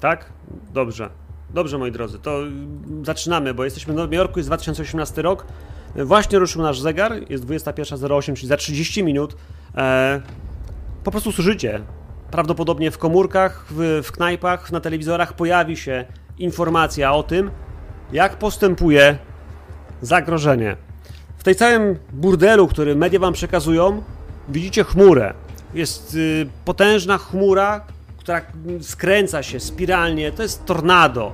Tak? Dobrze. Dobrze, moi drodzy, to zaczynamy, bo jesteśmy w Nowym Jorku, jest 2018 rok. Właśnie ruszył nasz zegar, jest 21.08, czyli za 30 minut. E, po prostu służycie. Prawdopodobnie w komórkach, w, w knajpach, na telewizorach pojawi się informacja o tym, jak postępuje zagrożenie. W tej całym burdelu, który media wam przekazują, widzicie chmurę. Jest y, potężna chmura, która skręca się spiralnie. To jest tornado.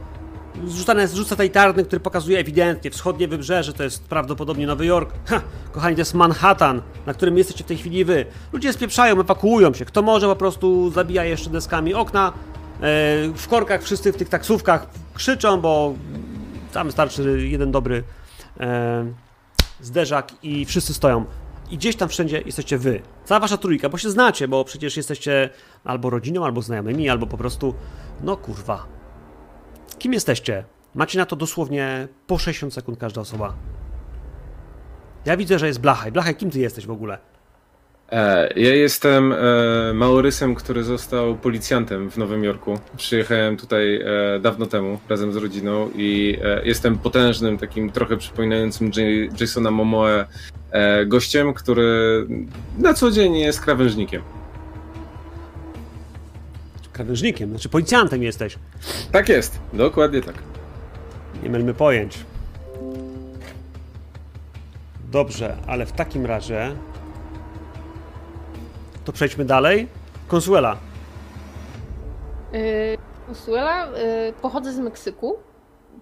Zrzucane, zrzuca tej tarny, który pokazuje ewidentnie wschodnie wybrzeże, to jest prawdopodobnie Nowy Jork. Ha, kochani, to jest Manhattan, na którym jesteście w tej chwili wy. Ludzie spieprzają, ewakuują się. Kto może, po prostu zabija jeszcze deskami okna. E, w korkach wszyscy w tych taksówkach krzyczą, bo tam starczy jeden dobry e, zderzak i wszyscy stoją. I gdzieś tam wszędzie jesteście wy. Cała wasza trójka, bo się znacie, bo przecież jesteście albo rodziną, albo znajomymi, albo po prostu, no kurwa. Kim jesteście? Macie na to dosłownie po 60 sekund każda osoba. Ja widzę, że jest Blachaj. Blachaj, kim ty jesteś w ogóle? E, ja jestem e, Maurysem, który został policjantem w Nowym Jorku. Przyjechałem tutaj e, dawno temu razem z rodziną i jestem potężnym, takim trochę przypominającym Jasona Momoe gościem, który na co dzień jest krawężnikiem. Krawężnikiem, znaczy policjantem jesteś. Tak jest, dokładnie tak. Nie mylmy pojęć. Dobrze, ale w takim razie to przejdźmy dalej. Consuela. Yy, Consuela, yy, pochodzę z Meksyku.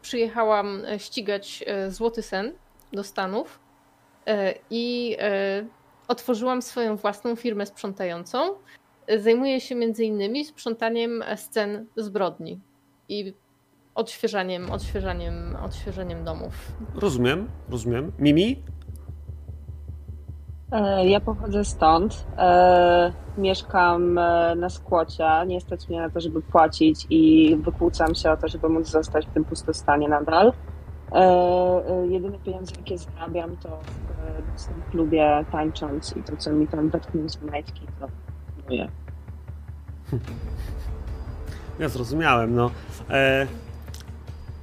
Przyjechałam e, ścigać yy, Złoty Sen do Stanów i otworzyłam swoją własną firmę sprzątającą. Zajmuję się między innymi sprzątaniem scen zbrodni i odświeżaniem, odświeżaniem, odświeżaniem domów. Rozumiem, rozumiem. Mimi? E, ja pochodzę stąd. E, mieszkam e, na skłocie. Nie stać mnie na to, żeby płacić i wykłócam się o to, żeby móc zostać w tym pustostanie nadal. Jedyne pieniądze, jakie zarabiam, to w tym klubie tańcząc i to, co mi tam wetkną z majtki, to moje. Ja zrozumiałem, no. E,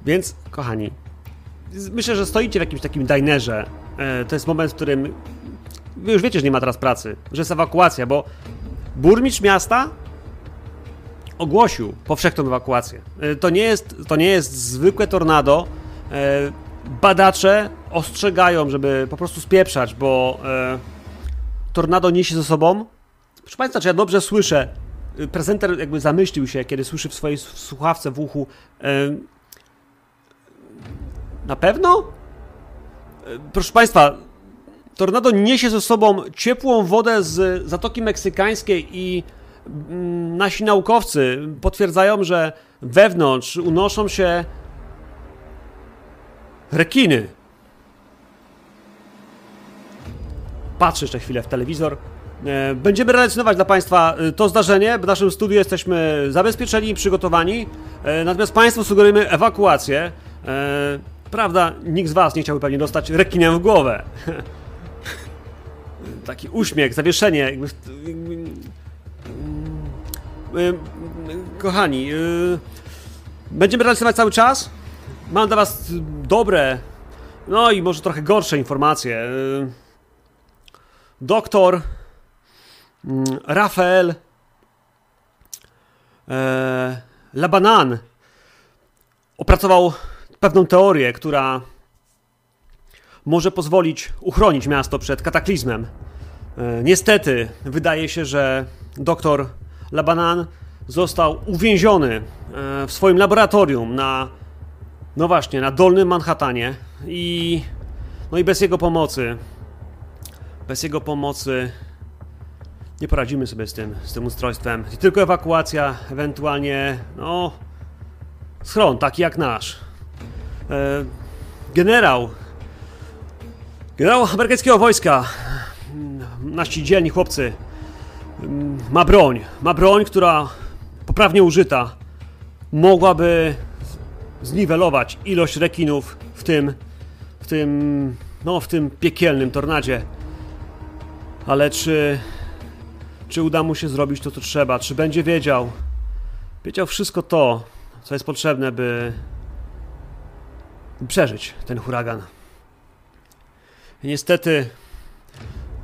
więc, kochani, myślę, że stoicie w jakimś takim dinerze. E, to jest moment, w którym Wy już wiecie, że nie ma teraz pracy, że jest ewakuacja, bo burmistrz miasta ogłosił powszechną ewakuację. E, to nie jest, to nie jest zwykłe tornado. E, badacze ostrzegają, żeby po prostu spieprzać, bo e, tornado niesie ze sobą. Proszę Państwa, czy ja dobrze słyszę? Prezenter jakby zamyślił się, kiedy słyszy w swojej słuchawce w uchu. Na pewno? Proszę Państwa, Tornado niesie ze sobą ciepłą wodę z Zatoki Meksykańskiej i mm, nasi naukowcy potwierdzają, że wewnątrz unoszą się rekiny. Patrzę jeszcze chwilę w telewizor. E, będziemy relacjonować dla Państwa e, to zdarzenie. W naszym studiu jesteśmy zabezpieczeni i przygotowani. E, natomiast Państwu sugerujemy ewakuację. Prawda, nikt z Was nie chciałby pewnie dostać rekinem w głowę. taki uśmiech, zawieszenie. Jakby, kochani, będziemy relacjonować cały czas. Mam dla Was dobre, no i może trochę gorsze informacje. Doktor Rafael Labanan opracował pewną teorię, która może pozwolić uchronić miasto przed kataklizmem. E, niestety, wydaje się, że doktor Labanan został uwięziony e, w swoim laboratorium na, no właśnie, na Dolnym Manhattanie i, no i bez jego pomocy, bez jego pomocy nie poradzimy sobie z tym, z tym ustrojstwem. Tylko ewakuacja, ewentualnie, no, schron, taki jak nasz. E, generał Generał amerykańskiego wojska, nasi dzielni chłopcy, ma broń. Ma broń, która poprawnie użyta mogłaby zniwelować ilość rekinów w tym, w tym, no w tym piekielnym tornadzie. Ale czy, czy uda mu się zrobić to, co trzeba? Czy będzie wiedział? Wiedział wszystko to, co jest potrzebne, by przeżyć ten huragan. I niestety,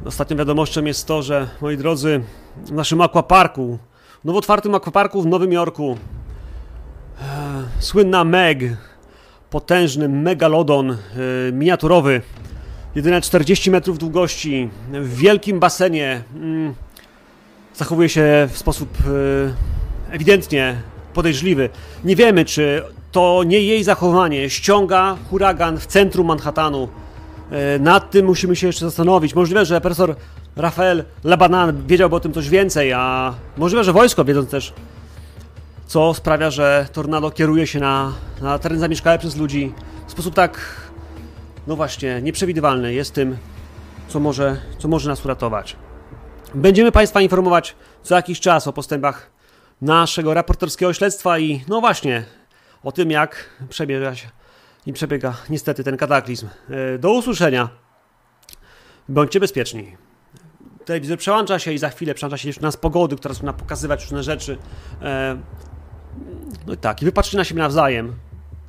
ostatnią wiadomością jest to, że, moi drodzy, w naszym aquaparku, nowo otwartym aquaparku w Nowym Jorku, e, słynna Meg, potężny megalodon e, miniaturowy, jedyne 40 metrów długości, w wielkim basenie, mm, zachowuje się w sposób e, ewidentnie podejrzliwy. Nie wiemy, czy to nie jej zachowanie ściąga huragan w centrum Manhattanu. E, Nad tym musimy się jeszcze zastanowić. Możliwe, że profesor Rafael Labanan wiedziałby o tym coś więcej, a możliwe, że wojsko, wiedząc też, co sprawia, że tornado kieruje się na, na teren zamieszkały przez ludzi w sposób tak, no właśnie, nieprzewidywalny. Jest tym, co może, co może nas uratować. Będziemy Państwa informować co jakiś czas o postępach naszego raporterskiego śledztwa i no właśnie o tym, jak przebiega się i przebiega niestety ten kataklizm. E, Do usłyszenia. Bądźcie bezpieczni. Telewizor przełącza się i za chwilę przełącza się już nas pogody, która zaczyna pokazywać różne rzeczy. E, No i tak, i wy patrzycie na siebie nawzajem.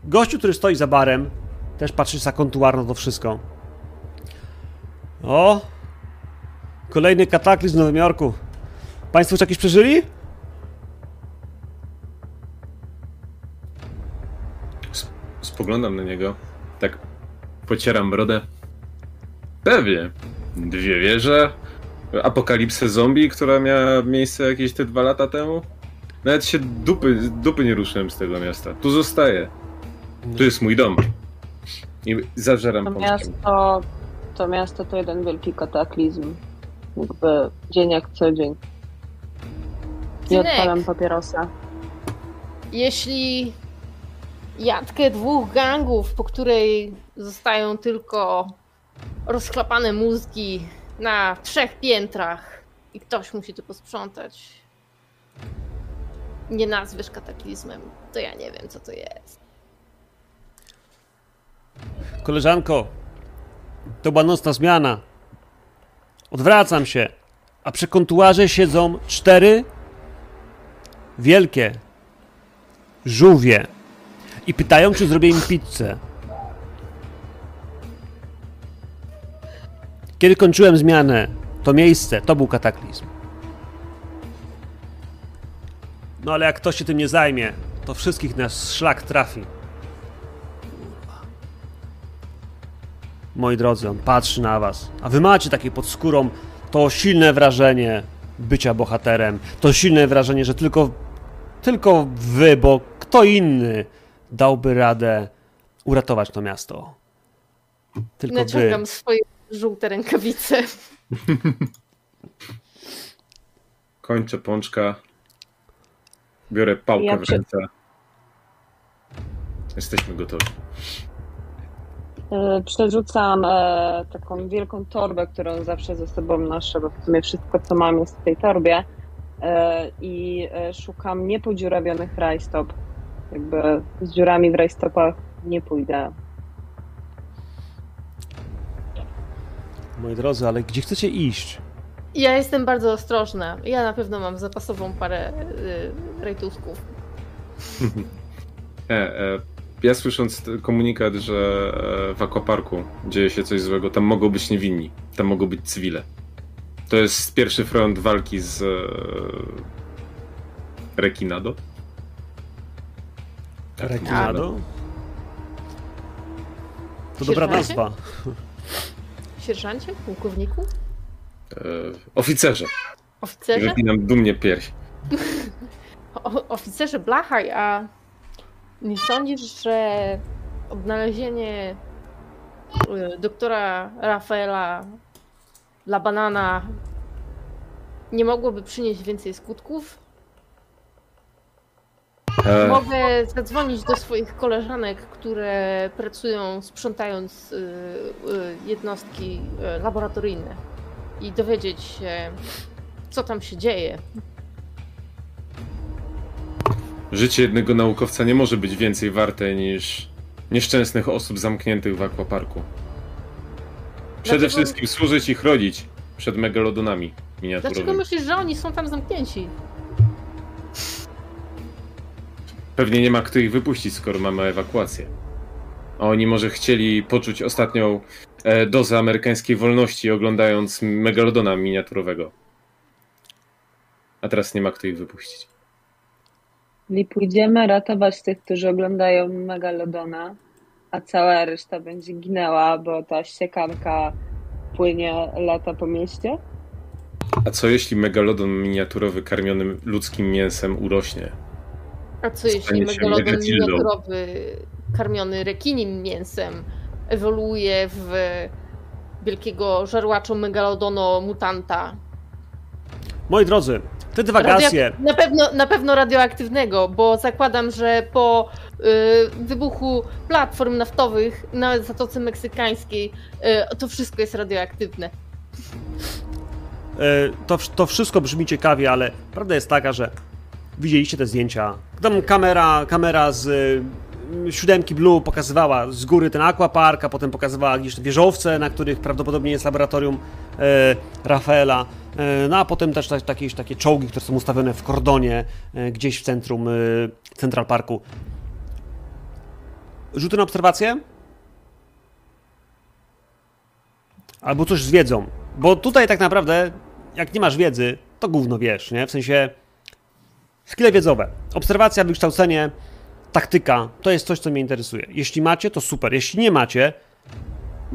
Gościu, który stoi za barem, też patrzy za kontuarno to wszystko. O! Kolejny kataklizm w Nowym Jorku. Państwo już jakiś przeżyli? Spoglądam na niego, tak pocieram brodę. Pewnie. Dwie wieże, apokalipsę zombie, która miała miejsce jakieś te dwa lata temu. Nawet się dupy, dupy nie ruszyłem z tego miasta. Tu zostaję. Tu jest mój dom. I zażeram To miasto, to miasto to jeden wielki kataklizm. Jakby dzień jak co dzień. Nie Synek. odpalam papierosa. Jeśli jadkę dwóch gangów, po której zostają tylko rozchlapane mózgi na trzech piętrach i ktoś musi to posprzątać, nie nazwiesz kataklizmem, to ja nie wiem, co to jest. Koleżanko, to była nocna zmiana. Odwracam się, a przy kontuarze siedzą cztery wielkie żółwie i pytają, czy zrobię im pizzę. Kiedy kończyłem zmianę, to miejsce, to był kataklizm. No ale jak ktoś się tym nie zajmie, to wszystkich nas szlak trafi. Moi drodzy, on patrzy na was, a wy macie takie pod skórą to silne wrażenie bycia bohaterem, to silne wrażenie, że tylko, tylko wy, bo kto inny dałby radę uratować to miasto. Tylko wy. Naciągam swoje żółte rękawice. Kończę pączka. Biorę pałkę Ja w przy- ręce. Jesteśmy gotowi. E, Przerzucam e, taką wielką torbę, którą zawsze ze sobą noszę, bo w sumie wszystko, co mam, jest w tej torbie. E, I e, szukam niepodziurawionych rajstop. Jakby z dziurami w rajstopach nie pójdę. Moi drodzy, ale gdzie chcecie iść? Ja jestem bardzo ostrożna. Ja na pewno mam zapasową parę y, rejtusków. E, e, ja słysząc komunikat, że e, w akwaparku dzieje się coś złego, tam mogą być niewinni, tam mogą być cywile. To jest pierwszy front walki z e, Rekinado. Tak, Rekinado? To dobra Sierżancie? nazwa. Sierżancie? Pułkowniku? E, oficerze. Oficerze? Wypinam dumnie pierś. O, oficerze Blachaj, a nie sądzisz, że odnalezienie y, doktora Rafaela Labanana nie mogłoby przynieść więcej skutków? E, Mogę zadzwonić do swoich koleżanek, które pracują sprzątając y, y, jednostki y, laboratoryjne i dowiedzieć się, co tam się dzieje. życie jednego naukowca nie może być więcej warte niż nieszczęsnych osób zamkniętych w akwaparku. Przede Dlaczego- wszystkim służyć i chronić przed megalodonami miniaturowymi. Dlaczego myślisz, że oni są tam zamknięci? Pewnie nie ma kto ich wypuścić, skoro mamy ewakuację. A oni może chcieli poczuć ostatnią e, dozę amerykańskiej wolności, oglądając megalodona miniaturowego. A teraz nie ma kto ich wypuścić. Czyli pójdziemy ratować tych, którzy oglądają Megalodona, a cała reszta będzie ginęła, bo ta siekanka płynie lata po mieście? A co jeśli megalodon miniaturowy karmiony ludzkim mięsem urośnie? A co jeśli megalodon miniaturowy karmiony rekinim mięsem ewoluuje w wielkiego żarłaczo megalodono mutanta? Moi drodzy, te dywagacje. Radioak- na, pewno, na pewno radioaktywnego, bo zakładam, że po y, wybuchu platform naftowych na Zatoce Meksykańskiej y, to wszystko jest radioaktywne. E, to, to wszystko brzmi ciekawie, ale prawda jest taka, że widzieliście te zdjęcia. Tam kamera, kamera z y, siódemki Blue pokazywała z góry ten aquapark, a potem pokazywała gdzieś wieżowce, na których prawdopodobnie jest laboratorium e, Rafaela. E, no a potem też ta, takie, takie czołgi, które są ustawione w kordonie e, gdzieś w centrum e, Central Parku. Rzuty na obserwację? Albo coś z wiedzą. Bo tutaj tak naprawdę, jak nie masz wiedzy, to gówno wiesz, nie? W sensie skille wiedzowe. Obserwacja, wykształcenie, taktyka, to jest coś, co mnie interesuje. Jeśli macie, to super. Jeśli nie macie,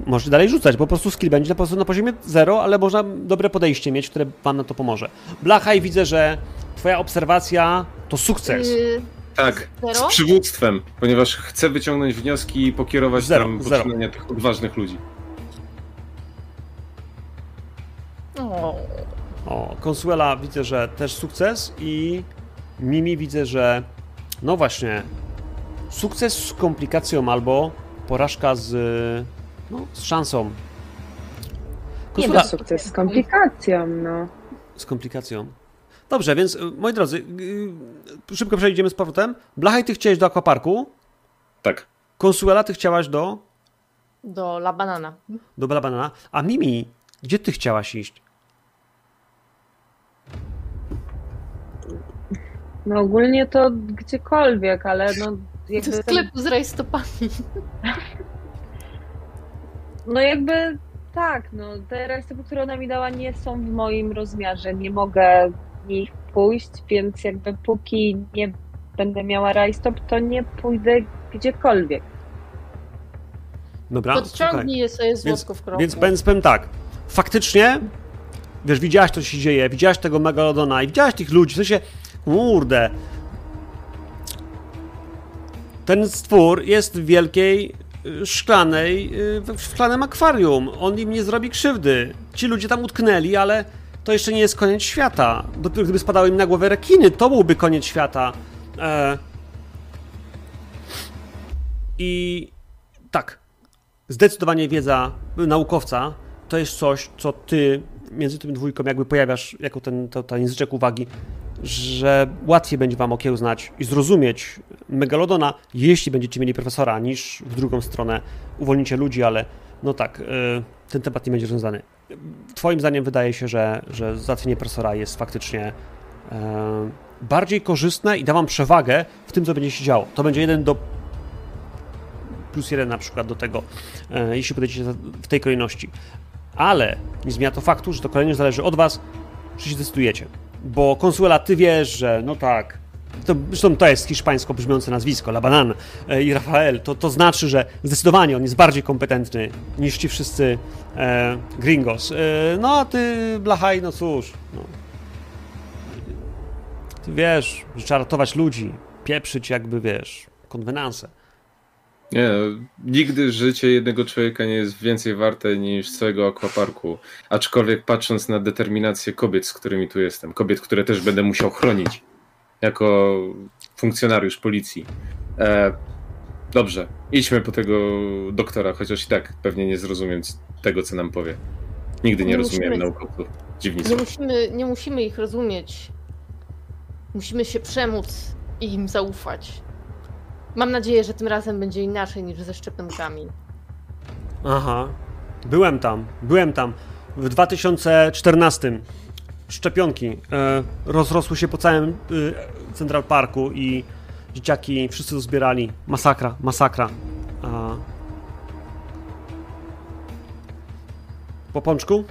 możecie dalej rzucać, bo po prostu skill będzie na, po prostu na poziomie zero, ale można dobre podejście mieć, które wam na to pomoże. Blachaj, widzę, że twoja obserwacja to sukces. Y, Tak, Zero? z przywództwem, ponieważ chcę wyciągnąć wnioski i pokierować Zero, tam zero. poczynania tych odważnych ludzi. o, O, Consuela widzę, że też sukces i Mimi widzę, że no właśnie sukces z komplikacją albo porażka z no, z szansą. Nie Consuela, to sukces z komplikacją, no. z komplikacją. Dobrze, więc y, moi drodzy, y, szybko przejdziemy z powrotem. Blachaj, ty chciałeś do akwaparku. Tak. Consuela, ty chciałaś do do La Banana. do Bela Banana. A Mimi, gdzie ty chciałaś iść? No ogólnie to gdziekolwiek, ale no Do jakby... ten- sklepu z rajstopami. No jakby tak, no te rajstopy, które ona mi dała nie są w moim rozmiarze, nie mogę w nich pójść, więc jakby póki nie będę miała rajstop, to nie pójdę gdziekolwiek. Dobra, Podciągnij je sobie Więc, złotko w kroku. więc więc powiem tak. Faktycznie, wiesz, widziałaś, co się dzieje, widziałaś tego megalodona i widziałaś tych ludzi. W sensie, kurde. Ten stwór jest w wielkiej, y, szklanej, y, w szklanym akwarium. On im nie zrobi krzywdy. Ci ludzie tam utknęli, ale to jeszcze nie jest koniec świata. Dopiero gdyby spadały im na głowę rekiny, to byłby koniec świata. E... I tak, zdecydowanie wiedza naukowca to jest coś, co ty między tym dwójką jakby pojawiasz jako ten, to, ten języczek uwagi, że łatwiej będzie wam okiełznać i zrozumieć Megalodona, jeśli będziecie mieli profesora, niż w drugą stronę uwolnicie ludzi, ale no tak, y, ten temat nie będzie rozwiązany. Twoim zdaniem wydaje się, że, że załatwienie profesora jest faktycznie e, bardziej korzystne i da wam przewagę w tym, co będzie się działo. To będzie jeden do plus jeden na przykład do tego, e, jeśli podejdziecie w tej kolejności. Ale nie zmienia to faktu, że to kolejność zależy od was, czy się zdecydujecie. Bo Consuela, ty wiesz, że no tak, to, zresztą to jest hiszpańsko brzmiące nazwisko, La Banan e, i Rafael, to, to znaczy, że zdecydowanie on jest bardziej kompetentny niż ci wszyscy e, gringos. E, no a ty, Blachaj, no cóż, no. ty wiesz, że trzeba ratować ludzi, pieprzyć jakby, wiesz, konwenanse. Nie, nigdy życie jednego człowieka nie jest więcej warte niż całego akwaparku. Aczkolwiek patrząc na determinację kobiet, z którymi tu jestem, kobiet, które też będę musiał chronić jako funkcjonariusz policji. E, dobrze, idźmy po tego doktora, chociaż i tak pewnie nie zrozumiem tego, co nam powie. Nigdy nie, Nie rozumiałem musimy- naukowców. Dziwni Nie musimy, nie musimy ich rozumieć. Musimy się przemóc i im zaufać. Mam nadzieję, że tym razem będzie inaczej niż ze szczepionkami. Aha, byłem tam, byłem tam. W 2014 szczepionki e, rozrosły się po całym e, Central Parku i dzieciaki, wszyscy to zbierali. Masakra, masakra. A... Po pączku?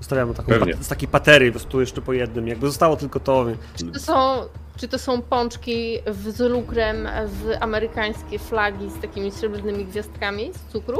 Zostawiam taką Pewnie. z takiej patery, po prostu jeszcze po jednym. Jakby zostało tylko to. Czy to są, czy to są pączki w- z lukrem w amerykańskie flagi z takimi srebrnymi gwiazdkami z cukru?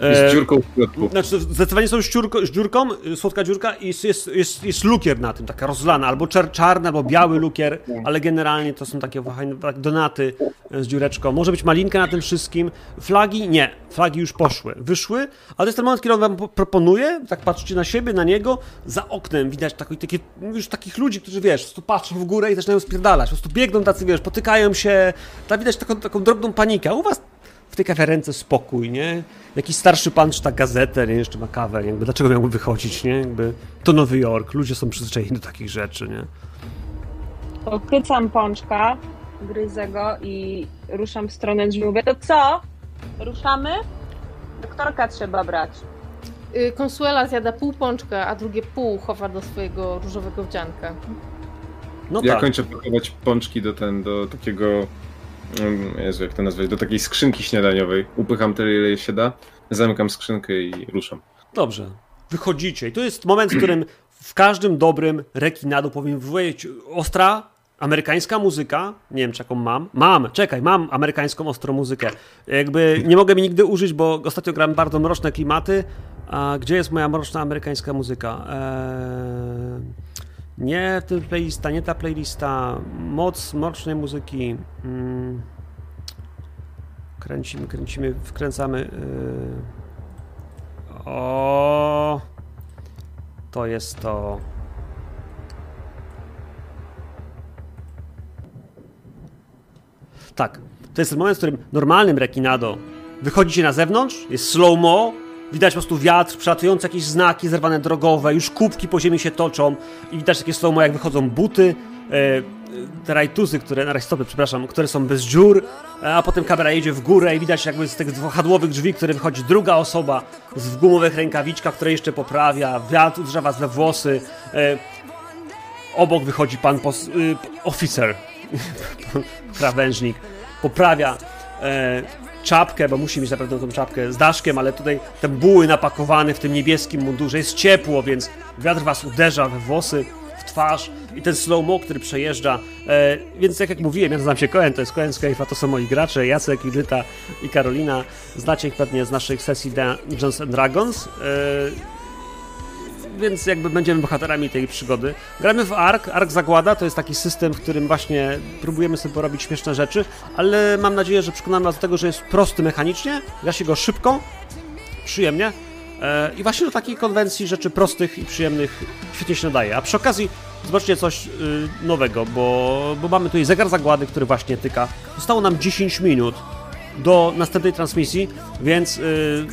Z dziurką w środku. Znaczy, zdecydowanie są z, dziurko, z dziurką, y, słodka dziurka i jest, jest, jest, jest lukier na tym, taka rozlana, albo czer, czarny, albo biały lukier, ale generalnie to są takie fajne takie donaty y, z dziureczką. Może być malinka na tym wszystkim. Flagi? Nie. Flagi już poszły. Wyszły, ale to jest ten moment, kiedy on wam po- proponuje, tak patrzycie na siebie, na niego, za oknem widać taki, takie, już takich ludzi, którzy, wiesz, tu patrzą w górę i zaczynają spierdalać, po prostu biegną tacy, wiesz, potykają się, tam widać taką, taką drobną panikę, a u was w tej kawiarence spokój, nie? Jakiś starszy pan czyta gazetę, nie? Jeszcze ma kawę, jakby dlaczego miałby wychodzić, nie? Jakby to Nowy Jork, ludzie są przyzwyczajeni do takich rzeczy, nie? To chycam pączka, gryzę go i ruszam w stronę drzwi. Mówię, to co? Ruszamy? Doktorka trzeba brać. Y, Konsuela zjada pół pączka, a drugie pół chowa do swojego różowego wdzianka. No Ja tak. kończę pakować pączki do ten, do takiego. Mm, Jezu, jak to nazwać? Do takiej skrzynki śniadaniowej. Upycham tyle, ile się da, zamykam skrzynkę i ruszam. Dobrze. Wychodzicie i to jest moment, w którym w każdym dobrym rekinadu powinien wywołać ostra amerykańska muzyka. Nie wiem, czy jaką mam. Mam, czekaj, mam amerykańską ostrą muzykę. Jakby nie mogę mi nigdy użyć, bo ostatnio gram bardzo mroczne klimaty. A gdzie jest moja mroczna amerykańska muzyka? Eee, nie tym playlista, nie ta playlista. Moc mrocznej muzyki. Mm. Kręcimy, kręcimy, wkręcamy. Yy. O, to jest to. Tak, to jest ten moment, w którym normalnym rekinado wychodzicie na zewnątrz, jest slow-mo, widać po prostu wiatr, przelatujące jakieś znaki zerwane drogowe, już kubki po ziemi się toczą i widać takie slow-mo, jak wychodzą buty, e, te rajtuzy, które, na rajstopy, przepraszam, które są bez dziur, a potem kamera jedzie w górę i widać jakby z tych dwuchadłowych drzwi, które wychodzi druga osoba z gumowych rękawiczkach, które jeszcze poprawia, wiatr uderza was we włosy, e, obok wychodzi pan pos, y, oficer, krawężnik, poprawia e, czapkę, bo musi mieć zapewne tą czapkę z daszkiem, ale tutaj ten buły napakowany w tym niebieskim mundurze, jest ciepło, więc wiatr was uderza we włosy, w twarz i ten slow-mo, który przejeżdża, e, więc jak, jak mówiłem, ja nazywam się Koen, to jest Koen Cave'a, to są moi gracze, Jacek, Idyta i Karolina, znacie ich pewnie z naszych sesji Dungeons and Dragons, e, więc jakby będziemy bohaterami tej przygody. Gramy w ARK. ARK Zagłada to jest taki system, w którym właśnie próbujemy sobie porobić śmieszne rzeczy, ale mam nadzieję, że przekonamy was do tego, że jest prosty mechanicznie, gra się go szybko, przyjemnie e, i właśnie do takiej konwencji rzeczy prostych i przyjemnych świetnie się nadaje. A przy okazji zobaczcie coś y, nowego, bo, bo mamy tutaj zegar zagłady, który właśnie tyka. Zostało nam 10 minut do następnej transmisji, więc y,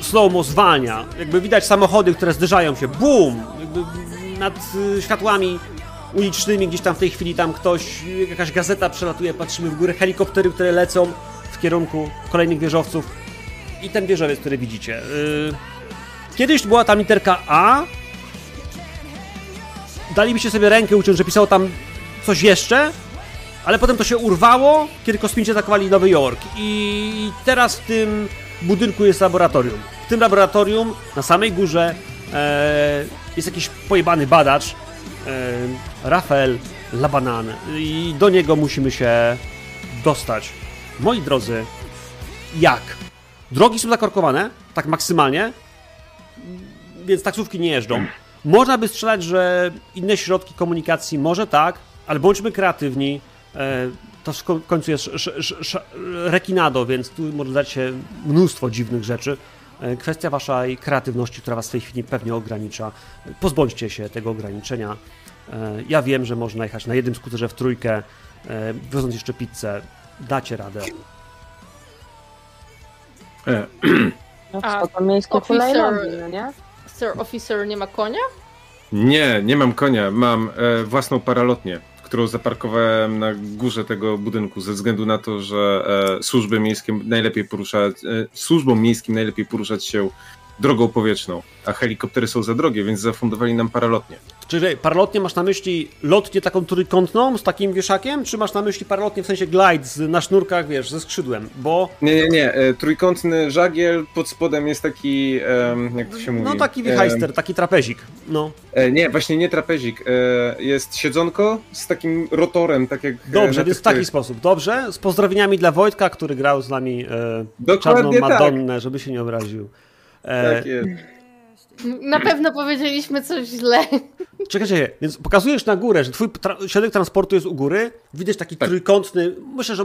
slow-mo zwalnia. Jakby widać samochody, które zderzają się. Bum! Jakby nad y, światłami ulicznymi gdzieś tam w tej chwili tam ktoś, jakaś gazeta przelatuje, patrzymy w górę, helikoptery, które lecą w kierunku kolejnych wieżowców i ten wieżowiec, który widzicie. Y, Kiedyś była tam literka A. Dalibyście sobie rękę uciąć, że pisało tam coś jeszcze, ale potem to się urwało, kiedy kosmici atakowali Nowy Jork. I teraz w tym budynku jest laboratorium. W tym laboratorium na samej górze e, jest jakiś pojebany badacz, e, Rafael Labanan. I do niego musimy się dostać. Moi drodzy, jak? Drogi są zakorkowane, tak maksymalnie, więc taksówki nie jeżdżą. Można by strzelać, że inne środki komunikacji może tak, ale bądźmy kreatywni. To w ko- końcu jest sz, sz, sz, rekinado, więc tu może dać się mnóstwo dziwnych rzeczy. E, Kwestia waszej kreatywności, która was w tej chwili pewnie ogranicza. Pozbądźcie się tego ograniczenia. E, Ja wiem, że można jechać na jednym skuterze w trójkę, e, wioząc jeszcze pizzę. Dacie radę. E, No A to miejskie officer- no nie? Sir Officer nie ma konia? nie, nie mam konia, mam e, własną paralotnię, którą zaparkowałem na górze tego budynku ze względu na to, że e, służby miejskie najlepiej poruszać, e, służbom miejskim najlepiej poruszać się drogą powietrzną, a helikoptery są za drogie, więc zafundowali nam paralotnie. Czyli paralotnie masz na myśli lotnię taką trójkątną z takim wieszakiem, czy masz na myśli paralotnie w sensie glide z, na sznurkach, wiesz, ze skrzydłem? Bo Nie, nie, nie. E, trójkątny żagiel, pod spodem jest taki, jak to się mówi? no taki Em, wichajster, taki trapezik. No. E, nie, właśnie nie trapezik. E, jest siedzonko z takim rotorem, tak jak. e, Dobrze, więc w taki sposób. Dobrze, z pozdrowieniami dla Wojtka, który grał z nami e, Dokładnie czarną tak. Madonnę, żeby się nie obraził. E, Tak jest. Na pewno powiedzieliśmy coś źle. Czekaj, czekaj, więc pokazujesz na górę, że twój tra- środek transportu jest u góry, widać taki Tak. trójkątny, myślę, że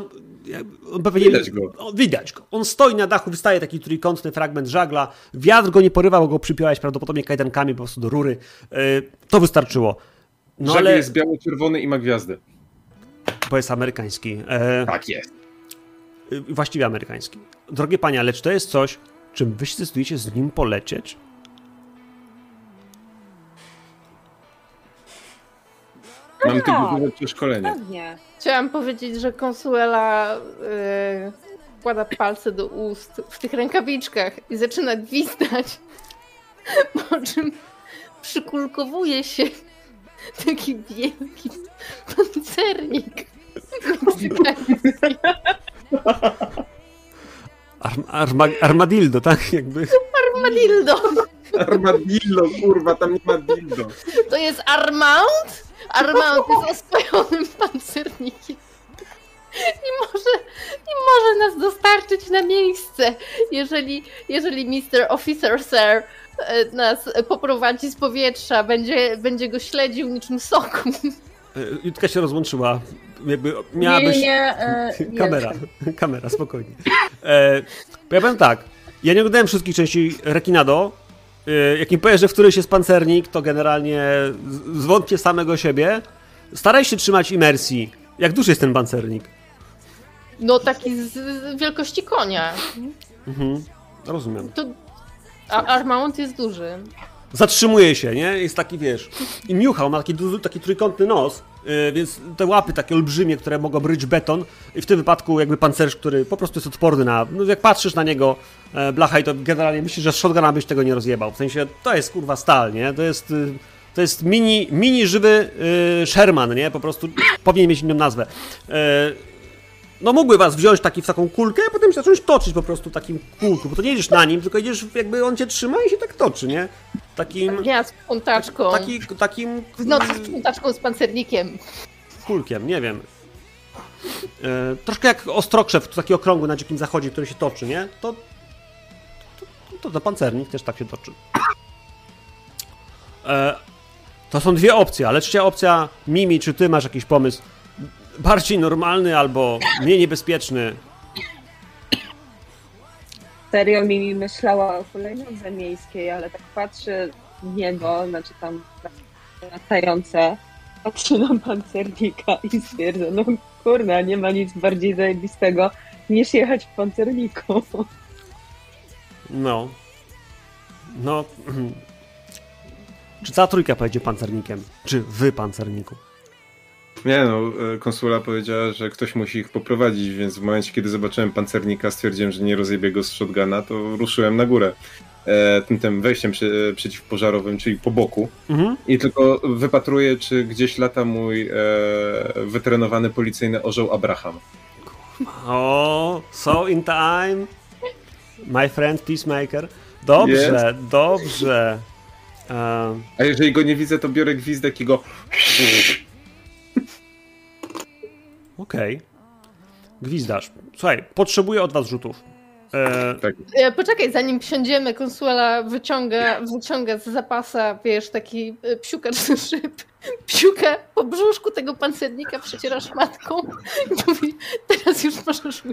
on pewnie... Widać go. O, widać go. On stoi na dachu, wystaje taki trójkątny fragment żagla, wiatr go nie porywał, bo go przypiąłeś prawdopodobnie kajdankami po prostu do rury. E, to wystarczyło. No Żagiel ale... jest biało-czerwony i ma gwiazdy. Bo jest amerykański. E, Tak jest. y, właściwie amerykański. Drogie panie, ale czy to jest coś, czym wy się zdecydujecie z nim polecieć? Mam tak. tygodniowe przeszkolenie. Pewnie. Chciałam powiedzieć, że konsuela yy, wkłada palce do ust w tych rękawiczkach i zaczyna gwizdać, po czym przykulkowuje się taki wielki pancernik meksykański. Arm, arma, armadillo, tak? Jakby. Armadillo. Armadillo, kurwa, tam nie ma dildo. To jest Armand? Armand jest oswojonym pancernikiem. I może, I może nas dostarczyć na miejsce, jeżeli, jeżeli Mr. Officer Sir e, nas poprowadzi z powietrza, będzie, będzie go śledził niczym soku. E, Jutka się rozłączyła. Jakby miała być. Nie, nie, e, nie. Kamera, kamera, spokojnie. E, ja powiem tak. Ja nie oglądałem wszystkich części Rekinado. E, jak mi powiesz, że w którejś jest pancernik, to generalnie z- zwątpię samego siebie. Staraj się trzymać imersji. Jak duży jest ten pancernik? No taki z, z wielkości konia. Mhm, rozumiem. To, a Armand jest duży. Zatrzymuje się, nie? Jest taki, wiesz, i miuchał, ma taki, taki trójkątny nos, więc te łapy takie olbrzymie, które mogą bryć beton i w tym wypadku jakby pancerz, który po prostu jest odporny na, no jak patrzysz na niego, e, blachaj, to generalnie myślisz, że z shotguna byś tego nie rozjebał, w sensie to jest kurwa stal, nie? To jest, y, to jest mini, mini żywy y, Sherman, nie? Po prostu powinien mieć inną nazwę. E, no mógłby was wziąć taki w taką kulkę, a potem się zacząć toczyć po prostu w takim kółku, bo to nie jedziesz na nim, tylko jedziesz jakby on cię trzyma i się tak toczy, nie? Takim... Dnia z puntaczką. Taki, takim W nocy z puntaczką z pancernikiem. kulkiem, nie wiem. E, troszkę jak ostrokrzew, taki okrągły na dzikim zachodzie, który się toczy, nie? To, to, to, to pancernik też tak się toczy. E, to są dwie opcje, ale trzecia opcja, Mimi, czy ty masz jakiś pomysł bardziej normalny albo mniej niebezpieczny? Serio mi myślała o hulajnodze miejskiej, ale tak patrzę w niego, znaczy tam latające, patrzę na pancernika i stwierdzę, no kurna, nie ma nic bardziej zajebistego niż jechać w pancerniku. No. No. Czy cała trójka pojedzie pancernikiem? Czy wy pancerniku? Nie no, e, konsula powiedziała, że ktoś musi ich poprowadzić, więc w momencie, kiedy zobaczyłem pancernika, stwierdziłem, że nie rozjebię go z shotguna, to ruszyłem na górę. E, tym, tym wejściem przy, e, przeciwpożarowym, czyli po boku. Mhm. I tylko wypatruję, czy gdzieś lata mój e, wytrenowany policyjny orzeł Abraham. O, so in time. My friend Peacemaker. Dobrze, dobrze. E, A jeżeli go nie widzę, to biorę gwizdek i go... Okej. Gwizdasz. Słuchaj, potrzebuję od was rzutów. E, Tak. E, Poczekaj, zanim wsiądziemy, konsuela wyciąga, wyciąga z zapasa, wiesz, taki e, psiukacz z szyb. Psiuka po brzuszku tego pancernika przeciera szmatką i mówi, teraz już możesz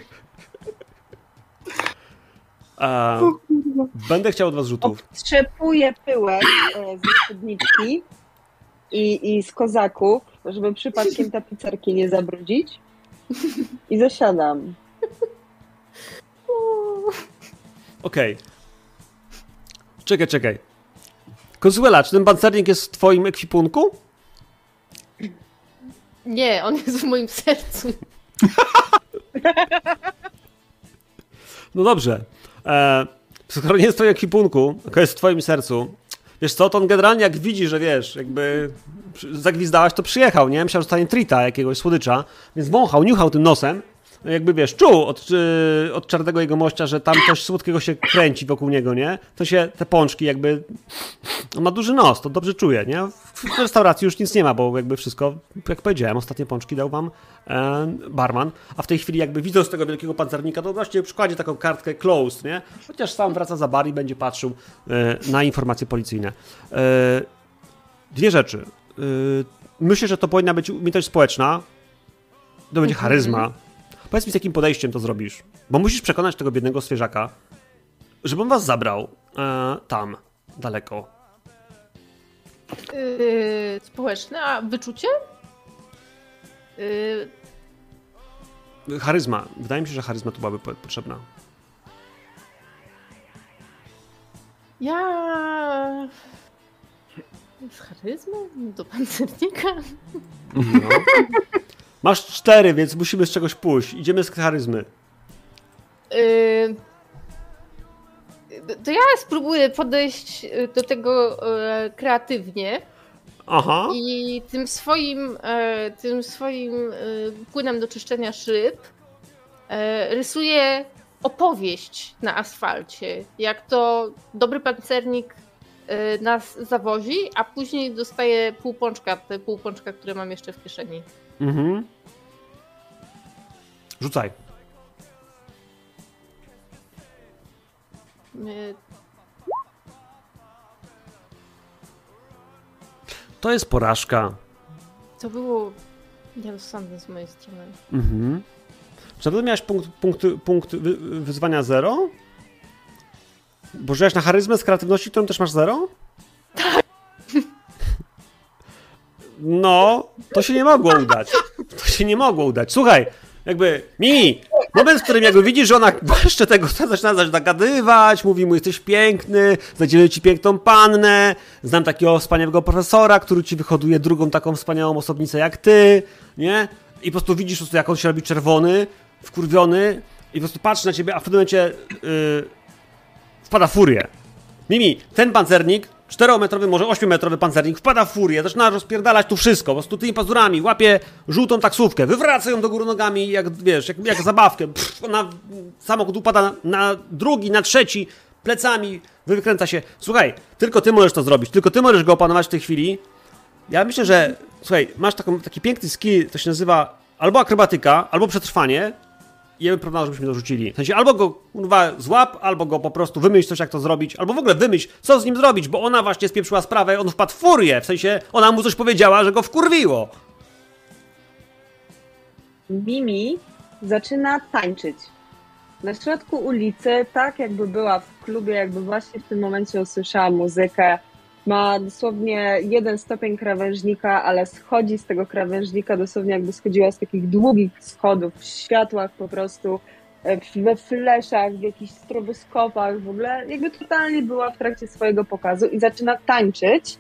e, będę chciał od was rzutów. Odtrzepuję pyłek e, ze spódniczki i, i z kozaków, żeby przypadkiem tapicerki nie zabrudzić i zasiadam. Okej. Czekaj, czekaj. Konsuela, czy ten pancernik jest w twoim ekwipunku? Nie, on jest w moim sercu. No dobrze. E, skoro nie jest w twoim ekwipunku, tylko jest w twoim sercu, wiesz co, to on generalnie jak widzi, że wiesz, jakby zagwizdałaś, to przyjechał, nie? Myślał, że dostanie trita jakiegoś słodycza, więc wąchał, niuchał tym nosem, no jakby wiesz, czuł od, od czarnego jego mościa, że tam coś słodkiego się kręci wokół niego, nie? To się, te pączki jakby, on ma duży nos, to dobrze czuje, nie? W, w restauracji już nic nie ma, bo jakby wszystko, jak powiedziałem, ostatnie pączki dał wam e, barman, a w tej chwili jakby widząc tego wielkiego pancernika, to właśnie przykładzie taką kartkę closed, nie? Chociaż sam wraca za bar i będzie patrzył e, na informacje policyjne. E, dwie rzeczy. E, myślę, że to powinna być umiejętność społeczna, to będzie charyzma. Powiedz mi, z jakim podejściem to zrobisz. Bo musisz przekonać tego biednego zwierzaka, żeby on was zabrał e, tam, daleko. Yy, społeczne, a wyczucie? Yy, Charyzma. Wydaje mi się, że charyzma tu byłaby po- potrzebna. ja... Z charyzmą? Do pancernika? No. Masz cztery, więc musimy z czegoś pójść. Idziemy z charyzmy. Yy, to ja spróbuję podejść y, do tego e, kreatywnie Aha. i tym swoim, e, tym swoim płynem do czyszczenia szyb rysuję opowieść na asfalcie, jak to dobry pancernik nas zawozi, a później dostaje pół pączka, te pół pączka, które mam jeszcze w kieszeni. Mhm. Rzucaj. E, To jest porażka. To było nierozsądne z mojej strony. Mhm. Czy miałeś punkt, punkt, punkt wy, wyzwania 0? Bo żyjesz na charyzmę z kreatywności, którą też masz 0? Tak. No, to się nie mogło udać. To się nie mogło udać. Słuchaj, jakby, Mimi, moment, w którym jakby widzisz, że ona jeszcze tego zaczyna zagadywać, mówi mu, jesteś piękny, znajdziemy ci piękną pannę, znam takiego wspaniałego profesora, który ci wyhoduje drugą taką wspaniałą osobnicę jak ty, nie? I po prostu widzisz, jak on się robi czerwony, wkurwiony i po prostu patrzy na ciebie, a w pewnym momencie yy, wpada w furię. Mimi, ten pancernik, 4-metrowy, może 8-metrowy pancernik, wpada w furię, zaczyna rozpierdalać tu wszystko, po prostu tymi pazurami, łapie żółtą taksówkę, wywraca ją do góry nogami, jak wiesz, jak, jak zabawkę. Pff, ona, samochód upada na, na drugi, na trzeci, plecami, wykręca się. Słuchaj, tylko ty możesz to zrobić, tylko ty możesz go opanować w tej chwili. Ja myślę, że, słuchaj, masz taką, taki piękny skill, to się nazywa albo akrobatyka, albo przetrwanie, bym proponował, żebyśmy to rzucili. W sensie albo go kurwa złap, albo go po prostu wymyśl coś, jak to zrobić, albo w ogóle wymyśl, co z nim zrobić, bo ona właśnie spieprzyła sprawę, on wpadł w furię, w sensie ona mu coś powiedziała, że go wkurwiło. Mimi zaczyna tańczyć. Na środku ulicy, tak jakby była w klubie, jakby właśnie w tym momencie usłyszała muzykę. Ma dosłownie jeden stopień krawężnika, ale schodzi z tego krawężnika dosłownie jakby schodziła z takich długich schodów, w światłach po prostu, e, we fleszach, w jakichś stroboskopach, w ogóle jakby totalnie była w trakcie swojego pokazu i zaczyna tańczyć,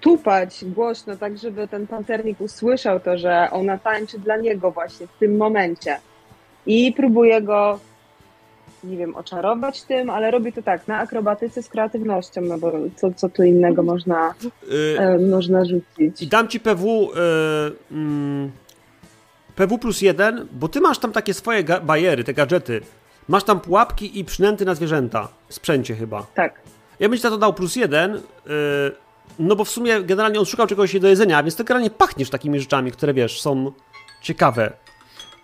tupać głośno, tak żeby ten pancernik usłyszał to, że ona tańczy dla niego właśnie w tym momencie. I próbuje go, nie wiem, oczarować tym, ale robi to tak, na akrobatyce z kreatywnością, no bo co, co tu innego można, Yy, można I rzucić. dam ci PW. Yy, mm, PW plus jeden, bo ty masz tam takie swoje bajery, te gadżety. Masz tam pułapki i przynęty na zwierzęta. Sprzęcie chyba. Tak. Ja bym ci za to dał plus jeden, yy, no bo w sumie generalnie on szukał czegoś do jedzenia, więc ty generalnie pachniesz takimi rzeczami, które wiesz, są ciekawe.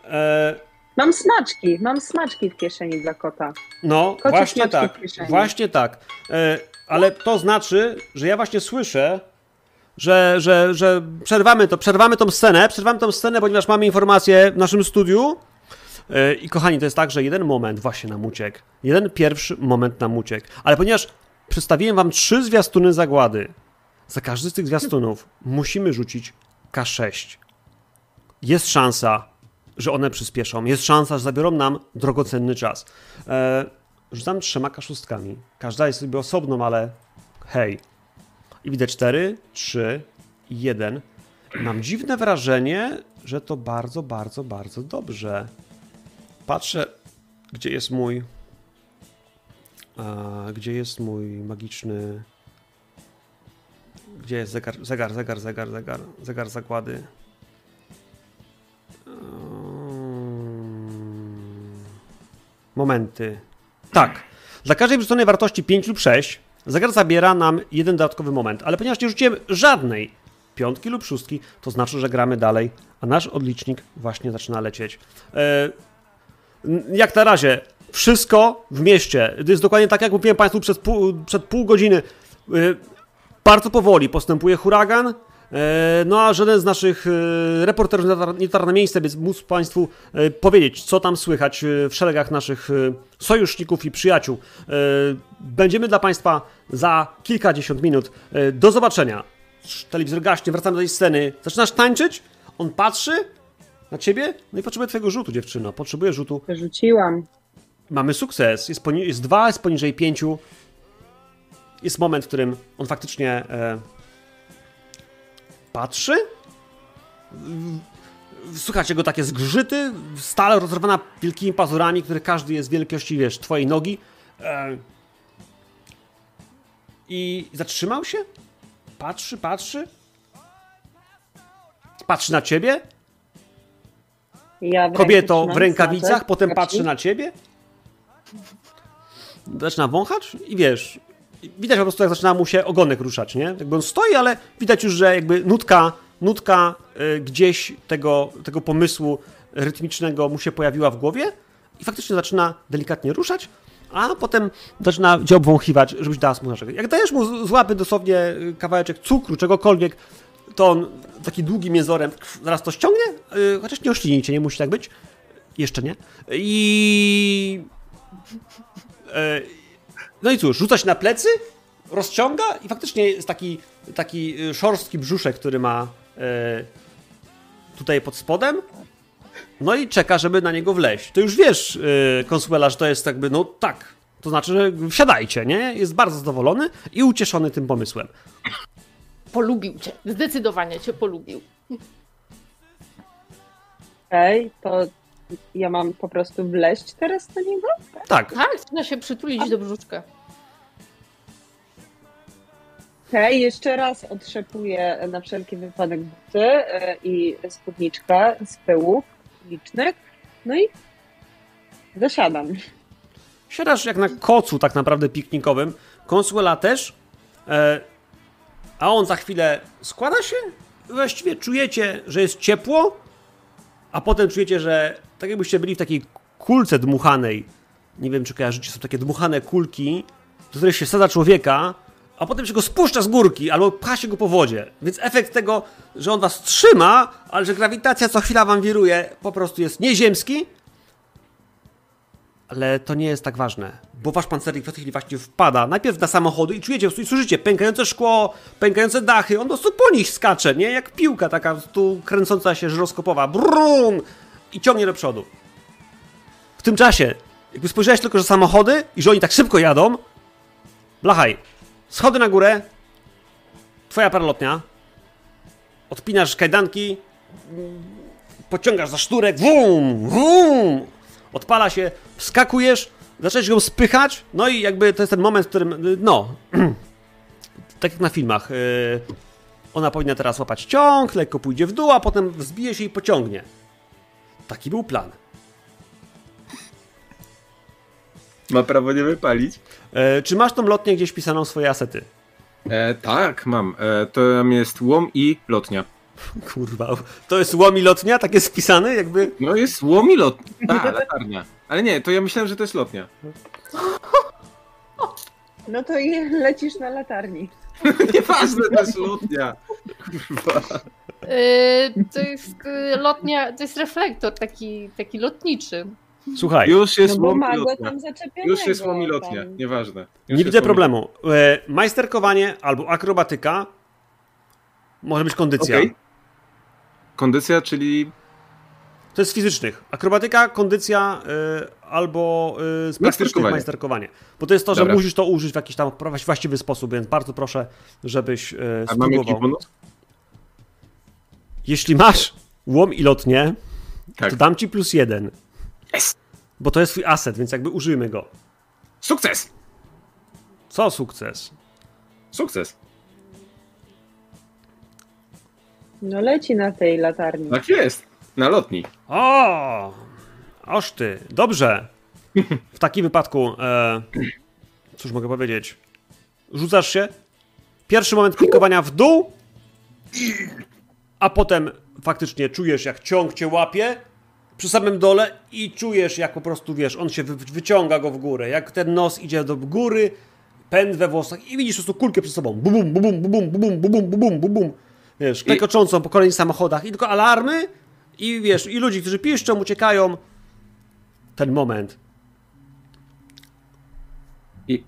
E, Mam smaczki, mam smaczki w kieszeni dla kota. no, Kocie właśnie tak. Właśnie tak. E, ale to znaczy, że ja właśnie słyszę, że, że, że przerwamy to, przerwamy tą scenę, przerwamy tą scenę, ponieważ mamy informację w naszym studiu. E, I kochani, to jest tak, że jeden moment właśnie nam uciekł. Jeden pierwszy moment nam uciekł. Ale ponieważ przedstawiłem wam trzy zwiastuny zagłady, za każdy z tych zwiastunów musimy rzucić K6. Jest szansa, że one przyspieszą. Jest szansa, że zabiorą nam drogocenny czas. E, rzucam trzema kaszustkami. Każda jest sobie osobną, ale hej. I widzę 4, 3, 1. Mam dziwne wrażenie, że to bardzo, bardzo, bardzo dobrze. Patrzę, gdzie jest mój A, gdzie jest mój magiczny... Gdzie jest zegar, zegar, zegar, zegar, zegar, zegar zagłady? Mm. Momenty. Tak. Dla każdej wrzuconej wartości 5 lub 6 zegar zabiera nam jeden dodatkowy moment, ale ponieważ nie rzuciłem żadnej piątki lub szóstki, to znaczy, że gramy dalej, a nasz odlicznik właśnie zaczyna lecieć. N- jak na razie, wszystko w mieście. To jest dokładnie tak, jak mówiłem Państwu przed pół, przed pół godziny. E, bardzo powoli postępuje huragan. E, No a żaden z naszych e, reporterów nie dotarł na miejsce, więc móc Państwu e, powiedzieć, co tam słychać w szeregach naszych sojuszników i przyjaciół. Będziemy dla Państwa za kilkadziesiąt minut. Do zobaczenia. Telewizor gaśnie, wracamy do tej sceny. Zaczynasz tańczyć? On patrzy na ciebie? No i potrzebuje twojego rzutu, dziewczyno. Potrzebuje rzutu. Wyrzuciłam. Mamy sukces. Jest, poni- jest dwa, jest poniżej pięciu. Jest moment, w którym on faktycznie e, patrzy. Słuchacie go takie zgrzyty, stale rozerwana wielkimi pazurami, które każdy jest wielkości, wiesz, twojej nogi. E, I zatrzymał się? Patrzy, patrzy. Patrzy na ciebie. Ja w Kobieto w rękawicach, potem patrzy na ciebie. Zaczyna wąchać i wiesz, widać po prostu jak zaczyna mu się ogonek ruszać, nie? Jakby on stoi, ale widać już, że jakby nutka, nutka y, gdzieś tego, tego pomysłu rytmicznego mu się pojawiła w głowie i faktycznie zaczyna delikatnie ruszać, a potem zaczyna cię obwąchiwać, żebyś dała mu narzekać. Jak dajesz mu z łapy dosłownie y, kawałeczek cukru, czegokolwiek, to on taki długim jęzorem zaraz to ściągnie, y, chociaż nie oślinijcie, nie musi tak być. Jeszcze nie. I... No i cóż, rzuca się na plecy, rozciąga i faktycznie jest taki, taki y, szorstki brzuszek, który ma e, tutaj pod spodem. No i czeka, żeby na niego wleźć. To już wiesz, yy, Consuela, że to jest jakby, no tak. To znaczy, że wsiadajcie, nie? Jest bardzo zadowolony i ucieszony tym pomysłem. Polubił cię. Zdecydowanie cię polubił. Okej, to ja mam po prostu wleźć teraz na niego? Tak, Tak, trzeba się przytulić do brzuszka. Okej, jeszcze raz otrzepuję na wszelki wypadek buty e, i spódniczkę z pyłów licznych. No i zasiadam. Siadasz jak na kocu tak naprawdę piknikowym. Consuela też. E, a on za chwilę składa się. Właściwie czujecie, że jest ciepło, a potem czujecie, że tak jakbyście byli w takiej kulce dmuchanej. Nie wiem, czy kojarzycie, są takie dmuchane kulki, do których się wsadza człowieka, a potem się go spuszcza z górki, albo pcha się go po wodzie. Więc efekt tego, że on was trzyma, ale że grawitacja co chwila wam wiruje, po prostu jest nieziemski, ale to nie jest tak ważne, bo wasz pancernik w tej chwili właśnie wpada najpierw na samochody i czujecie, i słyszycie pękające szkło, pękające dachy, on po prostu po nich skacze, nie? Jak piłka taka tu kręcąca się żyroskopowa, brum! I ciągnie do przodu. W tym czasie, jakby spojrzałeś tylko, że samochody i że oni tak szybko jadą, blachaj, schody na górę, twoja paralotnia, odpinasz kajdanki, pociągasz za sznurek, wum, wum, odpala się, wskakujesz, zaczęłaś ją spychać, no i jakby to jest ten moment, w którym, no, tak jak na filmach, y, ona powinna teraz łapać ciąg, lekko pójdzie w dół, a potem wzbije się i pociągnie. Taki był plan. Ma prawo nie wypalić. E, czy masz tą lotnię gdzieś pisaną swoje asety? E, tak, mam. E, to jest łom i lotnia. Kurwa, to jest łom i lotnia, tak jest wpisane, jakby... No jest łom i lotnia. Tak, latarnia. Ale nie, to ja myślałem, że to jest lotnia. No to i lecisz na latarni. Nieważne, to jest lotnia. Kurwa. Yy, to jest yy, lotnia, to jest reflektor taki, taki lotniczy. Słuchaj, Już jest No bo łom i ma go lotnia. tam zaczepionego. Już jest łom i lotnia. tam. Nieważne. Już nie widzę problemu. E, majsterkowanie albo akrobatyka może być kondycja. Okej. Kondycja, czyli To jest fizycznych. Akrobatyka, kondycja y, albo y, praktycznych Majsterkowanie. Bo to jest to, że Dobra. musisz to użyć w jakiś tam właściwy sposób, więc bardzo proszę, żebyś y, a spróbował. bonus? Jeśli masz łom i lotnie, Tak. to dam ci plus jeden. Yes. Bo to jest twój aset, więc jakby użyjmy go. Sukces! Co sukces? Sukces. No leci na tej latarni. Tak jest. Na lotni. O! Oż ty, dobrze. W takim wypadku, e, cóż mogę powiedzieć? Rzucasz się, pierwszy moment klikowania w dół, a potem faktycznie czujesz, jak ciąg cię łapie przy samym dole i czujesz, jak po prostu, wiesz, on się wy wyciąga go w górę, jak ten nos idzie do góry, pęd we włosach i widzisz po prostu kulkę przed sobą. Bum, bum, bum, bum, bum, bum, bum, bum, bum, bum, bum. Wiesz, klekoczącą po kolejnych samochodach i tylko alarmy i wiesz, i ludzi, którzy piszczą, uciekają. Ten moment. I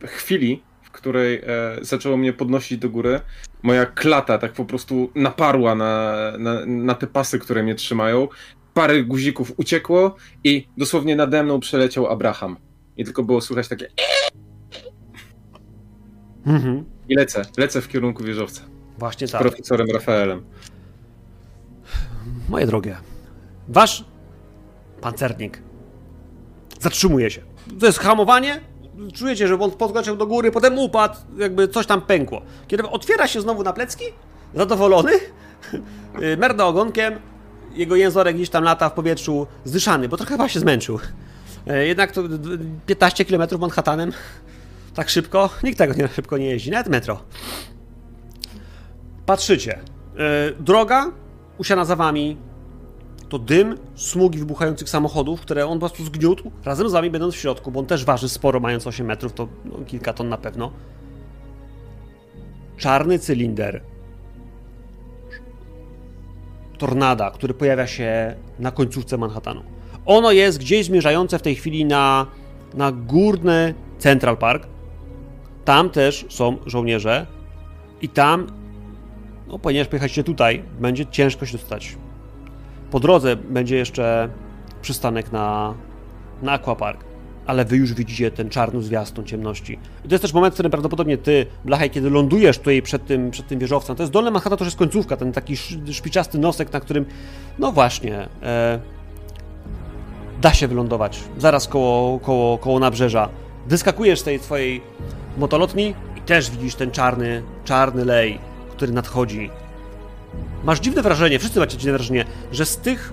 w chwili, w której e, zaczęło mnie podnosić do góry, moja klata tak po prostu naparła na, na, na te pasy, które mnie trzymają. Parę guzików uciekło i dosłownie nade mną przeleciał Abraham. I tylko było słychać takie Mhm. i lecę, lecę w kierunku wieżowca. Właśnie Z tak. profesorem Rafaelem. Moje drogie, wasz pancernik zatrzymuje się. To jest hamowanie. Czujecie, że on podskoczył do góry, potem upadł, jakby coś tam pękło. Kiedy otwiera się znowu na plecki, zadowolony, y, merda ogonkiem, jego jęzorek gdzieś tam lata w powietrzu, zdyszany, bo trochę chyba się zmęczył. E, Jednak to d- 15 km Manhattanem, tak szybko, nikt tego nie, szybko nie jeździ, nawet metro. Patrzycie. E, Droga usiana za wami to dym, smugi wybuchających samochodów, które on po prostu zgniótł, razem z wami będąc w środku, bo on też waży sporo, mając 8 metrów, to no, kilka ton na pewno. Czarny cylinder. Tornada, który pojawia się na końcówce Manhattanu. Ono jest gdzieś zmierzające w tej chwili na, na górny Central Park. Tam też są żołnierze i tam no, ponieważ pojechaliście tutaj, będzie ciężko się dostać. Po drodze będzie jeszcze przystanek na, na Aquapark, ale wy już widzicie ten czarny zwiastun ciemności. I to jest też moment, w którym prawdopodobnie ty, Blachaj, kiedy lądujesz tutaj przed tym, przed tym wieżowcem, to jest dolny Manhattan, to już jest końcówka, ten taki sz- szpiczasty nosek, na którym, no właśnie, e, da się wylądować, zaraz koło, koło, koło nabrzeża. Wyskakujesz z tej twojej motolotni i też widzisz ten czarny, czarny lej, który nadchodzi. Masz dziwne wrażenie, wszyscy macie dziwne wrażenie, że z tych.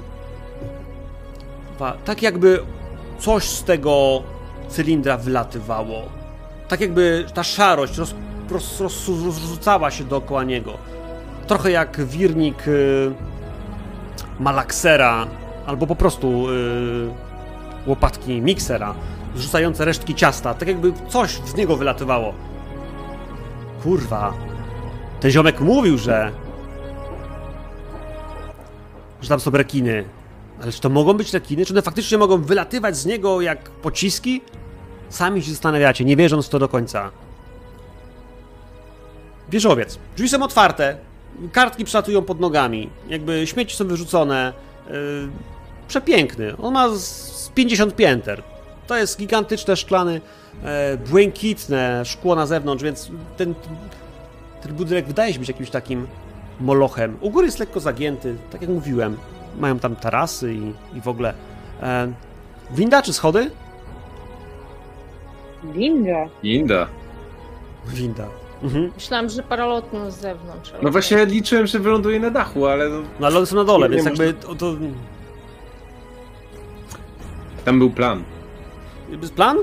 Tak jakby coś z tego cylindra wylatywało. Tak jakby ta szarość roz, roz, roz, rozrzucała się dookoła niego. Trochę jak wirnik y, malaksera, albo po prostu y, łopatki miksera, zrzucające resztki ciasta. Tak jakby coś z niego wylatywało. Kurwa, ten ziomek mówił, że. że tam są rekiny. Ale czy to mogą być rekiny? Czy one faktycznie mogą wylatywać z niego jak pociski? Sami się zastanawiacie, nie wierząc w to do końca. Wieżowiec. Drzwi są otwarte. Kartki przylatują pod nogami. Jakby śmieci są wyrzucone. Yy, przepiękny. On ma z 50 pięter. To jest gigantyczne szklany, e, błękitne szkło na zewnątrz, więc ten, ten budynek wydaje się być jakimś takim molochem. U góry jest lekko zagięty, tak jak mówiłem. Mają tam tarasy i, i w ogóle. E, winda czy schody? Winda. Inda. Winda. Mhm. Myślałam, że paralotnią z zewnątrz. ale No właśnie liczyłem, że wyląduje na dachu, ale no, No ale one są na dole, Nie więc można. jakby to, to tam był plan. plan?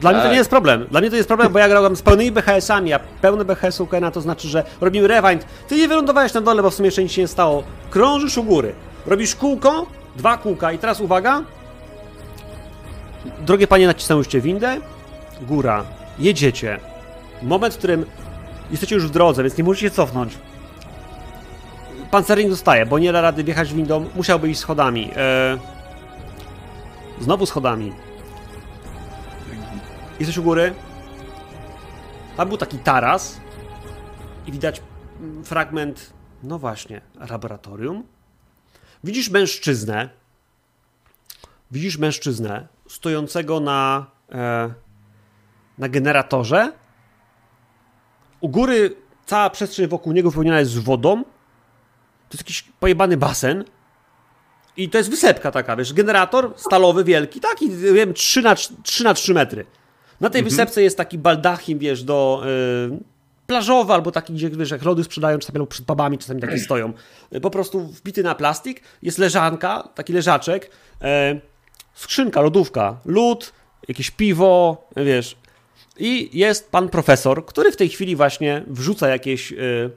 Dla mnie to Tak. nie jest problem. Dla mnie to jest problem, bo ja grałem z pełnymi BHS-ami, a pełne BHS u Kena to znaczy, że robimy rewind. Ty nie wylądowałeś na dole, bo w sumie jeszcze nic się nie stało. Krążysz u góry. Robisz kółko, dwa kółka i teraz uwaga. Drogie panie, nacisnęłyście windę. Góra. Jedziecie. Moment, w którym jesteście już w drodze, więc nie możecie cofnąć. Pancernik zostaje, bo nie da rady wjechać windą. Musiałby iść schodami. E... Znowu schodami. Jesteś u góry. Tam był taki taras. I widać fragment, no właśnie, laboratorium. Widzisz mężczyznę. Widzisz mężczyznę stojącego na, e, na generatorze. U góry cała przestrzeń wokół niego wypełniona jest wodą. To jest jakiś pojebany basen. I to jest wysepka taka, wiesz, generator stalowy wielki, taki, wiem, 3 na, 3 na 3 metry. Na tej Mhm. wysepce jest taki baldachim, wiesz, do y, plażowy albo taki, gdzie wiesz, jak lody sprzedają, czasami przed pubami, czasami takie stoją. Y, Po prostu wbity na plastik, jest leżanka, taki leżaczek, e, skrzynka, lodówka, lód, jakieś piwo, wiesz. I jest pan profesor, który w tej chwili właśnie wrzuca jakieś, y,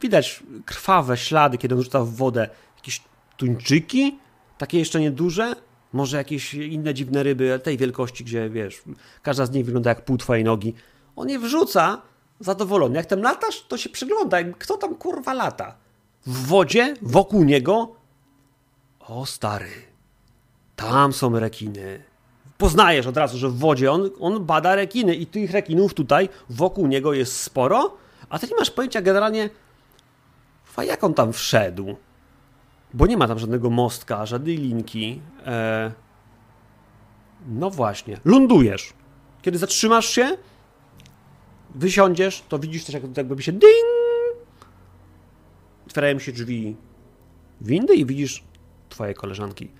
widać krwawe ślady, kiedy on rzuca w wodę jakieś tuńczyki, takie jeszcze nieduże, może jakieś inne dziwne ryby tej wielkości, gdzie wiesz, każda z nich wygląda jak pół twojej nogi. On je wrzuca zadowolony. Jak tam latasz, to się przygląda, kto tam kurwa lata. W wodzie, wokół niego. O stary, tam są rekiny. Poznajesz od razu, że w wodzie on, on bada rekiny i tych rekinów tutaj wokół niego jest sporo, a ty nie masz pojęcia generalnie, fa, jak on tam wszedł. Bo nie ma tam żadnego mostka, żadnej linki. E... No właśnie. Lądujesz. Kiedy zatrzymasz się, wysiądziesz, to widzisz też, jak, jakby się ding! Otwierają się drzwi windy i widzisz twoje koleżanki.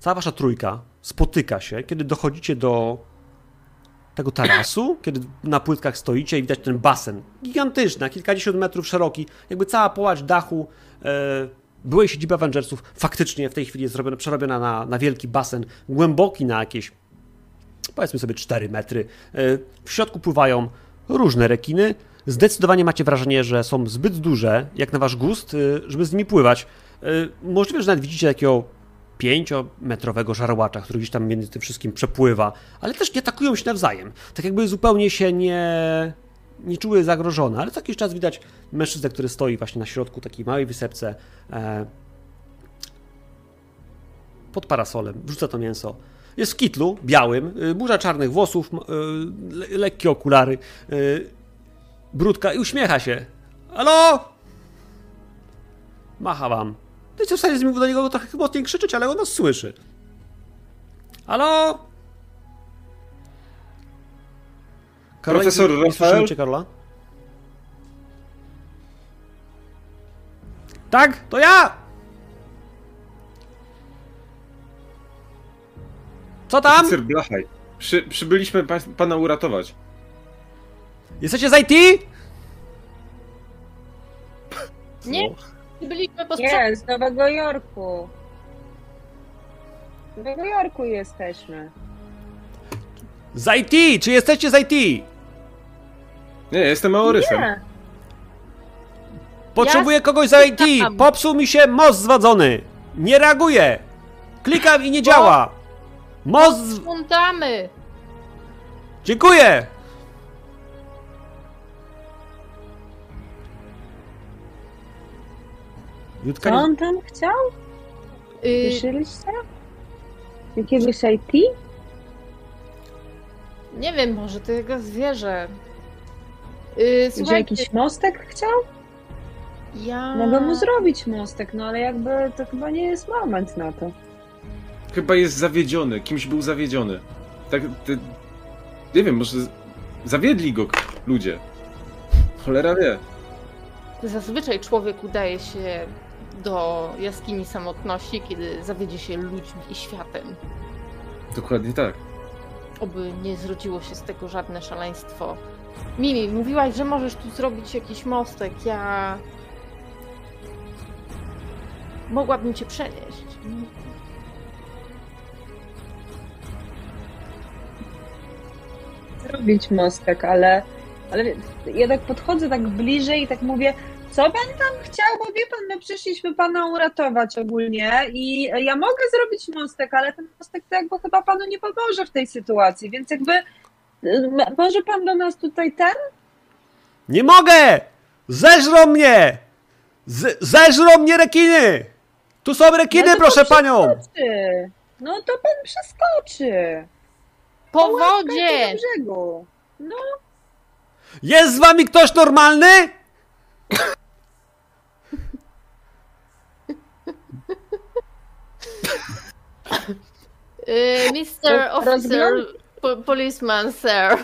Cała wasza trójka spotyka się, kiedy dochodzicie do tego tarasu, kiedy na płytkach stoicie i widać ten basen. Gigantyczny, kilkadziesiąt metrów szeroki. Jakby cała połacz dachu e, byłej siedziby Avengersów faktycznie w tej chwili jest zrobiona, przerobiona na, na wielki basen, głęboki na jakieś powiedzmy sobie 4 metry. E, W środku pływają różne rekiny. Zdecydowanie macie wrażenie, że są zbyt duże, jak na wasz gust, e, żeby z nimi pływać. E, Możliwe, że nawet widzicie takiego pięciometrowego żarłacza, który gdzieś tam między tym wszystkim przepływa, ale też nie atakują się nawzajem. Tak jakby zupełnie się nie, nie czuły zagrożone, ale co jakiś czas widać mężczyznę, który stoi właśnie na środku takiej małej wysepce e, pod parasolem, wrzuca to mięso. Jest w kitlu białym, y, burza czarnych włosów, le, lekkie okulary, y, brudka i uśmiecha się. Halo? Macha wam. No i co w stanie do niego trochę mocniej krzyczeć, ale on nas słyszy. Halo? Karola, Profesor nie, nie Rafael? cię, Karola? Tak, to ja! Co tam? Oficer Blachaj. Przy, przybyliśmy pa, pana uratować. Jesteście z IT? Nie, byliśmy posprzątać. Nie, z Nowego Jorku. Z Nowego Jorku jesteśmy. Z IT! Czy jesteście z IT? Nie, jestem Maorysem. Nie. Potrzebuję Ja kogoś z IT! Popsuł mi się most zwadzony! Nie reaguje! Klikam i nie działa! Most... Sprzątamy! Dziękuję! Jutka Co nie... on tam chciał? Y, Słyszeliście? Jakiegoś IT? nie wiem, może to jego zwierzę. Y, słuchajcie, jakiś mostek chciał? ja... Mogę mu zrobić mostek, no ale jakby to chyba nie jest moment na to. Chyba jest zawiedziony, kimś był zawiedziony. Tak, ty, nie wiem, może zawiedli go ludzie. Cholera wie. Zazwyczaj człowiek udaje się do jaskini samotności, kiedy zawiedzie się ludźmi i światem. Dokładnie tak. Oby nie zrodziło się z tego żadne szaleństwo. Mimi, mówiłaś, że możesz tu zrobić jakiś mostek. Ja. Mogłabym cię przenieść. Zrobić mostek, ale, ale ja tak podchodzę tak bliżej i tak mówię, co pan tam chciał, bo wie pan, my przyszliśmy pana uratować ogólnie i ja mogę zrobić mostek, ale ten mostek to jakby chyba panu nie pomoże w tej sytuacji, więc jakby może pan do nas tutaj ten? Nie mogę! Zeżrą mnie! Z zeżrą mnie rekiny! Tu są rekiny, No proszę pan panią! przeskoczy. No to pan przeskoczy. Po Do wodzie! brzegu. No, Jest z wami ktoś normalny? Y, Mr. Officer, po, policeman, sir.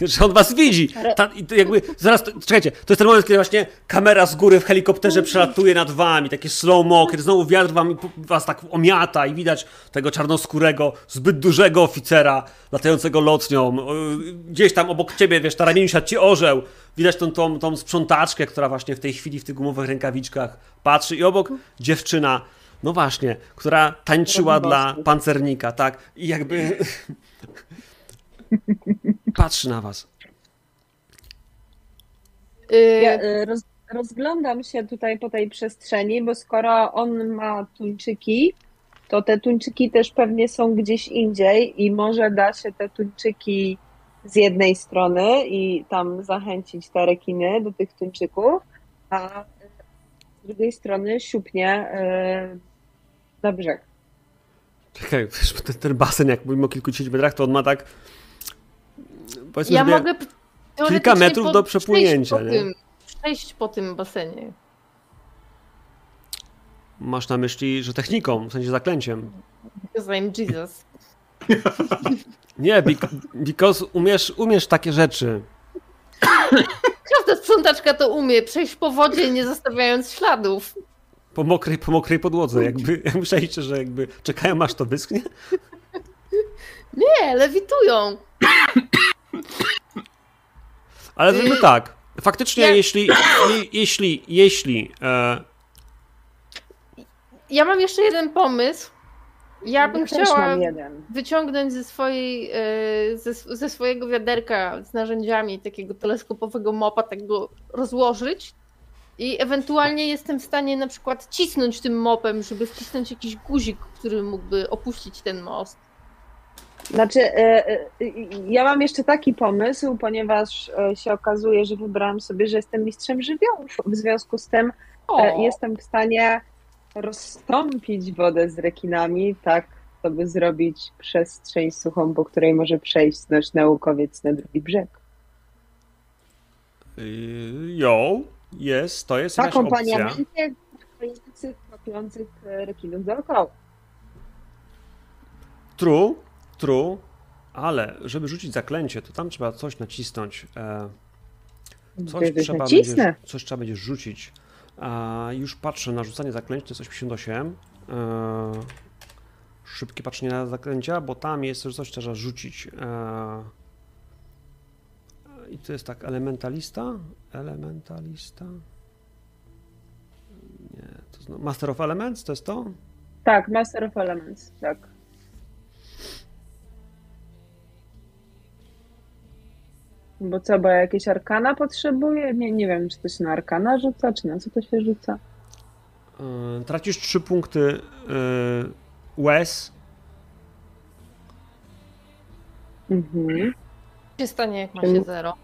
że on was widzi. Ta, jakby, zaraz, to, czekajcie, to jest ten moment, kiedy właśnie kamera z góry w helikopterze przelatuje nad wami, takie slow-mo, kiedy znowu wiatr wam, was tak omiata i widać tego czarnoskórego, zbyt dużego oficera latającego lotnią. Gdzieś tam obok ciebie, wiesz, na ramieniu siadł ci orzeł. Widać tą, tą, tą sprzątaczkę, która właśnie w tej chwili w tych gumowych rękawiczkach patrzy i obok dziewczyna, no właśnie, która tańczyła dla pancernika, tak? I jakby patrzy na was. Y, Ja y, roz, rozglądam się tutaj po tej przestrzeni, bo skoro on ma tuńczyki, to te tuńczyki też pewnie są gdzieś indziej i może da się te tuńczyki z jednej strony i tam zachęcić te rekiny do tych tuńczyków, a z drugiej strony siupnie y, na brzeg. Czekaj, ten, ten basen, jak mówimy o kilkudziesięciu metrach, to on ma tak. Powiedzmy ja mogę kilka metrów po- do przepłynięcia, przejść po, tym, przejść po tym basenie. Masz na myśli, że techniką, w sensie zaklęciem. Because I'm Jesus. Nie, bec- because umiesz, umiesz takie rzeczy. Każda sprzątaczka to umie. Przejść po wodzie, nie zostawiając śladów. Po mokrej, po mokrej podłodze. Jakby, jak myśleliście, że jakby czekają aż to wyschnie? Nie, lewitują. Ale zróbmy tak. Faktycznie, ja- jeśli, jeśli, jeśli, e, Ja mam jeszcze jeden pomysł. Ja bym Ja chciała wyciągnąć ze swojej, e, ze, ze swojego wiaderka z narzędziami takiego teleskopowego mopa, tak go rozłożyć i ewentualnie jestem w stanie na przykład cisnąć tym mopem, żeby wcisnąć jakiś guzik, który mógłby opuścić ten most. Znaczy, e, e, ja mam jeszcze taki pomysł, ponieważ e, się okazuje, że wybrałam sobie, że jestem mistrzem żywiołów. W związku z tym O, jestem w stanie rozstąpić wodę z rekinami, tak, żeby zrobić przestrzeń suchą, po której może przejść nasz naukowiec na drugi brzeg. y, jo, jest, to jest W jakaś opcja. akompaniamencie kojących, kopiących rekinów dookoła. True, true, ale żeby rzucić zaklęcie, to tam trzeba coś nacisnąć. E, coś, trzeba nacisnę. będzie, coś trzeba będzie rzucić. Już patrzę na rzucanie zaklęć, to jest 88. E, szybkie patrzenie na zaklęcia, bo tam jest coś, co trzeba rzucić. E, I to jest tak, elementalista? Elementalista? Nie, to Master of Elements, to jest to? Tak, Master of Elements, tak. Bo co, bo ja jakieś arkana potrzebuję? Nie, nie wiem, czy to się na arkana rzuca, czy na co to się rzuca. Yy, Tracisz 3 punkty yy, łez. Mhm. co się stanie, jak ma się zero?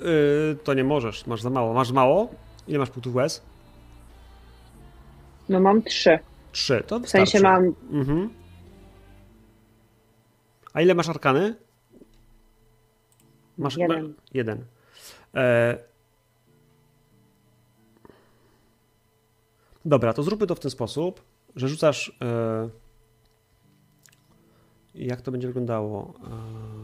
Yy, to nie możesz, masz za mało. Masz mało? Ile masz punktów łez? No mam trzy. 3, to W sensie mam Mhm. A ile masz arkany? Masz Jeden. Ma, jeden. E... Dobra, to zróbmy to w ten sposób, że rzucasz. E... Jak to będzie wyglądało? E...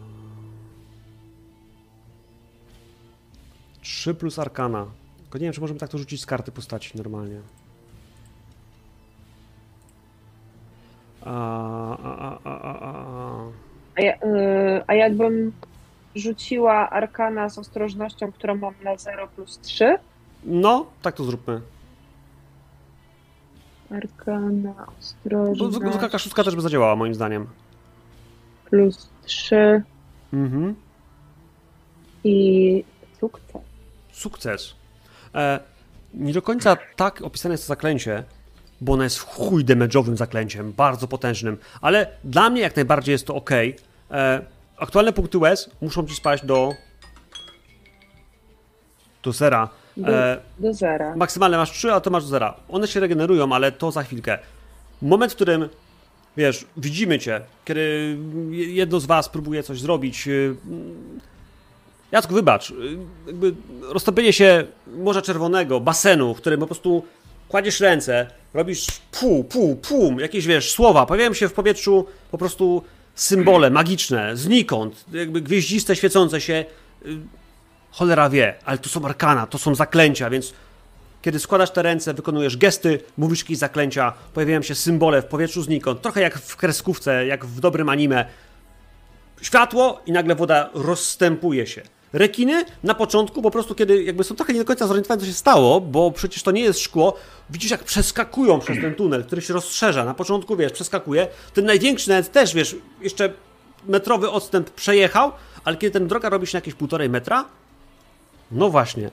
3 plus arkana. Tylko nie wiem, czy możemy tak to rzucić z karty postaci normalnie. A, a, a, a, a, a. A, ja, y, a jakbym rzuciła arkana z ostrożnością, którą mam na 0 plus 3? No, tak to zróbmy. Arkana, Bo ostrożność zwykła szóstka też by zadziałała, moim zdaniem. plus 3 Mhm. i sukces. Sukces. E, nie do końca tak opisane jest to zaklęcie, bo ono jest chuj damage'owym zaklęciem, bardzo potężnym, ale dla mnie jak najbardziej jest to ok. E, aktualne punkty łez muszą ci spaść do do zera. Do, E, do zera. maksymalne masz 3, a to masz do zera. One się regenerują, ale to za chwilkę. Moment, w którym wiesz, widzimy cię, kiedy jedno z was próbuje coś zrobić. yy, Jacku, wybacz. yy, Jakby roztopienie się Morza Czerwonego, basenu, w którym po prostu kładziesz ręce, robisz pu, pu, pum, jakieś wiesz, słowa, pojawiają się w powietrzu po prostu symbole magiczne, znikąd, jakby gwieździste, świecące się. y, Cholera wie, ale to są arkana, to są zaklęcia, więc kiedy składasz te ręce, wykonujesz gesty, mówisz jakieś zaklęcia, pojawiają się symbole w powietrzu znikąd, trochę jak w kreskówce, jak w dobrym anime. Światło i nagle woda rozstępuje się. Rekiny na początku po prostu, kiedy jakby są trochę nie do końca zorientowane, co się stało, bo przecież to nie jest szkło, widzisz jak przeskakują przez ten tunel, który się rozszerza. Na początku, wiesz, przeskakuje. Ten największy nawet też, wiesz, jeszcze metrowy odstęp przejechał, ale kiedy ten droga robi się na jakieś półtorej metra, no właśnie.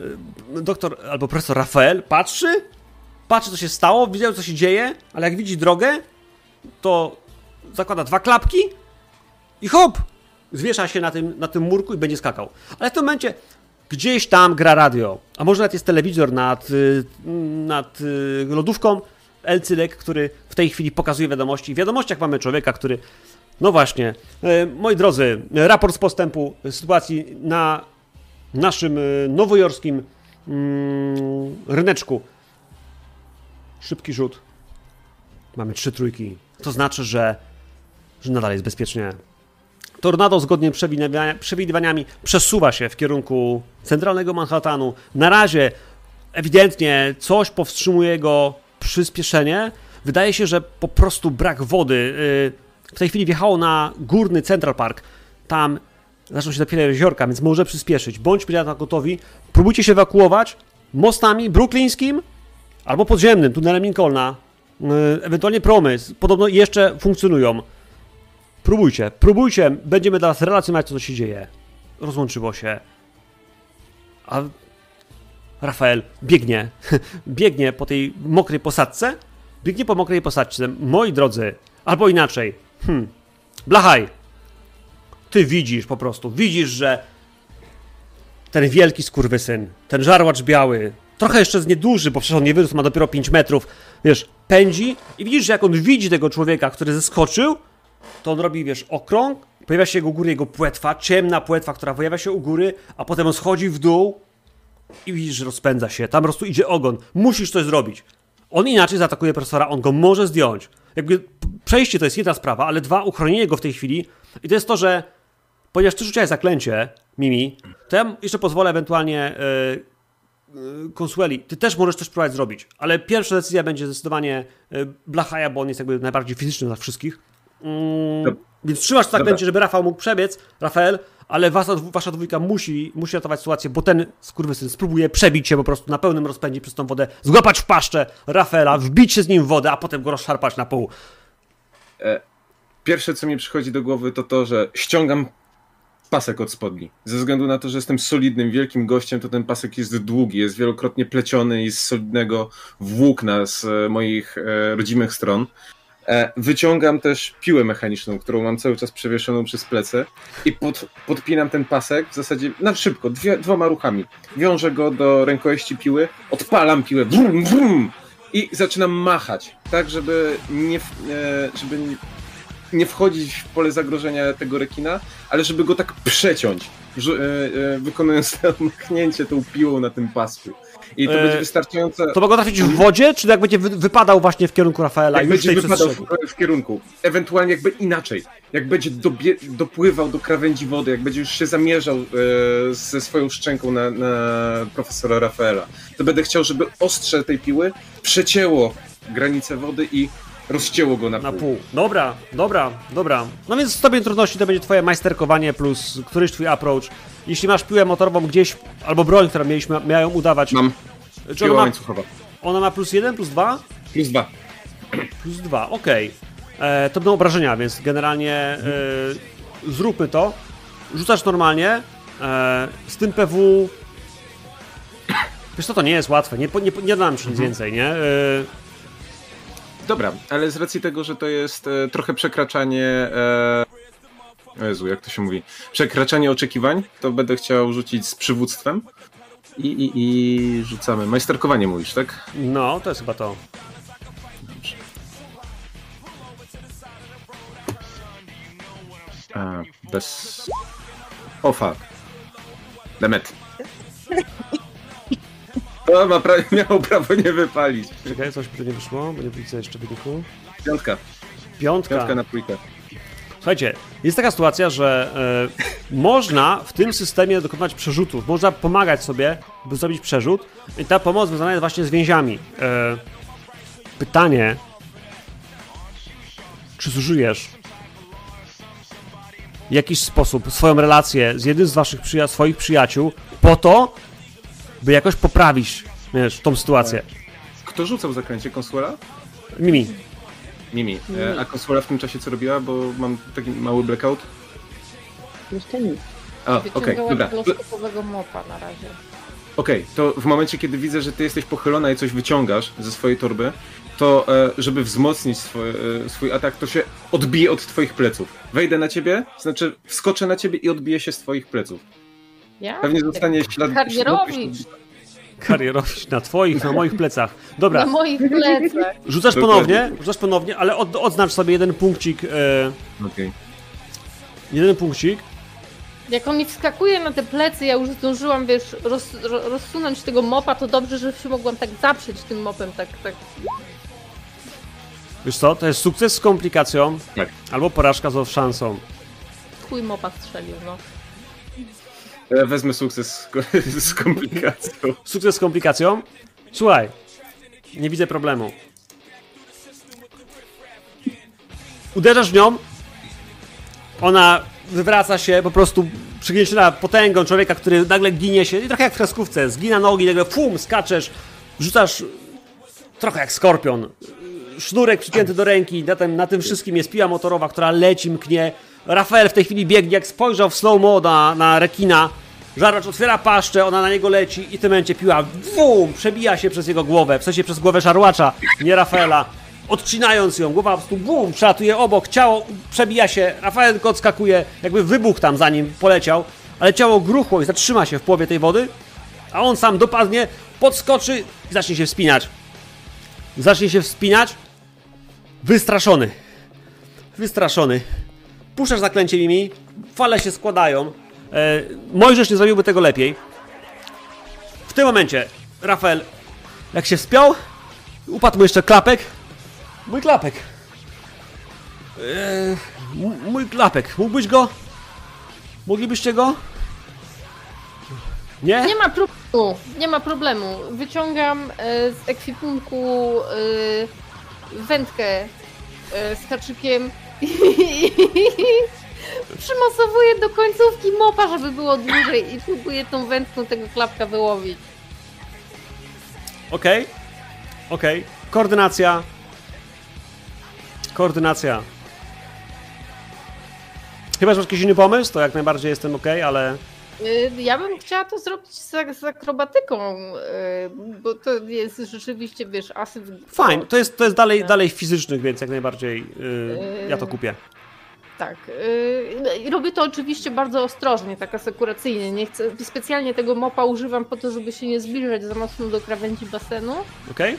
Y, Doktor albo profesor Rafael patrzy, patrzy co się stało, widział co się dzieje, ale jak widzi drogę, to zakłada dwa klapki i hop! Zwiesza się na tym, na tym murku i będzie skakał. Ale w tym momencie gdzieś tam gra radio, a może nawet jest telewizor nad, y, nad y, lodówką LCD, który w tej chwili pokazuje wiadomości. W wiadomościach mamy człowieka, który no właśnie, e, moi drodzy, raport z postępu sytuacji na naszym nowojorskim mm, ryneczku. Szybki rzut. Mamy trzy trójki. To znaczy, że, że nadal jest bezpiecznie. Tornado zgodnie z przewidywania- przewidywaniami przesuwa się w kierunku centralnego Manhattanu. Na razie ewidentnie coś powstrzymuje jego przyspieszenie. Wydaje się, że po prostu brak wody. y, W tej chwili wjechało na górny Central Park. Tam zaczną się dopiero jeziorka, więc może przyspieszyć. Bądźmy na to gotowi. Próbujcie się ewakuować mostami brooklińskim albo podziemnym, tunelem Lincolna. y, Ewentualnie promy. Podobno jeszcze funkcjonują. Próbujcie, próbujcie. Będziemy Was relacjonować, co się dzieje. Rozłączyło się. A Rafael biegnie, biegnie po tej mokrej posadce, biegnie po mokrej posadce. Moi drodzy, albo inaczej, hmm, blachaj, ty widzisz po prostu, widzisz, że ten wielki skurwysyn, ten żarłacz biały, trochę jeszcze jest nieduży, bo przecież on nie wyrósł, ma dopiero 5 metrów, wiesz, pędzi i widzisz, że jak on widzi tego człowieka, który zeskoczył, to on robi, wiesz, okrąg, pojawia się u góry jego płetwa, ciemna płetwa, która pojawia się u góry, a potem on schodzi w dół, i widzisz, że rozpędza się. Tam po prostu idzie ogon. Musisz coś zrobić. On inaczej zaatakuje profesora, on go może zdjąć. Jakby przejście to jest jedna sprawa, ale dwa, uchronienie go w tej chwili. I to jest to, że ponieważ ty rzuciłeś zaklęcie, Mimi, to ja jeszcze pozwolę ewentualnie yy, yy, Consueli, ty też możesz coś próbować zrobić. Ale pierwsza decyzja będzie zdecydowanie yy, Blachaja, bo on jest jakby najbardziej fizyczny z wszystkich. Mm, więc trzymasz Dobra. zaklęcie, żeby Rafał mógł przebiec, Rafael, ale wasza, wasza dwójka musi, musi ratować sytuację, bo ten skurwysyn spróbuje przebić się po prostu na pełnym rozpędzie przez tą wodę, złapać w paszczę Rafaela, wbić się z nim w wodę, a potem go rozszarpać na pół. Pierwsze, co mi przychodzi do głowy, to to, że ściągam pasek od spodni. Ze względu na to, że jestem solidnym, wielkim gościem, to ten pasek jest długi, jest wielokrotnie pleciony i z solidnego włókna z e, moich e, rodzimych stron. E, wyciągam też piłę mechaniczną, którą mam cały czas przewieszoną przez plecy i pod, podpinam ten pasek w zasadzie na szybko, dwie, dwoma ruchami. Wiążę go do rękojeści piły, odpalam piłę, wrum, wrum, i zaczynam machać, tak żeby nie, e, żeby nie wchodzić w pole zagrożenia tego rekina, ale żeby go tak przeciąć, e, wykonując to machnięcie tą piłą na tym pasku. I to E, będzie wystarczające. To mogą trafić w wodzie, czy jak będzie wy, wypadał właśnie w kierunku Rafaela Jak będzie wypadał w, w kierunku. Ewentualnie jakby inaczej. Jak będzie dobie, dopływał do krawędzi wody, jak będzie już się zamierzał e, ze swoją szczęką na, na profesora Rafaela, to będę chciał, żeby ostrze tej piły przecięło granicę wody i rozcięło go na pół. Na pół. Dobra, dobra, dobra. No więc stopień trudności to będzie twoje majsterkowanie plus któryś twój approach. Jeśli masz piłę motorową gdzieś, albo broń, która mieliśmy, miają udawać. Mam Czy ona ma, łańcuchowa. ona ma plus jeden, plus dwa? Plus dwa. Plus dwa, okej. E, To będą obrażenia, więc generalnie e, zróbmy to. Rzucasz normalnie. E, z tym PW. Wiesz co, to nie jest łatwe. Nie, nie, nie dam ci nic więcej, nie? E, Dobra, ale z racji tego, że to jest e, trochę przekraczanie. E, o Jezu, jak to się mówi? Przekraczanie oczekiwań, to będę chciał rzucić z przywództwem. I, i, i rzucamy. Majsterkowanie mówisz, tak? no, to jest chyba to. A, bez. O fuck. Demet. To ma pra- miało prawo nie wypalić. Czekaj, coś tu nie wyszło, bo nie widzę jeszcze wyniku. Piątka. Piątka. Piątka na trójkę. Słuchajcie, jest taka sytuacja, że e, można w tym systemie dokonywać przerzutów. Można pomagać sobie, by zrobić przerzut. I ta pomoc związana jest właśnie z więziami. E, pytanie, czy zużyjesz w jakiś sposób swoją relację z jednym z waszych przyja- swoich przyjaciół po to, by jakoś poprawić wiesz, tą sytuację. Kto rzucał zakręcie? Konsuela? Mimi, Mimi. E, a Konsuela w tym czasie co robiła? Bo mam taki mały blackout. Jeszcze nic. A, okej, Wyciągałam dobra. mopa na razie. Okej, to w momencie, kiedy widzę, że ty jesteś pochylona i coś wyciągasz ze swojej torby, to e, żeby wzmocnić swoje, e, swój atak, to się odbije od twoich pleców. Wejdę na ciebie, znaczy wskoczę na ciebie i odbiję się z twoich pleców. Ja? Pewnie zostanie ślad... Karierowicz karierowicz na twoich, na moich plecach. Dobra, na moich plecach. Rzucasz ponownie, rzucasz ponownie, ale od, odznacz sobie jeden punkcik, e, Okej. jeden punkcik. Jak on mi wskakuje na te plecy, ja już zdążyłam, wiesz, roz, ro- rozsunąć tego mopa, to dobrze, że się mogłam tak zaprzeć tym mopem, tak, tak. Wiesz co, to jest sukces z komplikacją, Tak. albo porażka z szansą. Chuj mopa strzelił, no. Ja wezmę sukces z komplikacją. Sukces z komplikacją? Słuchaj, nie widzę problemu. Uderzasz w nią, ona wywraca się, po prostu przygnieciona potęgą człowieka, który nagle ginie się, i trochę jak w kreskówce, zgina nogi, nagle fum, skaczesz, rzucasz trochę jak skorpion. Sznurek przypięty do ręki, na tym, na tym wszystkim jest piła motorowa, która leci, mknie. Rafael w tej chwili biegnie, jak spojrzał w slow-mo na, na rekina. Żarłacz otwiera paszczę, ona na niego leci i tym momencie piła wum, przebija się przez jego głowę, w sensie przez głowę żarłacza, nie Rafaela. Odcinając ją, głowa po prostu bum, przelatuje obok, ciało przebija się, Rafael tylko odskakuje, jakby wybuch tam za nim poleciał, ale ciało gruchło i zatrzyma się w połowie tej wody, a on sam dopadnie, podskoczy i zacznie się wspinać. Zacznie się wspinać, wystraszony. Wystraszony. Puszczasz zaklęcie Mimi, fale się składają. E, Mojżesz nie zrobiłby tego lepiej. W tym momencie Rafael, jak się wspiął, upadł mu jeszcze klapek. Mój klapek. E, m- mój klapek. Mógłbyś go? Moglibyście go? Nie? Nie ma problemu, nie ma problemu. Wyciągam e, z ekwipunku e, wędkę e, z haczykiem i przymocowuję do końcówki mopa, żeby było dłużej i próbuję tą wędką tego klapka wyłowić. Okej. Okej. Koordynacja. Koordynacja. Chyba, że masz jakiś inny pomysł, to jak najbardziej jestem ok, ale. Y, Ja bym chciała to zrobić z, z akrobatyką, y, bo to jest rzeczywiście, wiesz, asyf. Fajnie, to jest, to jest dalej, dalej fizycznych, więc jak najbardziej yy, ja to kupię. Tak. y, I robię to oczywiście bardzo ostrożnie, tak asekuracyjnie. Nie chcę, specjalnie tego mopa używam po to, żeby się nie zbliżać za mocno do krawędzi basenu. Okej?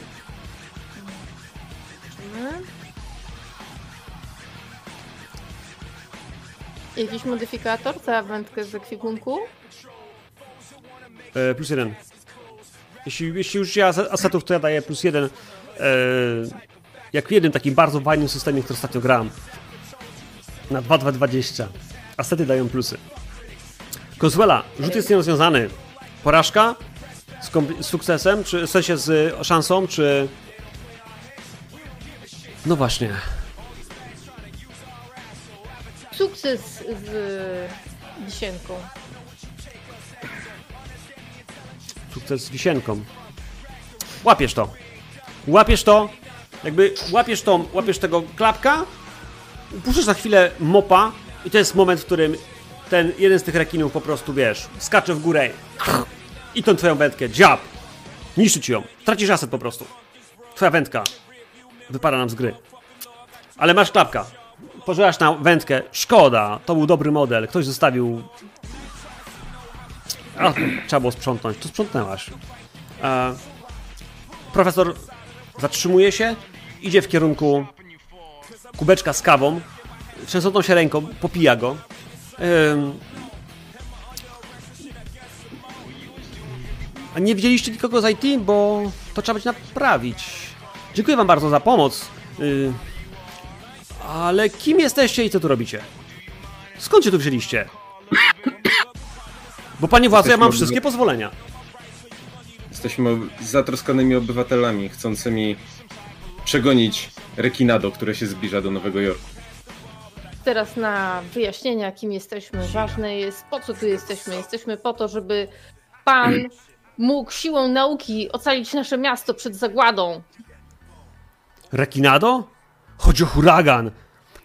Jakiś modyfikator za wędkę z ekwipunku? E, plus jeden. Jeśli, jeśli użycie ase- asetów, to ja daję plus jeden. E, jak w jednym takim bardzo fajnym systemie, który ostatnio grałem. Na 2-2-20. Asety dają plusy. Konsuela, rzut jest nierozwiązany. Porażka z, z sukcesem, czy w sensie z szansą, czy. No właśnie. Sukces z wisienką. Sukces z wisienką. Łapiesz to. Łapiesz to. Jakby łapiesz to, łapiesz tego klapka, puszczasz za chwilę mopa i to jest moment, w którym ten jeden z tych rekinów po prostu, wiesz, skacze w górę i tą twoją wędkę, dziab, niszczy ci ją, tracisz aset po prostu. Twoja wędka wypada nam z gry. Ale masz klapka. Pożyłaś na wędkę, szkoda, to był dobry model, ktoś zostawił a, trzeba było sprzątnąć. To sprzątnęłaś. E, profesor zatrzymuje się, idzie w kierunku kubeczka z kawą. Trzęsącą się ręką, popija go. A nie widzieliście nikogo z IT, bo to trzeba będzie naprawić. Dziękuję wam bardzo za pomoc. Y, ale kim jesteście i co tu robicie? Skąd się tu wzięliście? Bo panie władze, ja mam wszystkie pozwolenia. Jesteśmy zatroskanymi obywatelami, chcącymi przegonić rekinado, które się zbliża do Nowego Jorku. Teraz na wyjaśnienia, kim jesteśmy, ważne jest, po co tu jesteśmy. Jesteśmy po to, żeby pan mógł siłą nauki ocalić nasze miasto przed zagładą. Rekinado? Chodzi o huragan,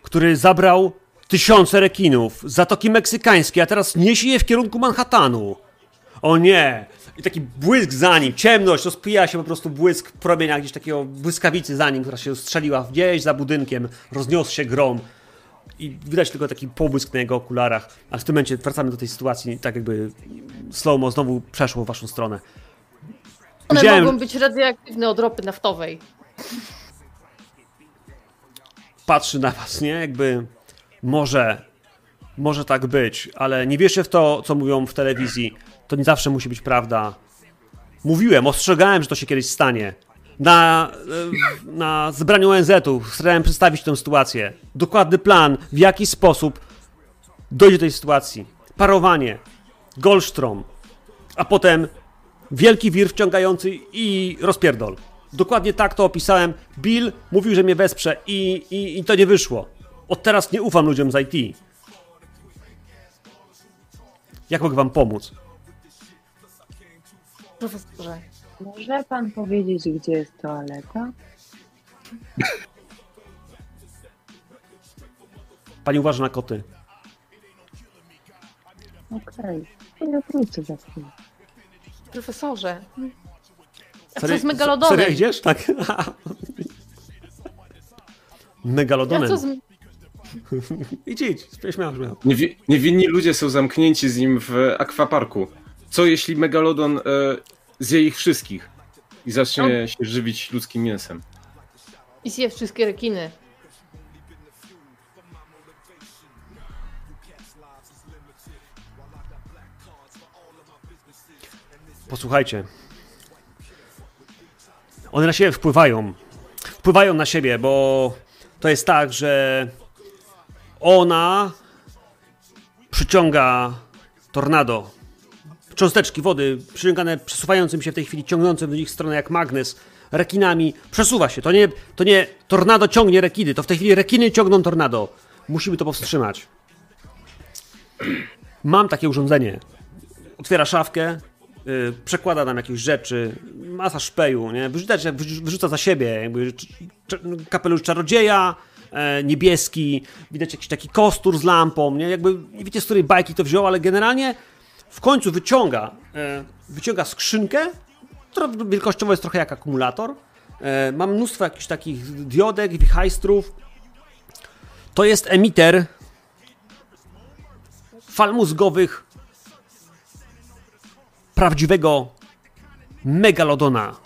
który zabrał tysiące rekinów z Zatoki Meksykańskiej, a teraz niesie je w kierunku Manhattanu. O nie! I taki błysk za nim, ciemność, rozpija się po prostu błysk promienia gdzieś takiego błyskawicy za nim, która się strzeliła gdzieś za budynkiem, rozniósł się grom. I widać tylko taki pobłysk na jego okularach. A w tym momencie wracamy do tej sytuacji, tak jakby slow-mo znowu przeszło w waszą stronę. One Widziałem- mogą być radioaktywne od ropy naftowej. patrzy na was, nie? Jakby może, może tak być, ale nie wierzcie w to, co mówią w telewizji. To nie zawsze musi być prawda. Mówiłem, ostrzegałem, że to się kiedyś stanie. Na, e, na zebraniu ONZ-u starałem przedstawić tę sytuację. Dokładny plan, w jaki sposób dojdzie do tej sytuacji. Parowanie, Goldstrom, a potem wielki wir wciągający i rozpierdol. Dokładnie tak to opisałem. Bill mówił, że mnie wesprze i, i, i to nie wyszło. Od teraz nie ufam ludziom z IT. Jak mogę wam pomóc? Profesorze, Może pan powiedzieć, gdzie jest toaleta? Pani uważa na koty. Okej. Okay. Ja wrócę za chwilę. profesorze. A co z megalodonem? Serio idziesz? Tak. A Megalodonem. co z... Idź, idź. Śmiało, śmiało. Niewi- niewinni ludzie są zamknięci z nim w akwaparku. Co jeśli Megalodon e, zje ich wszystkich i zacznie się żywić ludzkim mięsem? I zje wszystkie rekiny. Posłuchajcie. One na siebie wpływają. Wpływają na siebie, bo to jest tak, że ona przyciąga tornado. Cząsteczki wody przyciągane, przesuwającym się w tej chwili, ciągnącym do nich stronę jak magnes, rekinami. Przesuwa się. To nie, to nie tornado ciągnie rekiny, to w tej chwili rekiny ciągną tornado. Musimy to powstrzymać. Mam takie urządzenie otwiera szafkę, y, przekłada nam jakieś rzeczy, masa szpeju, nie? Wyrzuca, wyrzu- wyrzuca za siebie jakby kapelusz czarodzieja, niebieski, widać jakiś taki kostur z lampą, nie? Jakby nie wiecie z której bajki to wziął, ale generalnie w końcu wyciąga, e, wyciąga skrzynkę, która wielkościowo jest trochę jak akumulator. E, mam mnóstwo jakichś takich diodek, wichajstrów. To jest emiter fal mózgowych prawdziwego megalodona.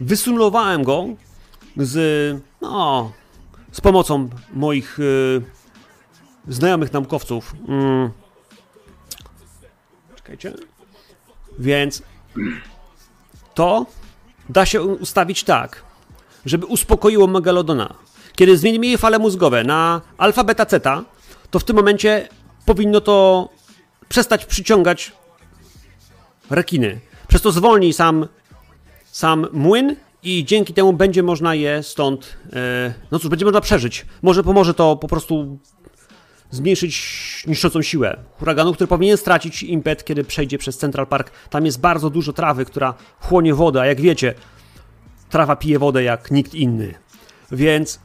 Wysymulowałem go z, no, z pomocą moich y, znajomych naukowców. Mm. Czekajcie. Więc to da się ustawić tak, żeby uspokoiło megalodona. Kiedy zmienimy jej fale mózgowe na alfa, beta, zeta, to w tym momencie powinno to przestać przyciągać rekiny. Przez to zwolni sam, sam młyn i dzięki temu będzie można je stąd, e, no cóż, będzie można przeżyć. Może pomoże to po prostu zmniejszyć niszczącą siłę huraganu, który powinien stracić impet, kiedy przejdzie przez Central Park. Tam jest bardzo dużo trawy, która chłonie wodę, a jak wiecie, trawa pije wodę jak nikt inny. Więc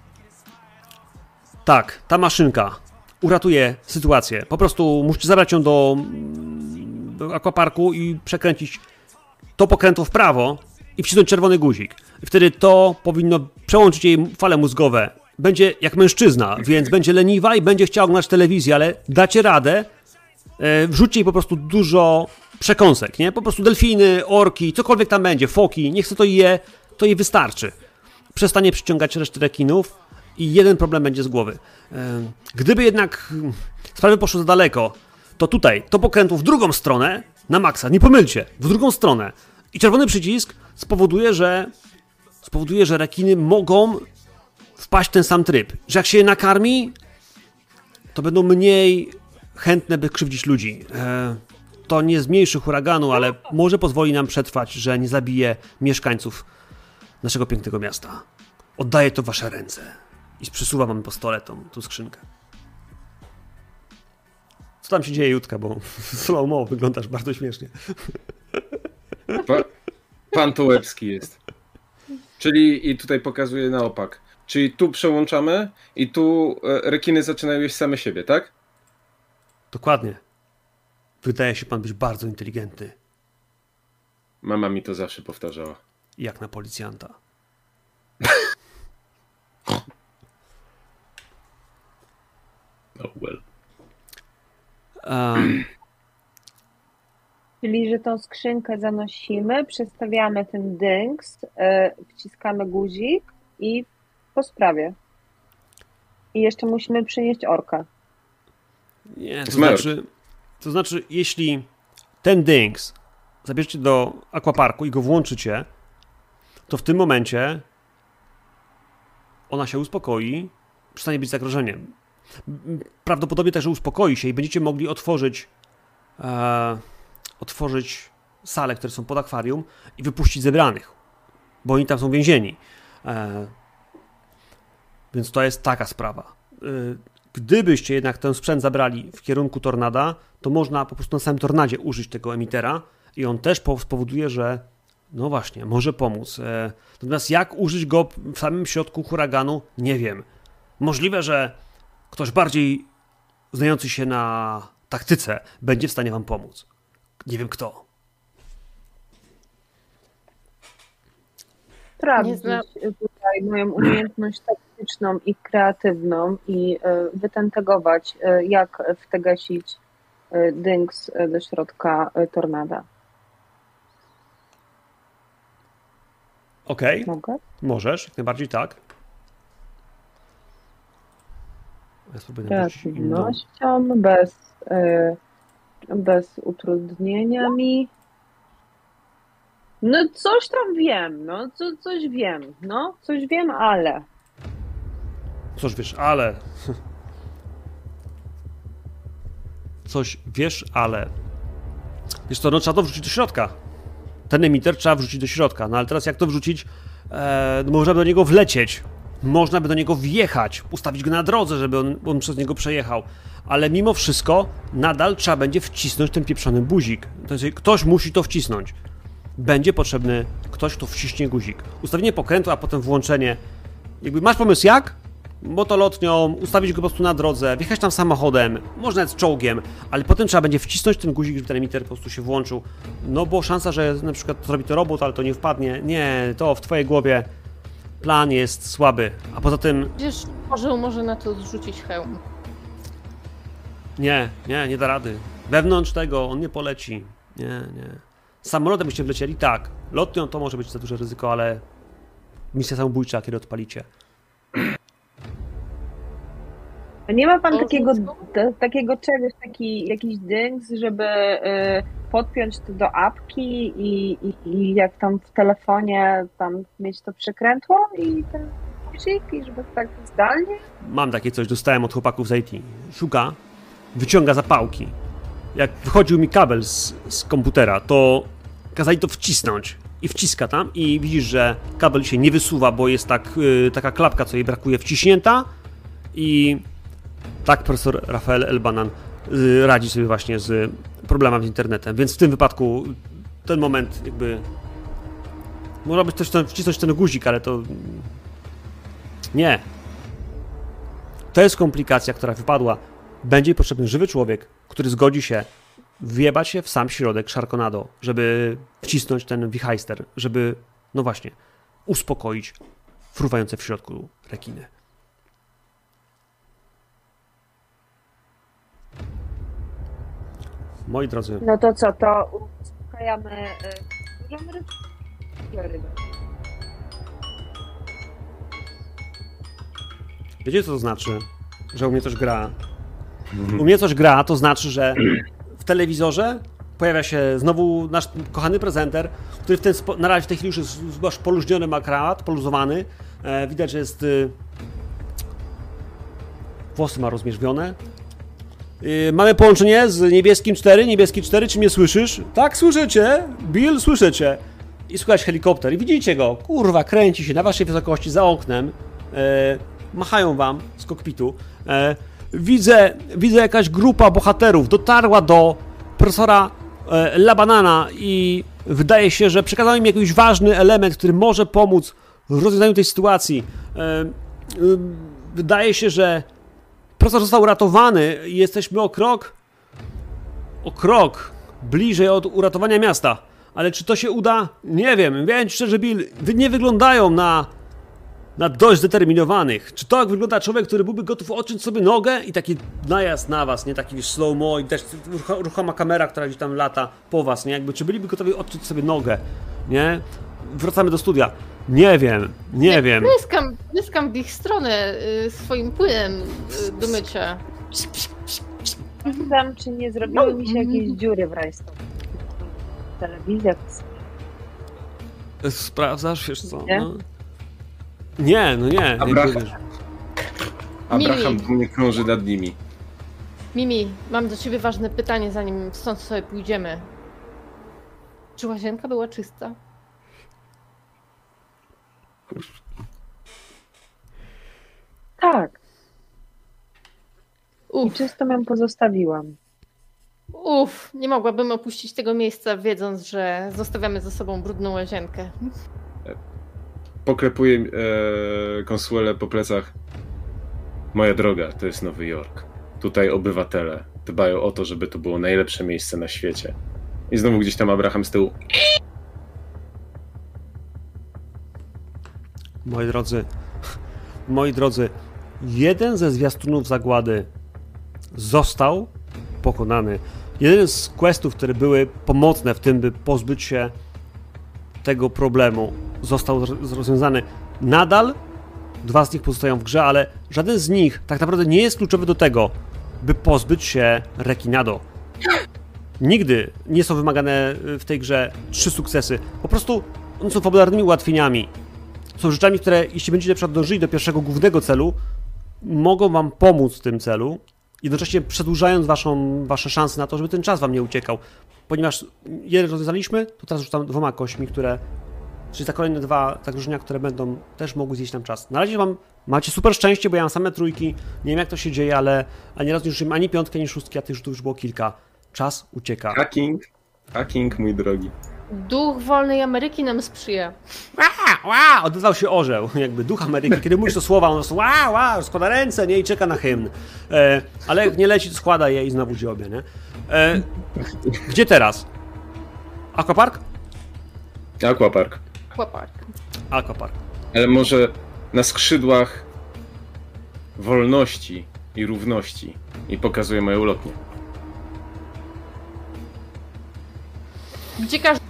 tak, ta maszynka uratuje sytuację. Po prostu musicie zabrać ją do do akwaparku i przekręcić to pokrętło w prawo i wcisnąć czerwony guzik. Wtedy to powinno przełączyć jej fale mózgowe. Będzie jak mężczyzna, więc będzie leniwa i będzie chciała oglądać telewizję, ale dacie radę, e, wrzućcie jej po prostu dużo przekąsek, nie? Po prostu delfiny, orki, cokolwiek tam będzie, foki, niech se to je, to jej wystarczy. Przestanie przyciągać resztę rekinów i jeden problem będzie z głowy. E, Gdyby jednak sprawy poszły za daleko, to tutaj, to pokrętło w drugą stronę, na maksa, nie pomylcie, w drugą stronę. I czerwony przycisk spowoduje, że spowoduje, że rekiny mogą wpaść w ten sam tryb. Że jak się je nakarmi, to będą mniej chętne, by krzywdzić ludzi. E, to nie zmniejszy huraganu, ale może pozwoli nam przetrwać, że nie zabije mieszkańców naszego pięknego miasta. Oddaję to w wasze ręce. I przysuwam wam pistoletom tą skrzynkę. Co tam się dzieje, Jutka, bo slow-mo wyglądasz bardzo śmiesznie. Pa, pan Tołebski jest. Czyli i tutaj pokazuje na opak. Czyli tu przełączamy i tu e, rekiny zaczynają jeść same siebie, tak? Dokładnie. Wydaje się pan być bardzo inteligentny, Mama mi to zawsze powtarzała. jak na policjanta. Oh well. Um, Czyli, że tą skrzynkę zanosimy, przestawiamy ten dynks, e, wciskamy guzik i po sprawie. I jeszcze musimy przynieść orkę. nie, to znaczy, to znaczy, jeśli ten Dynks zabierzecie do aquaparku i go włączycie, to w tym momencie ona się uspokoi, przestanie być zagrożeniem. Prawdopodobnie też uspokoi się i będziecie mogli otworzyć e, otworzyć sale, które są pod akwarium i wypuścić zebranych, bo oni tam są więzieni. E, więc to jest taka sprawa. Y, Gdybyście jednak ten sprzęt zabrali w kierunku tornada, to można po prostu na samym tornadzie użyć tego emitera i on też po- spowoduje, że no właśnie, może pomóc. E, Natomiast jak użyć go w samym środku huraganu, nie wiem. Możliwe, że ktoś bardziej znający się na taktyce będzie w stanie wam pomóc. Nie wiem kto. Zna- Sprawdzić tutaj moją umiejętność taktyczną i kreatywną i e, wytentegować, e, jak wtegasić e, dynks do środka tornada. Okej, Mogę? możesz, jak najbardziej tak. Ja spróbuję inną. Kreatywnością, bez, e, bez utrudnienia mi. No coś tam wiem, no co, coś wiem, no coś wiem, ale Cóż wiesz, ale. Coś wiesz, ale. Wiesz co, no trzeba to wrzucić do środka. Ten emiter trzeba wrzucić do środka. No ale teraz jak to wrzucić? E, no można by do niego wlecieć. Można by do niego wjechać, ustawić go na drodze, żeby on, on przez niego przejechał. Ale mimo wszystko nadal trzeba będzie wcisnąć ten pieprzony guzik. To jest, ktoś musi to wcisnąć. Będzie potrzebny ktoś, kto wciśnie guzik. Ustawienie pokrętła, a potem włączenie. Jakby masz pomysł jak? motolotnią, ustawić go po prostu na drodze, wjechać tam samochodem, może nawet czołgiem, ale potem trzeba będzie wcisnąć ten guzik, żeby ten emiter po prostu się włączył. No bo szansa, że na przykład zrobi to robot, ale to nie wpadnie. Nie, to w twojej głowie plan jest słaby. A poza tym, Przecież orzeł może na to zrzucić hełm. nie, nie, nie da rady. Wewnątrz tego on nie poleci. Nie, nie. Samolotem byście wlecieli? Tak. Lotnią to może być za duże ryzyko, ale misja samobójcza, kiedy odpalicie. A nie ma pan takiego, t- takiego czegoś, taki jakiś dynks, żeby y, podpiąć to do apki i, i, i jak tam w telefonie tam mieć to przekrętło i ten guzik i żeby tak zdalnie? Mam takie coś, dostałem od chłopaków z IT. Szuka, wyciąga zapałki. Jak wychodził mi kabel z, z komputera, to kazali to wcisnąć. I wciska tam i widzisz, że kabel się nie wysuwa, bo jest tak, y, taka klapka, co jej brakuje, wciśnięta. I tak profesor Rafael Elbanan y, radzi sobie właśnie z problemami z internetem. Więc w tym wypadku ten moment jakby... Można by też ten, wcisnąć ten guzik, ale to... Nie, to jest komplikacja, która wypadła. Będzie potrzebny żywy człowiek, który zgodzi się wjebać się w sam środek Sharknado, żeby wcisnąć ten wichajster, żeby, no właśnie, uspokoić fruwające w środku rekiny. Moi drodzy, No to co, to uspokajamy y, rybę? Małą rybę. wiecie co to znaczy, że u mnie coś gra? U mnie coś gra, to znaczy, że w telewizorze pojawia się znowu nasz kochany prezenter, który w ten spo... na razie w tej chwili już jest masz poluźniony ma krawat, poluzowany. E, widać, że jest... Y... Włosy ma rozmierzwione. Y, mamy połączenie z niebieskim 4. Niebieski 4, czy mnie słyszysz? Tak, słyszę cię. Bill, słyszę cię. I słychać helikopter. I widzicie go. Kurwa, kręci się na waszej wysokości za oknem. E, machają wam z kokpitu. E, widzę, widzę jakaś grupa bohaterów dotarła do profesora e, Labanana i wydaje się, że przekazał im jakiś ważny element, który może pomóc w rozwiązaniu tej sytuacji. Wydaje się, że profesor został uratowany i jesteśmy o krok, o krok bliżej od uratowania miasta. Ale czy to się uda? Nie wiem. Wiem szczerze, Bill, wy nie wyglądają na na dość zdeterminowanych. Czy to jak wygląda człowiek, który byłby gotów odciąć sobie nogę i taki najazd na was, nie taki slow-mo i też ruchoma kamera, która gdzieś tam lata po was, nie? Jakby, czy byliby gotowi odciąć sobie nogę, nie? Wracamy do studia. Nie wiem, nie wiem. Pryskam, pryskam w ich stronę y, swoim płynem y, do mycia. Sprawdzam, czy nie zrobiły mi się jakieś dziury w rajstopie. Telewizja Sprawdzasz, wiesz co? Nie? No. Nie, no nie. Abraham. Abraham dumnie krąży nad nimi. Mimi, mam do ciebie ważne pytanie, zanim stąd sobie pójdziemy. Czy łazienka była czysta? Tak, i czysto ją pozostawiłam. uff, nie mogłabym opuścić tego miejsca, wiedząc, że zostawiamy za sobą brudną łazienkę. Poklepuję e, konsuelę po plecach. Moja droga, to jest Nowy Jork. Tutaj obywatele dbają o to, żeby to było najlepsze miejsce na świecie. I znowu gdzieś tam Abraham z tyłu. Moi drodzy, moi drodzy, jeden ze zwiastunów zagłady został pokonany. Jeden z questów, które były pomocne w tym, by pozbyć się tego problemu, został rozwiązany. Nadal dwa z nich pozostają w grze, ale żaden z nich tak naprawdę nie jest kluczowy do tego, by pozbyć się Rekinado. Nigdy nie są wymagane w tej grze trzy sukcesy. Po prostu one są fabularnymi ułatwieniami są rzeczami, które jeśli będziecie na przykład dążyli do pierwszego głównego celu, mogą wam pomóc w tym celu, jednocześnie przedłużając waszą, wasze szanse na to, żeby ten czas wam nie uciekał. Ponieważ jeden rozwiązaliśmy, to teraz rzucam dwoma kośćmi, które czyli za kolejne dwa zagrożenia, które będą też mogły zjeść nam czas. Na razie wam macie super szczęście, bo ja mam same trójki, nie wiem jak to się dzieje, ale ani razu nie rzuciłem ani piątki, ani szóstki, a tych rzutów już było kilka. Czas ucieka. Hacking, hacking, mój drogi. Duch wolnej Ameryki nam sprzyja. Ła, ła, odezwał się orzeł, jakby duch Ameryki. Kiedy mówisz to słowa, on ła, ła, składa ręce, nie, i czeka na hymn. E, ale jak nie leci, to składa je i znowu dziobie, nie? E, gdzie teraz? Aquapark? Aquapark. Chłopak. Aquapark. Ale może na skrzydłach wolności i równości. I pokazuje moją lotnię. Gdzie każdy,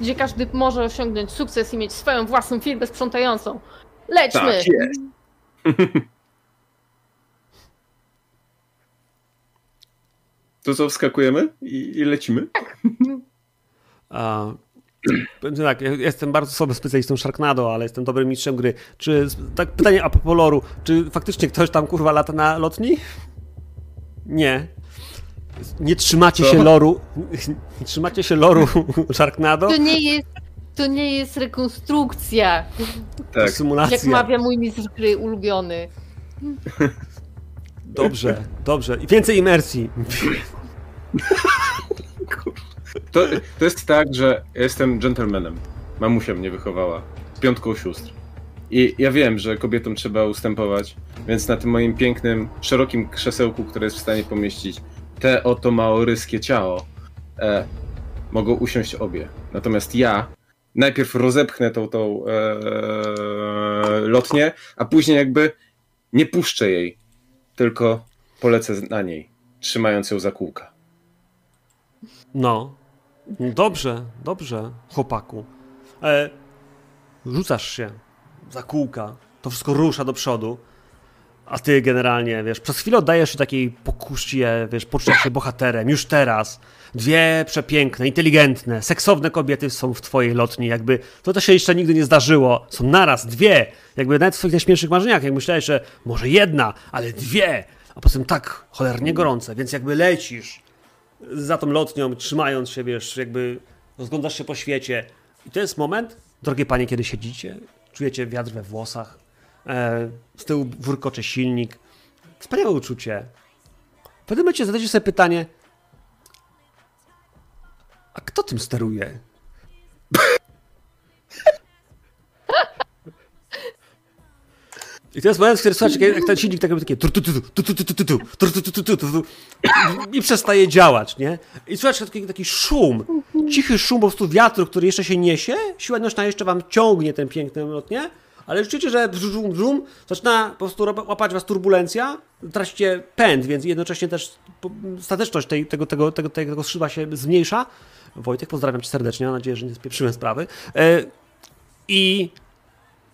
gdzie każdy może osiągnąć sukces i mieć swoją własną firmę sprzątającą. Lećmy! Tak jest. To co, wskakujemy i, i lecimy? A, powiem tak, ja jestem bardzo słabym specjalistą Sharknado, ale jestem dobrym mistrzem gry. Czy, tak pytanie a propos loru, czy faktycznie ktoś tam kurwa lata na lotni? Nie. Nie trzymacie Co? się loru. Nie trzymacie się loru Sharknado? To nie jest, to nie jest rekonstrukcja, Tak. symulacja. jak mawia mój mistrz gry ulubiony. Dobrze, dobrze. I więcej imersji. To, to jest tak, że ja jestem gentlemanem. Mamusia mnie wychowała. Piątką sióstr. I ja wiem, że kobietom trzeba ustępować, więc na tym moim pięknym, szerokim krzesełku, które jest w stanie pomieścić te oto maoryskie ciało, e, mogą usiąść obie. Natomiast ja najpierw rozepchnę tą, tą e, lotnię, a później jakby nie puszczę jej, tylko polecę na niej, trzymając ją za kółka. No. Dobrze, dobrze, chłopaku. E, rzucasz się za kółka, to wszystko rusza do przodu. A ty generalnie, wiesz, przez chwilę oddajesz się takiej pokuście, wiesz, poczucia się bohaterem, już teraz. Dwie przepiękne, inteligentne, seksowne kobiety są w twojej lotni, jakby to to się jeszcze nigdy nie zdarzyło. Są naraz, dwie, jakby nawet w swoich najśmielszych marzeniach, jak myślałeś, że może jedna, ale dwie, a potem tak cholernie gorące, więc jakby lecisz za tą lotnią, trzymając się, wiesz, jakby rozglądasz się po świecie. I to jest moment, drogie panie, kiedy siedzicie, czujecie wiatr we włosach, z tyłu wurkocze silnik. Wspaniałe uczucie. W pewnym momencie zadajcie sobie pytanie, a kto tym steruje? I jest moment, w którym słuchajcie, jak ten silnik tak robi takie i przestaje działać, nie? I słuchajcie, taki, taki szum, cichy szum po prostu wiatru, który jeszcze się niesie, siła nośna jeszcze wam ciągnie ten piękny lot, nie? Ale czujecie, że brzum, brzum, zaczyna po prostu łapać was turbulencja, tracicie pęd, więc jednocześnie też stateczność tej, tego, tego, tego, tego skrzydła się zmniejsza. Wojtek, pozdrawiam cię serdecznie, mam nadzieję, że nie spieprzyłem sprawy. I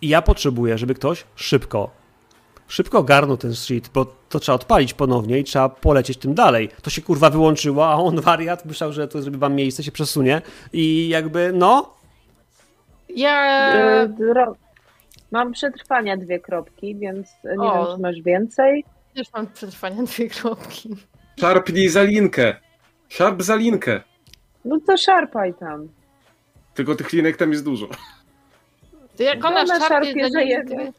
i ja potrzebuję, żeby ktoś szybko, szybko ogarnął ten shit, bo to trzeba odpalić ponownie i trzeba polecieć tym dalej. To się kurwa wyłączyło, a on wariat myślał, że to zrobi wam miejsce, się przesunie i jakby, no... Ja... Mam przetrwania dwie kropki, więc nie o. wiem, czy masz więcej. Też mam przetrwania dwie kropki. Szarpnij za linkę. Szarp za linkę. No to szarpaj tam. Tylko tych linek tam jest dużo. To jak ona, ona szarpie, szarpie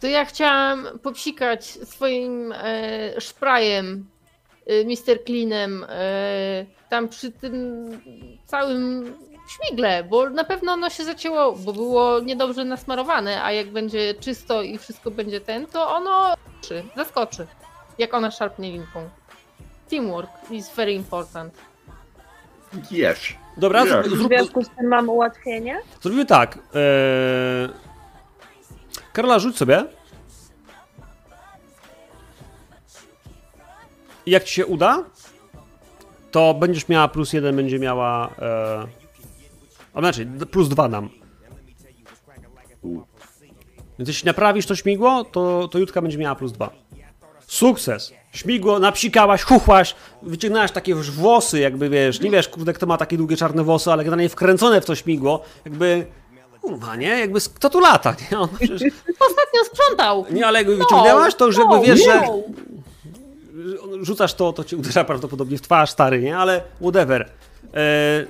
to ja chciałam popsikać swoim e, szprajem, e, Mr. Cleanem, e, tam przy tym całym śmigle, bo na pewno ono się zacięło, bo było niedobrze nasmarowane, a jak będzie czysto i wszystko będzie ten, to ono zaskoczy, jak ona szarpnie linką. Teamwork is very important. Yes. Dobra, yes. W związku z tym mam ułatwienie? Zrobimy tak. Eee... Karola, rzuć sobie. I jak ci się uda, to będziesz miała plus jeden, będzie miała. E... A znaczy, plus dwa nam. Więc jeśli naprawisz to śmigło, to, to Jutka będzie miała plus dwa. Sukces! Śmigło, napsikałaś, chuchłaś, wyciągnęłaś takie już włosy, jakby wiesz, nie wiesz, kurde, kto ma takie długie czarne włosy, ale generalnie wkręcone w to śmigło, jakby Kurwa, nie? Jakby kto tu lata, nie? On przecież... Ostatnio sprzątał. Nie, ale jakby wyciągnęłaś, to już jakby no, wiesz, że rzucasz to, to cię uderza prawdopodobnie w twarz, stary, nie? Ale whatever. E,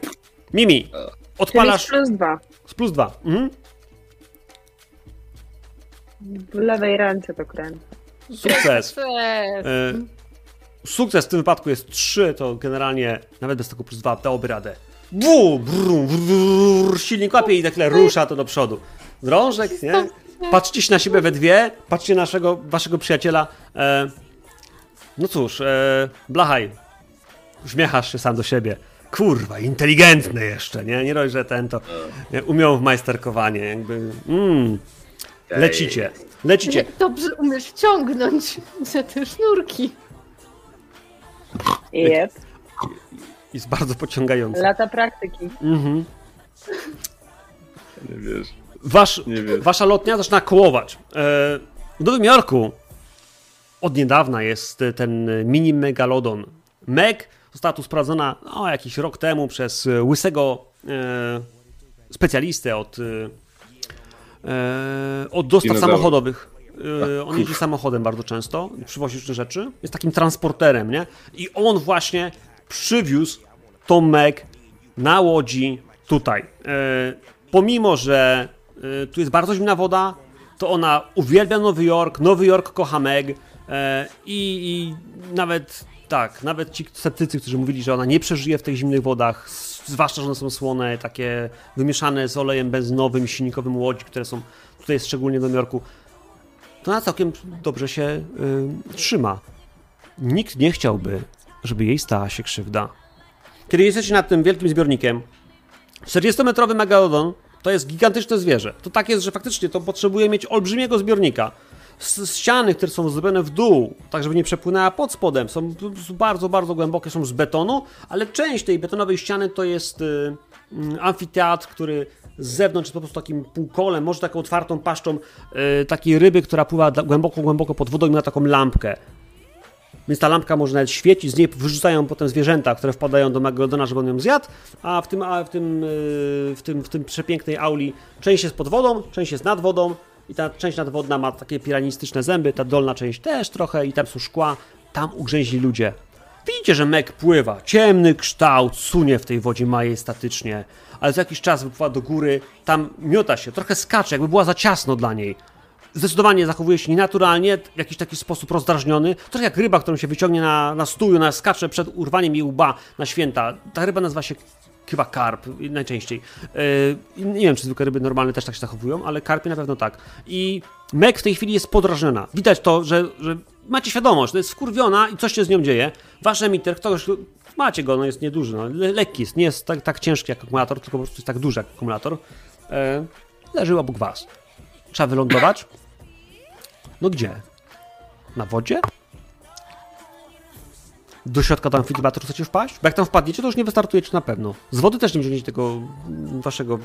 Mimi, odpalasz... Czyli z plus dwa. Z plus dwa. Mhm. W lewej ręce to kręcę. Sukces. E, sukces w tym wypadku jest 3, to generalnie nawet bez tego plus 2 dałoby radę. Bu, brum, silnik łapie i tak rusza to do przodu. Drążek, nie? Patrzcie się na siebie we dwie, patrzcie naszego, waszego przyjaciela. E, no cóż, e, blachaj. Uśmiechasz się sam do siebie. Kurwa, inteligentny jeszcze, nie? Nie robisz, że ten to nie, umiał w majsterkowanie, jakby. Mm, lecicie. Lecicie. Jak dobrze umiesz wciągnąć za te sznurki. Yep. Jest bardzo pociągający. Lata praktyki. Mhm. Nie wiesz. Wasz, nie wiesz. Wasza lotnia zaczyna kołować. E, w Nowym Jorku od niedawna jest ten mini megalodon. Meg została tu sprawdzona no, jakiś rok temu przez łysego e, specjalistę od E, od dostaw samochodowych. E, on jeździ samochodem bardzo często, przywozi różne rzeczy. Jest takim transporterem, nie? I on właśnie przywiózł tą Meg na łodzi tutaj. E, pomimo, że tu jest bardzo zimna woda, to ona uwielbia Nowy Jork, Nowy Jork kocha Meg i, i nawet tak, nawet ci sceptycy, którzy mówili, że ona nie przeżyje w tych zimnych wodach, zwłaszcza, że one są słone, takie wymieszane z olejem benzynowym, silnikowym łodzi, które są tutaj szczególnie Nowym Jorku, to ona całkiem dobrze się y, trzyma. Nikt nie chciałby, żeby jej stała się krzywda. Kiedy jesteście nad tym wielkim zbiornikiem, 40-metrowy megalodon to jest gigantyczne zwierzę. To tak jest, że faktycznie to potrzebuje mieć olbrzymiego zbiornika ściany, które są zrobione w dół, tak żeby nie przepłynęła pod spodem, są bardzo, bardzo głębokie, są z betonu, ale część tej betonowej ściany to jest y, mm, amfiteatr, który z zewnątrz jest po prostu takim półkolem, może taką otwartą paszczą e, takiej ryby, która pływa głęboko, głęboko pod wodą i ma taką lampkę. Więc ta lampka może nawet świecić, z niej wyrzucają potem zwierzęta, które wpadają do Megalodona, żeby on ją zjadł, a w tym, a w tym, yy, w tym, w tym przepięknej auli część jest pod wodą, część jest nad wodą i ta część nadwodna ma takie piranistyczne zęby, ta dolna część też trochę i tam są szkła, tam ugrzęźli ludzie. Widzicie, że Meg pływa, ciemny kształt, sunie w tej wodzie majestatycznie, ale za jakiś czas wypływa do góry, tam miota się, trochę skacze, jakby była za ciasno dla niej zdecydowanie zachowuje się nienaturalnie, w jakiś taki sposób rozdrażniony. Trochę jak ryba, którą się wyciągnie na, na stół, na skacze przed urwaniem jej łba na święta. Ta ryba nazywa się chyba karp najczęściej. Yy, nie wiem, czy zwykłe ryby normalne też tak się zachowują, ale karpie na pewno tak. I Meg w tej chwili jest podrażniona. Widać to, że, że macie świadomość, że jest wkurwiona i coś się z nią dzieje. Wasz emiter, ktoś, macie go, no jest nieduży, no, le, lekki jest, nie jest tak, tak ciężki jak akumulator, tylko po prostu jest tak duży jak akumulator. Yy, leży obok was. Trzeba wylądować. No gdzie? Na wodzie? Do środka do amfiteatru chcecie wpaść? Bo jak tam wpadniecie, to już nie wystartujecie na pewno. Z wody też nie wziąć tego mm, waszego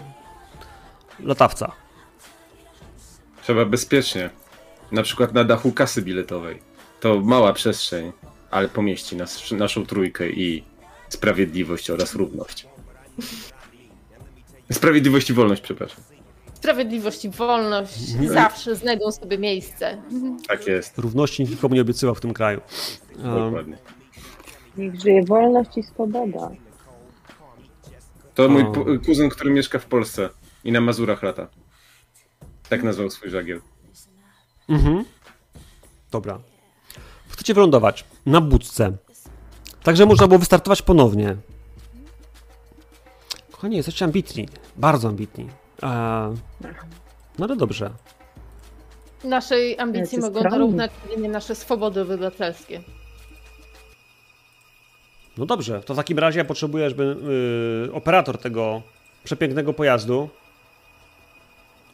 latawca. Trzeba bezpiecznie. Na przykład na dachu kasy biletowej. To mała przestrzeń, ale pomieści nas, naszą trójkę i sprawiedliwość oraz równość. Sprawiedliwość i wolność, przepraszam. Sprawiedliwość i wolność zawsze znajdą sobie miejsce. Tak jest, Równości nikomu nie obiecywał w tym kraju. Um, dokładnie. Niech żyje wolność i swoboda. To mój O. pu- kuzyn, który mieszka w Polsce i na Mazurach lata. Tak nazwał swój żagiel. mhm. Dobra. Chcecie wylądować na budce. Także można było wystartować ponownie. Kochani, jesteście ambitni. Bardzo ambitni. Eee, no ale dobrze. Naszej ambicji Jacy mogą skromni. dorównać jedynie nasze swobody obywatelskie. No dobrze, to w takim razie ja potrzebuję, żeby yy, operator tego przepięknego pojazdu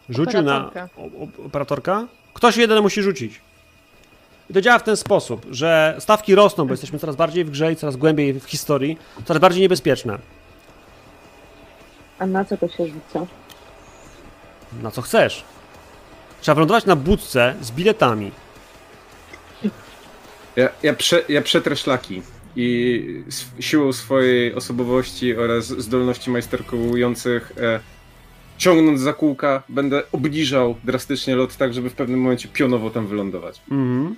rzucił Operatorka. na. O, operatorka? Ktoś jeden musi rzucić. I to działa w ten sposób, że stawki rosną, bo jesteśmy coraz bardziej w grze i coraz głębiej w historii, coraz bardziej niebezpieczne. A na co to się rzuca? Na co chcesz. Trzeba wylądować na budce z biletami. Ja, ja, prze, ja przetrę szlaki i siłą swojej osobowości oraz zdolności majsterkujących e, ciągnąc za kółka będę obniżał drastycznie lot tak, żeby w pewnym momencie pionowo tam wylądować. Mhm.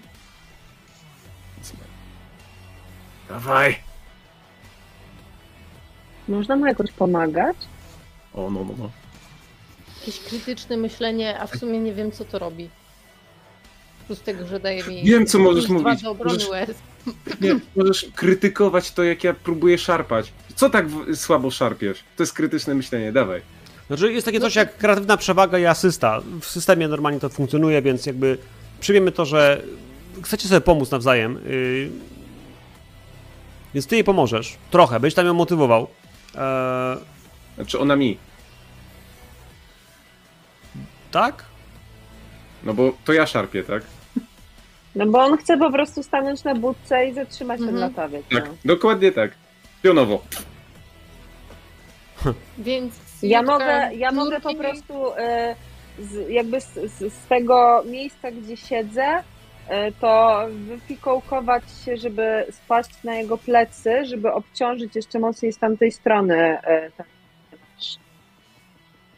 Dawaj! Można mu jakoś pomagać? O, no, no, no. Jakieś krytyczne myślenie, a w sumie nie wiem, co to robi. Plus tego, że daje mi. Wiem, co możesz mówić. do obrony Możesz-. Nie, możesz krytykować to, jak ja próbuję szarpać. Co tak słabo szarpiesz? To jest krytyczne myślenie, dawaj. Znaczy jest takie coś jak kreatywna przewaga i asysta. W systemie normalnie to funkcjonuje, więc jakby przyjmiemy to, że chcecie sobie pomóc nawzajem. Yy... Więc ty jej pomożesz. Trochę, będziesz tam ją motywował. Eee, Znaczy ona mi. tak? No bo to ja szarpię, tak? No bo on chce po prostu stanąć na budce i zatrzymać ten Mhm. latawiec. Tak, No. dokładnie tak. Pionowo. Więc. Ja mogę, ja mogę po prostu e, z, jakby z, z, z tego miejsca, gdzie siedzę, e, to wyfikołkować się, żeby spaść na jego plecy, żeby obciążyć jeszcze mocniej z tamtej strony e, ten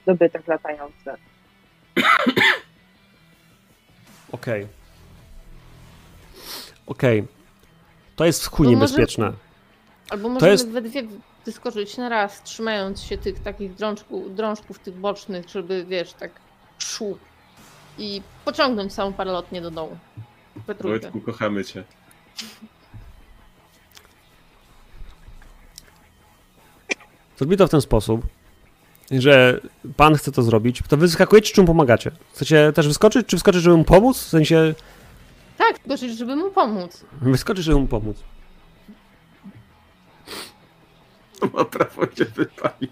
dobytek latający. Okej. Okej. To jest w chuj No może- niebezpieczne. Albo możemy jest- we dwie wyskoczyć na raz, trzymając się tych takich drążków, drążków tych bocznych, żeby wiesz, tak szło. I pociągnąć całą paralotnię do dołu. We trójkę. Wojtku, kochamy cię. Zrobi to w ten sposób, że pan chce to zrobić. To wy wyskakujecie, czy mu pomagacie? Chcecie też wyskoczyć, czy wyskoczyć, żeby mu pomóc? W sensie, Tak, tylko że- żeby mu pomóc. wyskoczyć, żeby mu pomóc. Ma prawo się wypalić.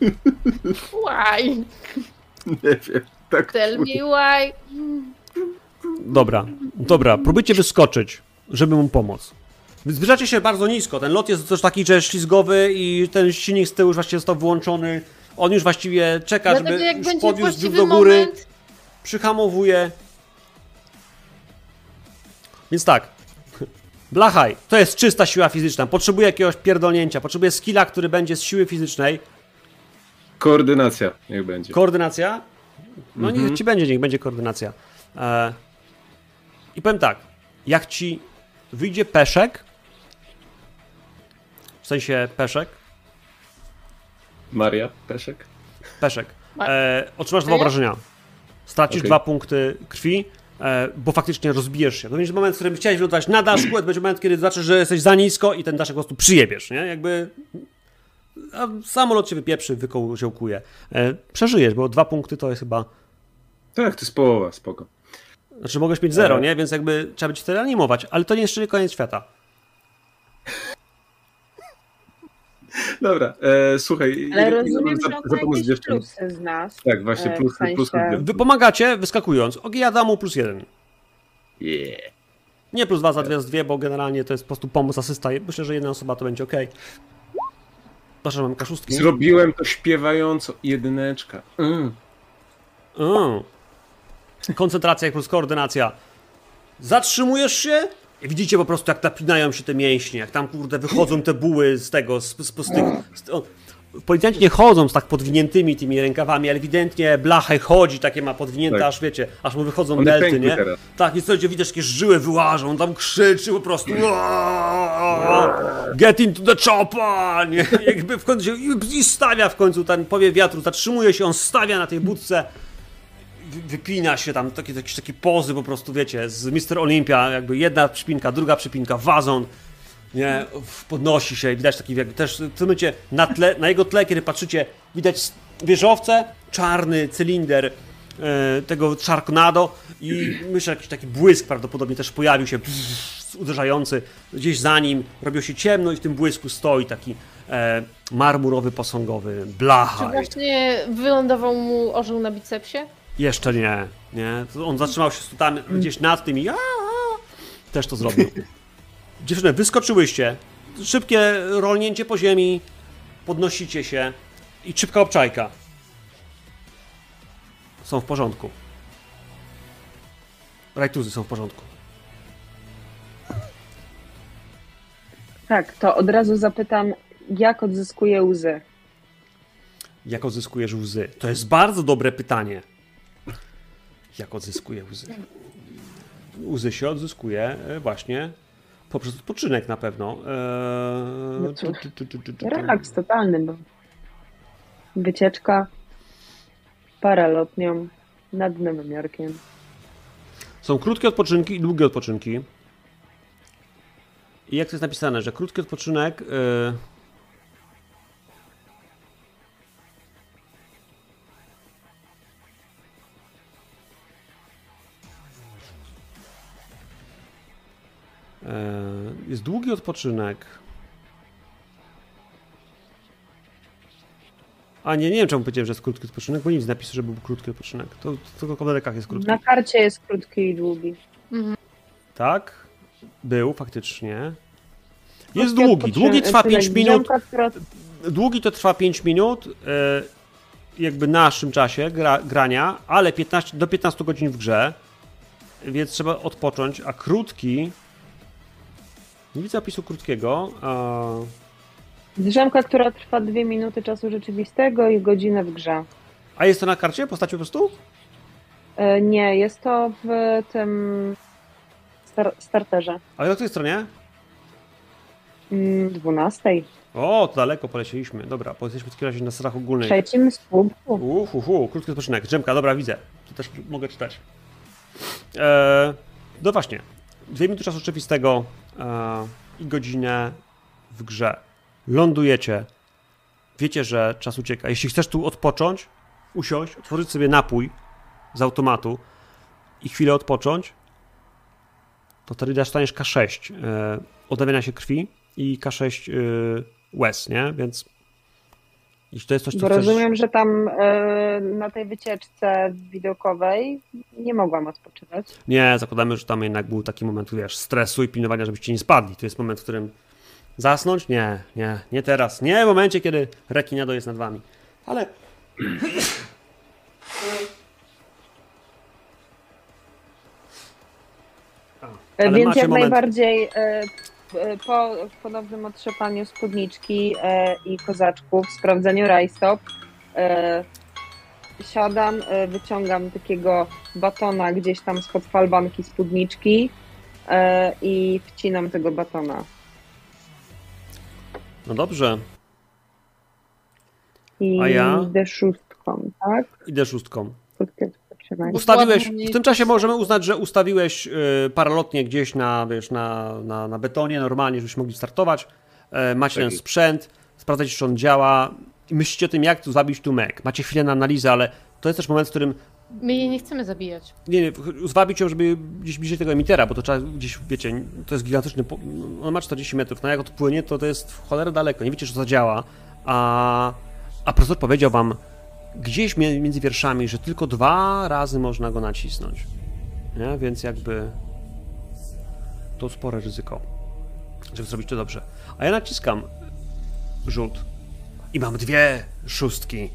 Why? Nie wiem. Tak. Tell me why. Dobra, dobra, próbujcie wyskoczyć, żeby mu pomóc. Zbliżacie się bardzo nisko. Ten lot jest też taki, że ślizgowy i ten silnik z tyłu już właściwie został włączony. On już właściwie czeka, Dlatego żeby jak już podniósł do góry, moment, przyhamowuje. Więc tak. Blachaj, to jest czysta siła fizyczna. Potrzebuje jakiegoś pierdolnięcia, potrzebuje skilla, który będzie z siły fizycznej. Koordynacja niech będzie. Koordynacja? No Mhm. niech ci będzie, niech będzie koordynacja. E, I powiem tak, jak ci wyjdzie peszek, w sensie peszek, Maria, Peszek. peszek, e, otrzymasz dwa obrażenia. Stracisz Okej. dwa punkty krwi, bo faktycznie rozbijesz się. To będzie moment, w którym chciałeś wylądować na daszku, to będzie moment, kiedy zobaczysz, że jesteś za nisko i ten daszek po prostu przyjebiesz, nie? Jakby... A samolot cię wypieprzy, wykołziałkuje. E, przeżyjesz, bo dwa punkty to jest chyba... Tak, to jest połowa, spoko. Znaczy mogłeś mieć zero, E. nie? Więc jakby trzeba będzie wtedy animować, ale to nie jeszcze nie koniec świata. Dobra, e, słuchaj. Ale rozumiem, że za- on ma plusy z nas. Tak, właśnie, e, w plusy, sensie- plusy Wy pomagacie wyskakując. Ogi Adamu plus jeden. Yeah. Nie plus dwa za dwie z dwie, bo generalnie to jest po prostu pomoc, asysta. Myślę, że jedna osoba to będzie ok. Proszę, mam kaszustki. Zrobiłem to śpiewająco. Jedyneczka. Mm. Mm. Koncentracja plus koordynacja. Zatrzymujesz się widzicie po prostu, jak napinają się te mięśnie, jak tam, kurde, wychodzą te buły z tego, z, z, z tych... Z, o, Policjanci nie chodzą z tak podwiniętymi tymi rękawami, ale ewidentnie blachaj chodzi, takie ma podwinięte, Tak. aż wiecie, aż mu wychodzą delty, nie? teraz. Tak, i słuchajcie, widać, takie żyły wyłażą, on tam krzyczy po prostu Get into the chopper! Nie? Jakby w końcu i stawia w końcu ten powiew wiatru, zatrzymuje się, on stawia na tej budce wypina się tam, takie, jakieś takie pozy po prostu, wiecie, z Mister Olympia, jakby jedna przypinka, druga przypinka, wazon, nie, podnosi się i widać taki, jakby też w tym momencie na, tle, na jego tle, kiedy patrzycie, widać wieżowce, czarny cylinder e, tego Sharknado i myślę, jakiś taki błysk prawdopodobnie też pojawił się, pff, uderzający gdzieś za nim, robiło się ciemno i w tym błysku stoi taki e, marmurowy, posągowy czy blachaj. właśnie wylądował mu orzeł na bicepsie? Jeszcze nie, nie. On zatrzymał się tam gdzieś nad tym i też to zrobił. Dziewczyny, wyskoczyłyście. Szybkie rolnięcie po ziemi, podnosicie się i szybka obczajka. Są w porządku. Rajtuzy są w porządku. Tak, to od razu zapytam, jak odzyskuję łzy? Jak odzyskujesz łzy? To jest bardzo dobre pytanie. Jak odzyskuje łzy? Łzy się odzyskuje e, właśnie poprzez odpoczynek na pewno. Eee, No cóż, tu, tu, tu, tu, tu, tu. Relaks totalny, bo wycieczka paralotnią nad Nowym Jorkiem. Są krótkie odpoczynki i długie odpoczynki. I jak to jest napisane, że krótki odpoczynek. e, Jest długi odpoczynek. A nie, nie wiem czemu powiedziałem, że jest krótki odpoczynek, bo nic napisze, że był krótki odpoczynek. To, to tylko w lekach jest krótki. Na karcie jest krótki i długi. Tak, był faktycznie. Jest Krótki długi. Długi trwa odcinek 5 minut. która Długi to trwa 5 minut, e, jakby naszym czasie gra, grania, ale 15, do 15 godzin w grze, więc trzeba odpocząć, a krótki. Nie widzę opisu krótkiego. A, Drzemka, która trwa dwie minuty czasu rzeczywistego i godzinę w grze. a jest to na karcie? Postaci po prostu? E, Nie, jest to w tym star starterze. Ale na której stronie? Mm, 12. O, to daleko polecieliśmy. Dobra, bo jesteśmy w takim razie na stronach ogólnych. Trzecim słupku. Uhuhu, krótki odpoczynek. Drzemka, dobra, widzę. To też mogę czytać. Eee, no właśnie. Dwie minuty czasu rzeczywistego e, i godzinę w grze. Lądujecie. Wiecie, że czas ucieka. Jeśli chcesz tu odpocząć, usiąść, otworzyć sobie napój z automatu i chwilę odpocząć, to wtedy dostaniesz K6 e, odnawiania się krwi i K6 e, łez, nie? Więc Jeśli to jest coś, co Bo chcesz... rozumiem, że tam e, na tej wycieczce widokowej nie mogłam odpoczywać. Nie, zakładamy, że tam jednak był taki moment, wiesz, stresu i pilnowania, żebyście nie spadli. To jest moment, w którym zasnąć? Nie, nie, nie teraz. Nie w momencie, kiedy rekiniado jest nad wami. Ale... E, ale Więc jak moment- najbardziej e, po ponownym otrzepaniu spódniczki e, i kozaczków, sprawdzeniu rajstop, e, siadam, e, wyciągam takiego batona gdzieś tam spod falbanki spódniczki e, i wcinam tego batona. No dobrze, I A ja? idę szóstką, tak? idę szóstką. Przynajmniej. Ustawiłeś, w tym czasie możemy uznać, że ustawiłeś y, paralotnie gdzieś na, wiesz, na, na, na betonie normalnie, żebyśmy mogli startować. E, macie ten sprzęt, sprawdzacie, czy on działa i myślicie o tym, jak tu zabić tu mek. Macie chwilę na analizę, ale to jest też moment, w którym My jej nie chcemy zabijać. nie, nie, zwabić ją, żeby gdzieś bliżej tego emitera, bo to trzeba gdzieś, wiecie, to jest gigantyczny, on ma 40 metrów, no jak odpłynie, to to jest w cholerę daleko, nie wiecie, czy to zadziała, a, a profesor powiedział wam gdzieś między wierszami, że tylko dwa razy można go nacisnąć, nie? więc jakby to spore ryzyko, żeby zrobić to dobrze. A ja naciskam rzut i mam dwie szóstki,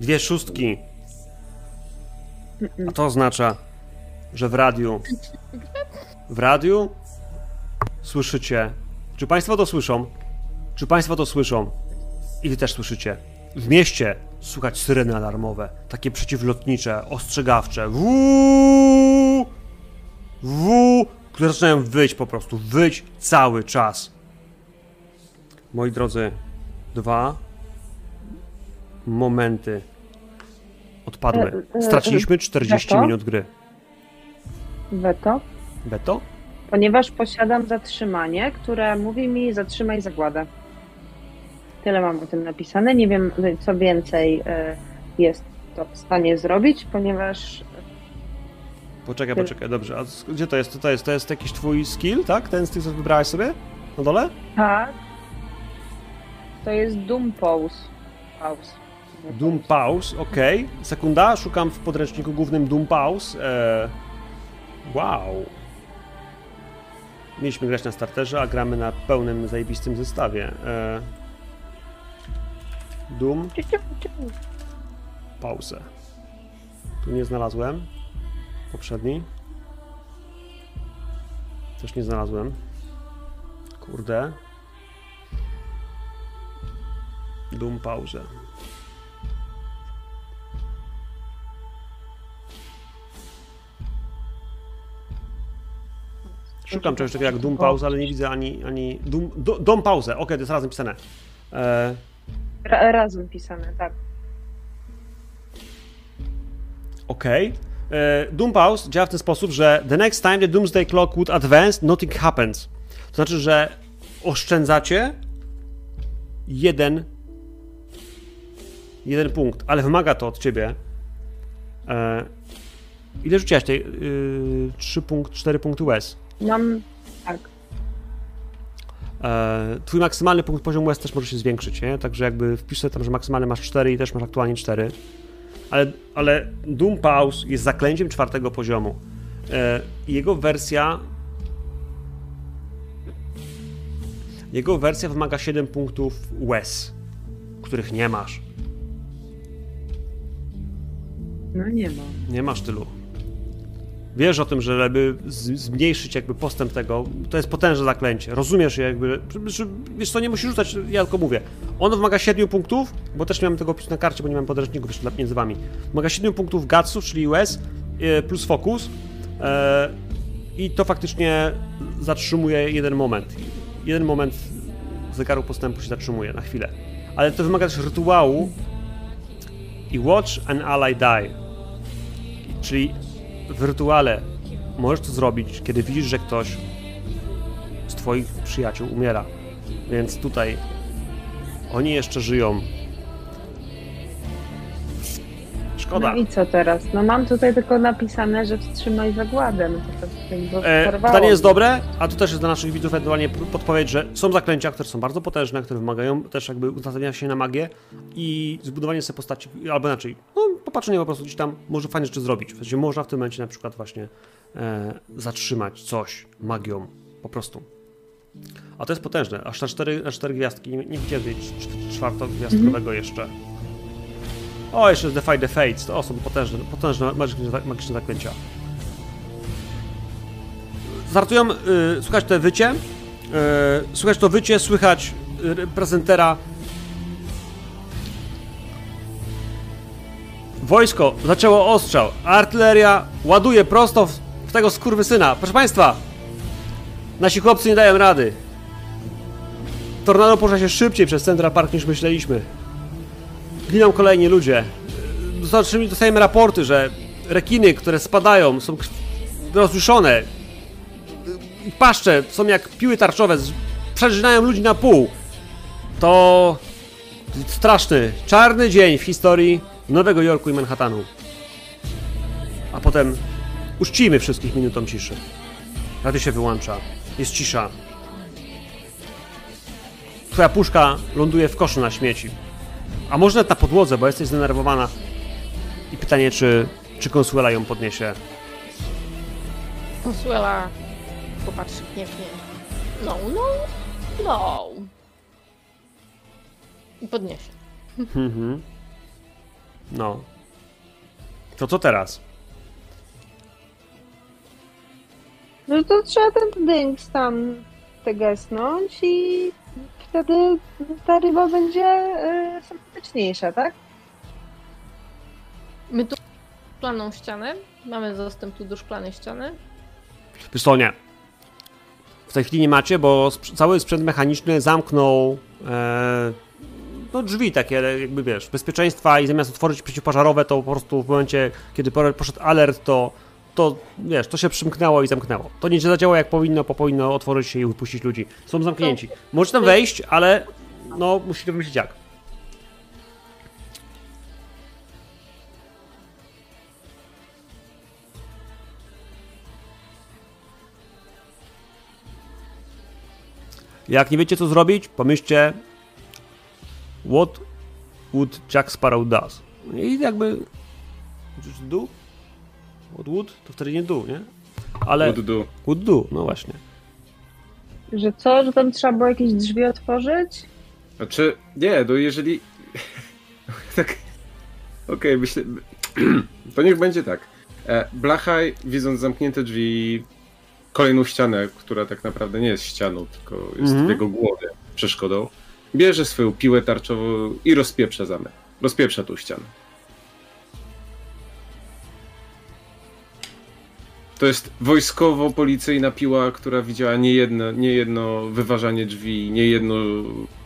dwie szóstki, a to oznacza, że w radiu. W radiu słyszycie. Czy Państwo to słyszą? Czy Państwo to słyszą? I Wy też słyszycie. W mieście słychać syreny alarmowe, takie przeciwlotnicze, ostrzegawcze. Wuuu! Wuuu! Które zaczynają wyć po prostu, wyć cały czas. Moi drodzy, dwa momenty odpadły. E, e, Straciliśmy 40 Beto? minut gry. Weto? Beto? Ponieważ posiadam zatrzymanie, które mówi mi zatrzymaj zagładę. Tyle mam o tym napisane. Nie wiem, co więcej e, jest to w stanie zrobić, ponieważ Poczekaj, poczekaj, dobrze. A gdzie to jest? To, to jest? to jest jakiś twój skill, tak? Ten z tych, co wybrałeś sobie? Na dole? tak, to jest Doom Pause. Pause. Doom Pause, okej. Sekunda, szukam w podręczniku głównym Doom Pause. E... Wow. Mieliśmy grać na starterze, a gramy na pełnym, zajebistym zestawie. E... Doom Pause. Tu nie znalazłem. Poprzedni. Też nie znalazłem. Kurde. Doom Pause. Szukam czegoś takiego jak Doom Pause, ale nie widzę ani. ani Doom, do, Dom Pause, okej, to jest razem pisane. E, Ra- razem pisane, tak. Okej. E, Doom Pause działa w ten sposób, że the next time the Doomsday Clock would advance, nothing happens. To znaczy, że oszczędzacie jeden jeden punkt, ale wymaga to od ciebie e, ile rzuciłaś tej y, 3 punkt, 4 punkty łez? Mam, tak. E, twój maksymalny punkt poziomu łez też może się zwiększyć, nie? Także jakby wpisz sobie tam, że maksymalny masz 4 i też masz aktualnie 4. Ale, ale Doom Pause jest zaklęciem czwartego poziomu. E, jego wersja jego wersja wymaga 7 punktów łez, których nie masz. No nie ma. Nie masz tylu. Wiesz o tym, że żeby zmniejszyć jakby postęp tego, to jest potężne zaklęcie. Rozumiesz je jakby, wiesz co, nie musisz rzucać, ja tylko mówię. Ono wymaga 7 punktów, bo też nie mam tego opisu na karcie, bo nie mam podręczników jeszcze między wami. Wymaga 7 punktów gatsów, czyli US, e, plus fokus e, i to faktycznie zatrzymuje jeden moment. Jeden moment zegaru postępu się zatrzymuje na chwilę. Ale to wymaga też rytuału i watch an ally die. Czyli w rytuale możesz to zrobić, kiedy widzisz, że ktoś z twoich przyjaciół umiera. Więc tutaj oni jeszcze żyją. Szkoda. No i co teraz? No mam tutaj tylko napisane, że wstrzymaj zagładę. No to E, pytanie jest dobre, a tu też jest dla naszych widzów ewentualnie podpowiedź, że są zaklęcia, które są bardzo potężne, które wymagają też jakby nastawienia się na magię i zbudowanie sobie postaci, albo inaczej, no popatrzenie po prostu gdzieś tam może fajne rzeczy zrobić. W sensie można w tym momencie na przykład właśnie e, zatrzymać coś magią, po prostu. A to jest potężne, aż na cztery, na cztery gwiazdki, nie, nie widziałem tej cz- czwartogwiazdkowego jeszcze. O, jeszcze jest Defy the Fates, to są potężne, potężne magiczne, magiczne zaklęcia. Startują, y, słychać te wycie, y, słychać to wycie, słychać y, prezentera. Wojsko zaczęło ostrzał, artyleria ładuje prosto w, w tego skurwysyna. Proszę Państwa, nasi chłopcy nie dają rady. Tornado porusza się szybciej przez Central Park niż myśleliśmy. Giną kolejni ludzie. Y, Dostarczymy- Dostajemy raporty, że rekiny, które spadają, są rozjuszone, paszcze są jak piły tarczowe, przeżynają ludzi na pół. To straszny, czarny dzień w historii Nowego Jorku i Manhattanu. A potem uczcijmy wszystkich minutą ciszy. Radio się wyłącza. Jest cisza. Twoja puszka ląduje w koszu na śmieci. A może na podłodze, bo jesteś zdenerwowana. I pytanie, czy, czy Consuela ją podniesie. Consuela popatrzy gniewnie. No, no, no. I podniesie. Mhm. No. To co teraz? No to trzeba ten dynk tam tegesnąć i wtedy ta ryba będzie y, sympatyczniejsza, tak? My tu szklaną ścianę. Mamy dostęp tu do szklanej ściany. Wiesz co, nie. W tej chwili nie macie, bo sp- cały sprzęt mechaniczny zamknął e, no drzwi takie, jakby wiesz, bezpieczeństwa i zamiast otworzyć przeciwpożarowe, to po prostu w momencie, kiedy po- poszedł alert, to, to wiesz, to się przymknęło i zamknęło. To nie zadziała jak powinno, bo powinno otworzyć się i wypuścić ludzi. Są zamknięci. Możecie tam wejść, ale no musicie wymyślić jak. Jak nie wiecie co zrobić, pomyślcie What would Jack Sparrow does? I jakby Just do? What would? To wtedy nie do, nie? Ale Would do. would do, no właśnie. Że co, że tam trzeba było jakieś drzwi otworzyć? Znaczy, nie, no jeżeli. tak. Okej, myślę. to niech będzie tak. E, Blachaj, widząc zamknięte drzwi, kolejną ścianę, która tak naprawdę nie jest ścianą, tylko jest Mhm. w jego głowie przeszkodą, bierze swoją piłę tarczową i rozpieprza zamek. Rozpieprza tą ścianę. To jest wojskowo-policyjna piła, która widziała niejedno, niejedno wyważanie drzwi, niejedno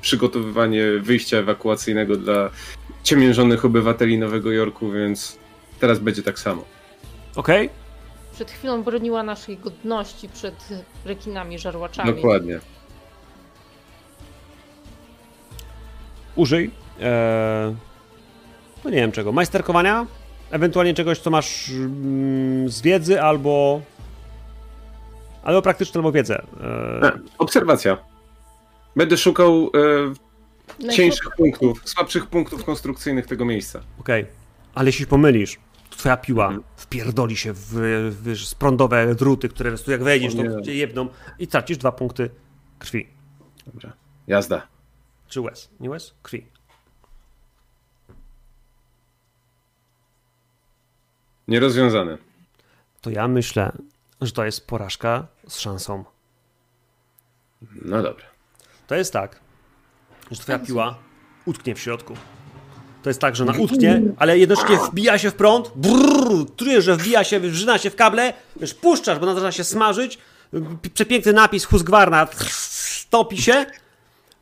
przygotowywanie wyjścia ewakuacyjnego dla ciemiężonych obywateli Nowego Jorku, więc teraz będzie tak samo. Okej? Przed chwilą broniła naszej godności przed rekinami żarłaczami. Dokładnie. Użyj. Eee, no nie wiem czego. Majsterkowania? Ewentualnie czegoś, co masz mm, z wiedzy albo. Albo praktyczne, albo wiedzę. E, obserwacja. Będę szukał e, cieńszych punktów, słabszych punktów konstrukcyjnych tego miejsca. Okej. Ale jeśli pomylisz, to twoja piła Mhm. wpierdoli się w, w, w prądowe druty, które tu jak wejdziesz, to jebną i tracisz dwa punkty krwi. Dobra. Jazda. Czy łez? Nie łez? Krwi. Nierozwiązane. To ja myślę, że to jest porażka z szansą. No dobra. To jest tak, że twoja piła utknie w środku. To jest tak, że ona utknie, ale jednocześnie wbija się w prąd, brrr, czujesz, że wbija się, wrzyna się w kable, wiesz, puszczasz, bo ona zaczyna się smażyć, przepiękny napis Husqvarna stopi się,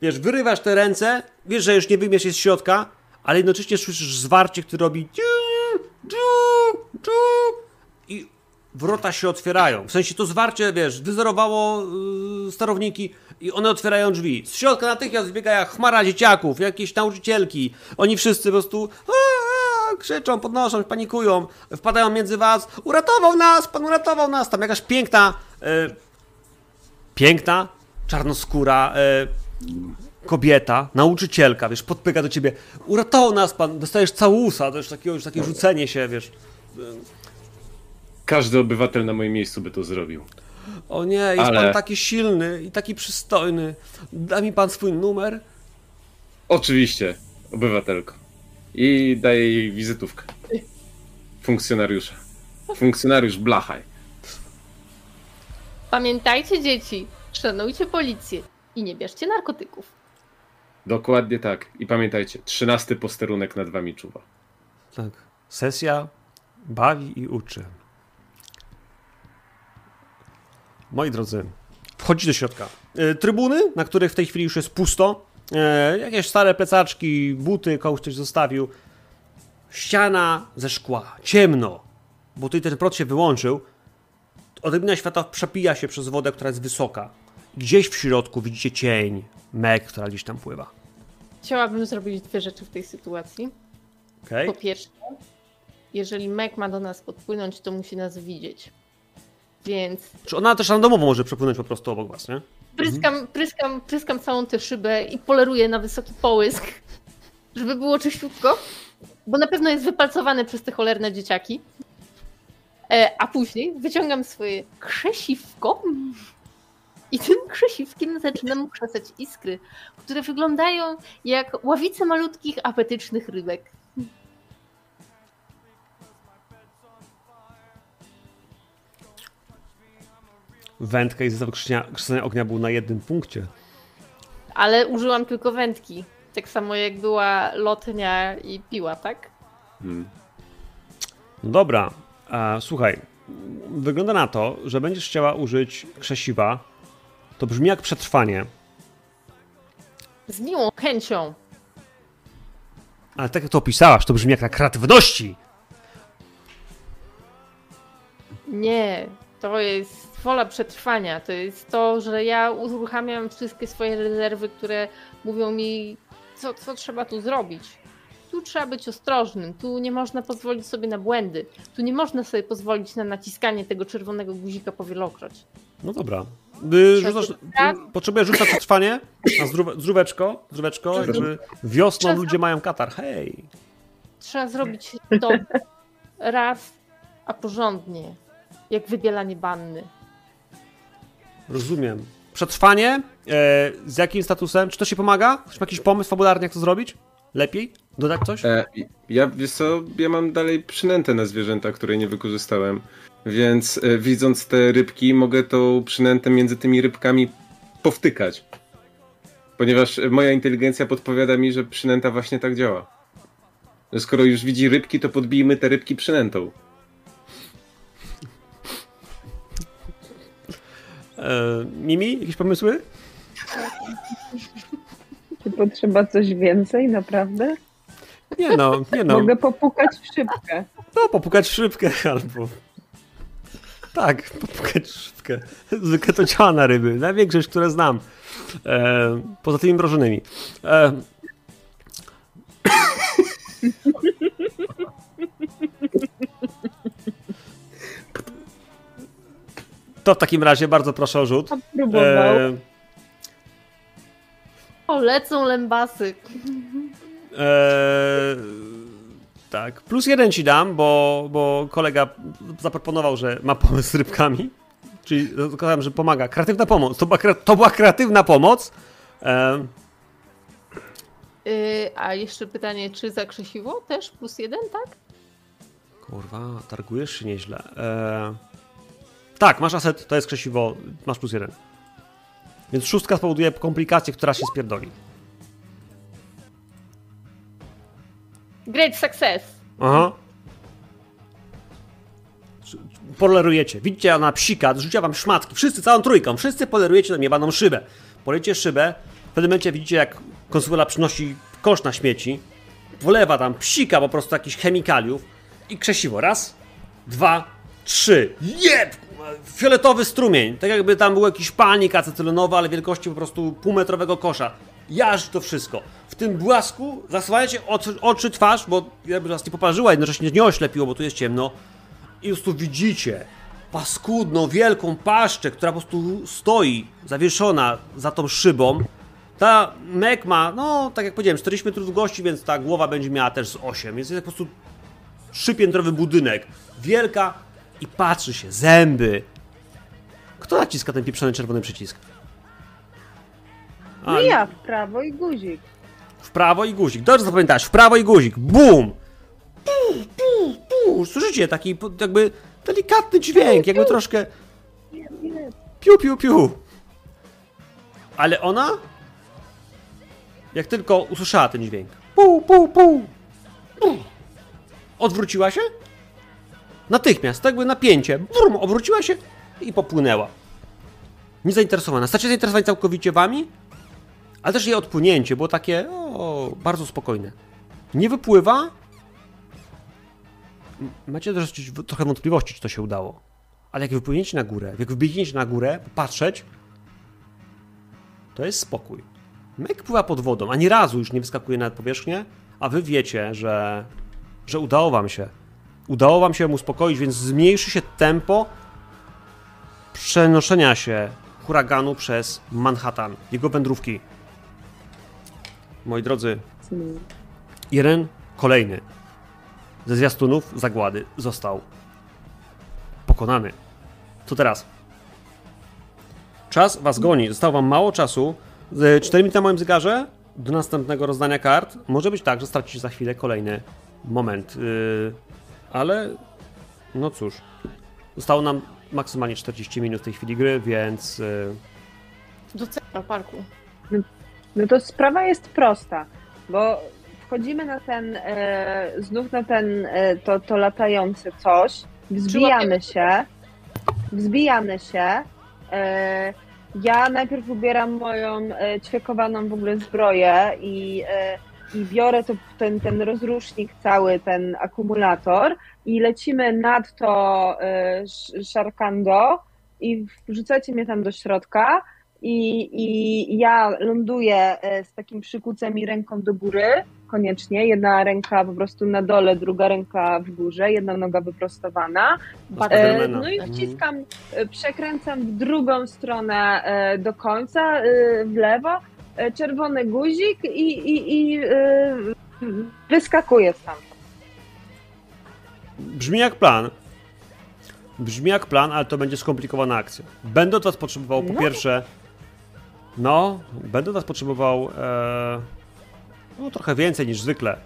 wiesz, wyrywasz te ręce, wiesz, że już nie wyjmiesz je z środka, ale jednocześnie słyszysz zwarcie, które robi dziu, dziu, dziu, i wrota się otwierają. W sensie to zwarcie, wiesz, wyzerowało yy, sterowniki i one otwierają drzwi. Z środka natychmiast wybiegają chmara dzieciaków, jakieś nauczycielki. Oni wszyscy po prostu "A, a, krzyczą, podnoszą, panikują, wpadają między was. Uratował nas, pan uratował nas. Tam jakaś piękna, e, piękna, czarnoskóra e, kobieta, nauczycielka, wiesz, podpyka do ciebie. Uratował nas pan, dostajesz całusa, to już takie, już takie rzucenie się, wiesz. Każdy obywatel na moim miejscu by to zrobił. O nie, jest Ale- pan taki silny i taki przystojny. Da mi pan swój numer? Oczywiście, obywatelko. I daję jej wizytówkę. Funkcjonariusza. Funkcjonariusz Blachaj. Pamiętajcie, dzieci, szanujcie policję i nie bierzcie narkotyków. Dokładnie tak. I pamiętajcie, trzynasty posterunek nad wami czuwa. Tak. Sesja bawi i uczy. Moi drodzy, wchodzi do środka. E, Trybuny, na których w tej chwili już jest pusto. E, jakieś stare plecaczki, buty, komuś ktoś zostawił. Ściana ze szkła, ciemno, bo tutaj ten prąd się wyłączył. Odrobina światła przepija się przez wodę, która jest wysoka. Gdzieś w środku widzicie cień, Meg, która gdzieś tam pływa. Chciałabym zrobić dwie rzeczy w tej sytuacji. Okay? Po pierwsze, jeżeli Meg ma do nas podpłynąć, to musi nas widzieć. Więc Czy ona też randomowo może przepłynąć po prostu obok was, nie? pryskam, pryskam, pryskam całą tę szybę i poleruję na wysoki połysk, żeby było czyściutko, bo na pewno jest wypalcowane przez te cholerne dzieciaki. E, a później wyciągam swoje krzesiwko i tym krzesiwkiem zaczynam krzesać iskry, które wyglądają jak ławice malutkich, apetycznych rybek. Wędka i zestaw krzesania ognia był na jednym punkcie. Ale użyłam tylko wędki. Tak samo jak była lotnia i piła, tak? Hmm. No dobra, e, słuchaj. Wygląda na to, że będziesz chciała użyć krzesiwa. To brzmi jak przetrwanie, Z miłą chęcią. ale tak jak to opisałaś, to brzmi jak na kreatywności. Nie, to jest wola przetrwania. To jest to, że ja uruchamiam wszystkie swoje rezerwy, które mówią mi, co, co trzeba tu zrobić. Tu trzeba być ostrożnym, tu nie można pozwolić sobie na błędy, tu nie można sobie pozwolić na naciskanie tego czerwonego guzika powielokroć. No dobra. Y, rzucasz, tak? y, potrzebuję rzucać na przetrwanie, a zdrówe, zdróweczko, zdróweczko, jakby wiosną Trzeba ludzie mają katar. Hej! Trzeba zrobić to raz, a porządnie, jak wybielanie banny. Rozumiem. Przetrwanie? E, z jakim statusem? Czy to się pomaga? Ktoś ma jakiś pomysł fabularny, jak to zrobić? Lepiej? Dodać coś? E, ja, wiesz co, ja mam dalej przynętę na zwierzęta, której nie wykorzystałem. Więc e, widząc te rybki, mogę tą przynętę między tymi rybkami powtykać. Ponieważ e, moja inteligencja podpowiada mi, że przynęta właśnie tak działa. Że skoro już widzi rybki, to podbijmy te rybki przynętą. E, Mimi, jakieś pomysły? Czy potrzeba coś więcej, naprawdę? Nie no, nie no. Mogę popukać w szybkę. No, popukać w szybkę albo... Tak, popukać w szybkę. Zwykle to działa na ryby. Na większość, które znam. E, poza tymi mrożonymi. E, to w takim razie bardzo proszę o rzut. E, O, lecą lębasy. Eee, tak, plus jeden ci dam, bo, bo kolega zaproponował, że ma pomysł z rybkami. Czyli zakładam, że pomaga. Kreatywna pomoc. To była, to była kreatywna pomoc. Eee, Yy, a jeszcze pytanie, czy za krzesiwo też plus jeden, tak? kurwa, targujesz się nieźle. Eee, tak, masz aset, to jest krzesiwo, masz plus jeden. Więc szóstka spowoduje komplikację, która się spierdoli. Great success! Aha. Polerujecie. Widzicie, ona psika, rzucia wam szmatki. Wszyscy, całą trójką. Wszyscy polerujecie na niebaną szybę. Polejcie szybę. W pewnym momencie widzicie, jak konsuela przynosi kosz na śmieci. Wlewa tam psika po prostu jakichś chemikaliów. I krzesiwo. Raz, dwa, trzy. Jeb! Fioletowy strumień. Tak jakby tam był jakiś palnik acetylonowy, ale wielkości po prostu półmetrowego kosza. Jarzy to wszystko. W tym błasku zasłaniacie oczy, twarz, bo jakby was nie poparzyła, jednocześnie nie oślepiło, bo tu jest ciemno. I po prostu widzicie paskudną, wielką paszczę, która po prostu stoi zawieszona za tą szybą. Ta mek ma, no tak jak powiedziałem, 40 metrów długości, więc ta głowa będzie miała też z 8. Więc jest po prostu trzypiętrowy budynek. Wielka i patrzy się, zęby. Kto naciska ten pieprzony czerwony przycisk? A, No ja w prawo i guzik. w prawo i guzik. Dobrze zapamiętałeś, w prawo i guzik. Bum! Pu, pu, pu. Słyszycie taki jakby delikatny dźwięk, jakby troszkę piu, piu, piu. Ale ona, jak tylko usłyszała ten dźwięk, pu, pu, pu, odwróciła się natychmiast, tak jakby napięcie, brum, obróciła się i popłynęła. Niezainteresowana. Stacie zainteresować całkowicie wami? Ale też jej odpłynięcie było takie o, bardzo spokojne. Nie wypływa. Macie też trochę wątpliwości, czy to się udało. Ale jak wypłyniecie na górę, jak wbiegniecie na górę, popatrzeć, to jest spokój. Mek pływa pod wodą, ani razu już nie wyskakuje na powierzchnię, a wy wiecie, że, że udało wam się. Udało wam się ją uspokoić, więc zmniejszy się tempo przenoszenia się huraganu przez Manhattan, jego wędrówki. Moi drodzy, jeden kolejny ze zwiastunów zagłady został pokonany. Co teraz? Czas was goni. Zostało wam mało czasu. 4 minuty na moim zegarze do następnego rozdania kart. Może być tak, że stracicie za chwilę kolejny moment. Yy, ale no cóż. Zostało nam maksymalnie 40 minut w tej chwili gry, więc yy, Do centra parku. No to sprawa jest prosta, bo wchodzimy na ten, e, znów na ten, e, to, to latające coś, wzbijamy się, wzbijamy się. E, ja najpierw ubieram moją e, ćwiekowaną w ogóle zbroję i, e, i biorę to, ten, ten rozrusznik cały, ten akumulator i lecimy nad to e, sz- szarkando i wrzucacie mnie tam do środka i, i ja ląduję e, z takim przykucem i ręką do góry, koniecznie. Jedna ręka po prostu na dole, druga ręka w górze, jedna noga wyprostowana. E, no i Mhm. wciskam, e, przekręcam w drugą stronę e, do końca, e, w lewo, czerwony guzik i, i, i wyskakuję stamtąd. Brzmi jak plan. Brzmi jak plan, ale to będzie skomplikowana akcja. Będę od was potrzebował po No. pierwsze. No, będę was potrzebował e, no, trochę więcej niż zwykle,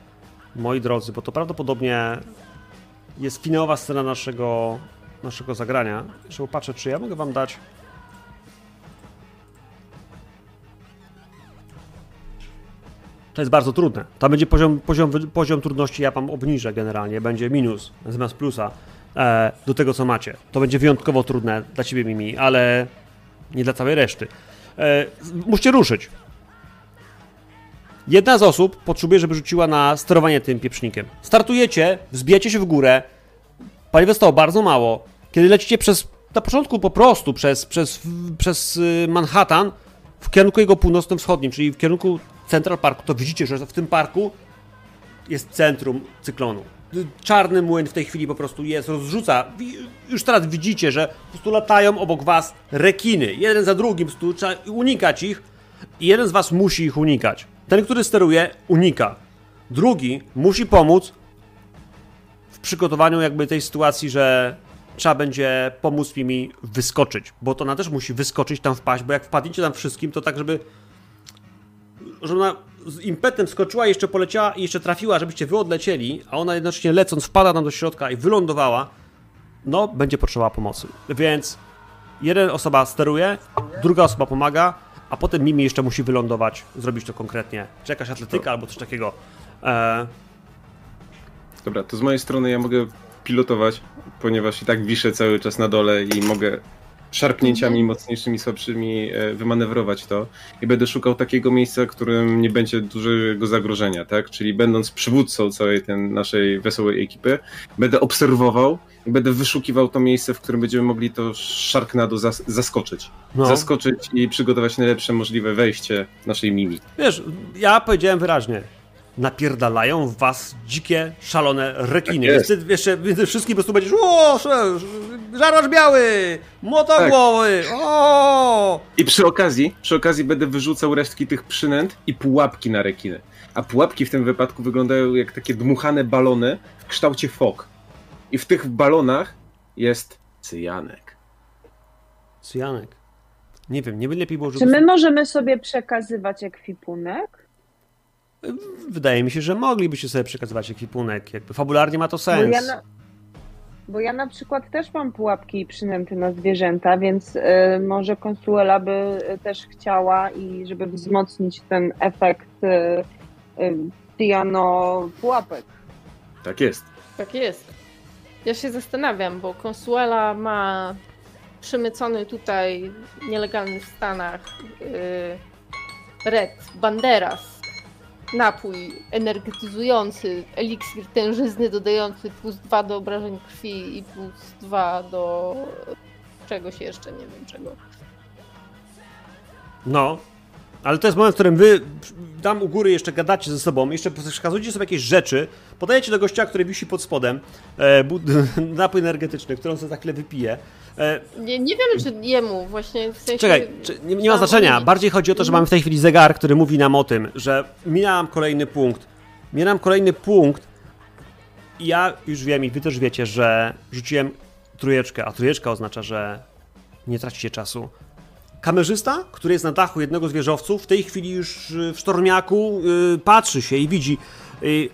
moi drodzy, bo to prawdopodobnie jest finałowa scena naszego, naszego zagrania. Jeszcze popatrzę, czy ja mogę wam dać. To jest bardzo trudne. Tam będzie poziom, poziom, poziom trudności, ja wam obniżę generalnie, będzie minus zamiast plusa e, do tego, co macie. To będzie wyjątkowo trudne dla ciebie, Mimi, ale nie dla całej reszty. E, musicie ruszyć. Jedna z osób potrzebuje, żeby rzuciła na sterowanie tym pieprznikiem. Startujecie, wzbijacie się w górę, paliwa zostało bardzo mało. Kiedy lecicie przez, na początku po prostu przez, przez, przez y, Manhattan w kierunku jego północno-wschodnim, czyli w kierunku Central Parku, to widzicie, że w tym parku jest centrum cyklonu. Czarny młyn w tej chwili po prostu jest, rozrzuca. Już teraz widzicie, że po prostu latają obok was rekiny. Jeden za drugim, po prostu trzeba unikać ich i jeden z was musi ich unikać. Ten, który steruje, unika. Drugi musi pomóc w przygotowaniu jakby tej sytuacji, że trzeba będzie pomóc mi wyskoczyć, bo to ona też musi wyskoczyć tam wpaść, bo jak wpadniecie tam wszystkim, to tak, żeby że ona z impetem skoczyła, jeszcze poleciała i jeszcze trafiła, żebyście wy odlecieli, a ona jednocześnie lecąc wpada tam do środka i wylądowała, no będzie potrzebowała pomocy. Więc jeden osoba steruje, druga osoba pomaga, a potem Mimi jeszcze musi wylądować, zrobić to konkretnie. Czy jakaś atletyka albo coś takiego. E, Dobra, to z mojej strony ja mogę pilotować, ponieważ i tak wiszę cały czas na dole i mogę szarpnięciami mocniejszymi, słabszymi e, wymanewrować to i będę szukał takiego miejsca, w którym nie będzie dużego zagrożenia, tak? Czyli będąc przywódcą całej tej naszej wesołej ekipy, będę obserwował i będę wyszukiwał to miejsce, w którym będziemy mogli to Sharknado zas zaskoczyć. No. Zaskoczyć i przygotować najlepsze możliwe wejście naszej mimi. Wiesz, ja powiedziałem wyraźnie. Napierdalają w was dzikie, szalone rekiny. Tak jest. Więc ty jeszcze między wszystkim po prostu będziesz o, żarłacz biały, motogłowy, Tak. o! I przy okazji, przy okazji będę wyrzucał resztki tych przynęt i pułapki na rekiny. A pułapki w tym wypadku wyglądają jak takie dmuchane balony w kształcie fok. I w tych balonach jest cyjanek. Cyjanek. Nie wiem, nie by lepiej było Czy my możemy sobie przekazywać ekwipunek? Wydaje mi się, że moglibyście sobie przekazywać ekwipunek. Jakby fabularnie ma to sens. ja, na, bo ja na przykład też mam pułapki i przynęty na zwierzęta, więc y, może Konsuela by y, też chciała i żeby wzmocnić ten efekt y, y, Diano pułapek. Tak jest. Tak jest. Ja się zastanawiam, bo Consuela ma przemycony tutaj nielegalny w Stanach yy, Red Banderas napój energetyzujący, eliksir tężyzny dodający plus 2 do obrażeń krwi i plus 2 do czegoś jeszcze, nie wiem czego. No. Ale to jest moment, w którym wy tam u góry jeszcze gadacie ze sobą, jeszcze przekazujecie sobie jakieś rzeczy, podajecie do gościa, który wisi pod spodem, e, napój energetyczny, którą sobie za chwilę wypije. E, Nie, nie wiem, czy jemu właśnie w sensie... Czekaj, czy, nie, nie ma znaczenia. Bardziej chodzi o to, że mamy w tej chwili zegar, który mówi nam o tym, że minęłam kolejny punkt. Minęłam kolejny punkt i ja już wiem i wy też wiecie, że rzuciłem trójeczkę, a trójeczka oznacza, że nie tracicie czasu. Kamerzysta, który jest na dachu jednego z wieżowców, w tej chwili już y, w sztormiaku y, patrzy się i widzi. y,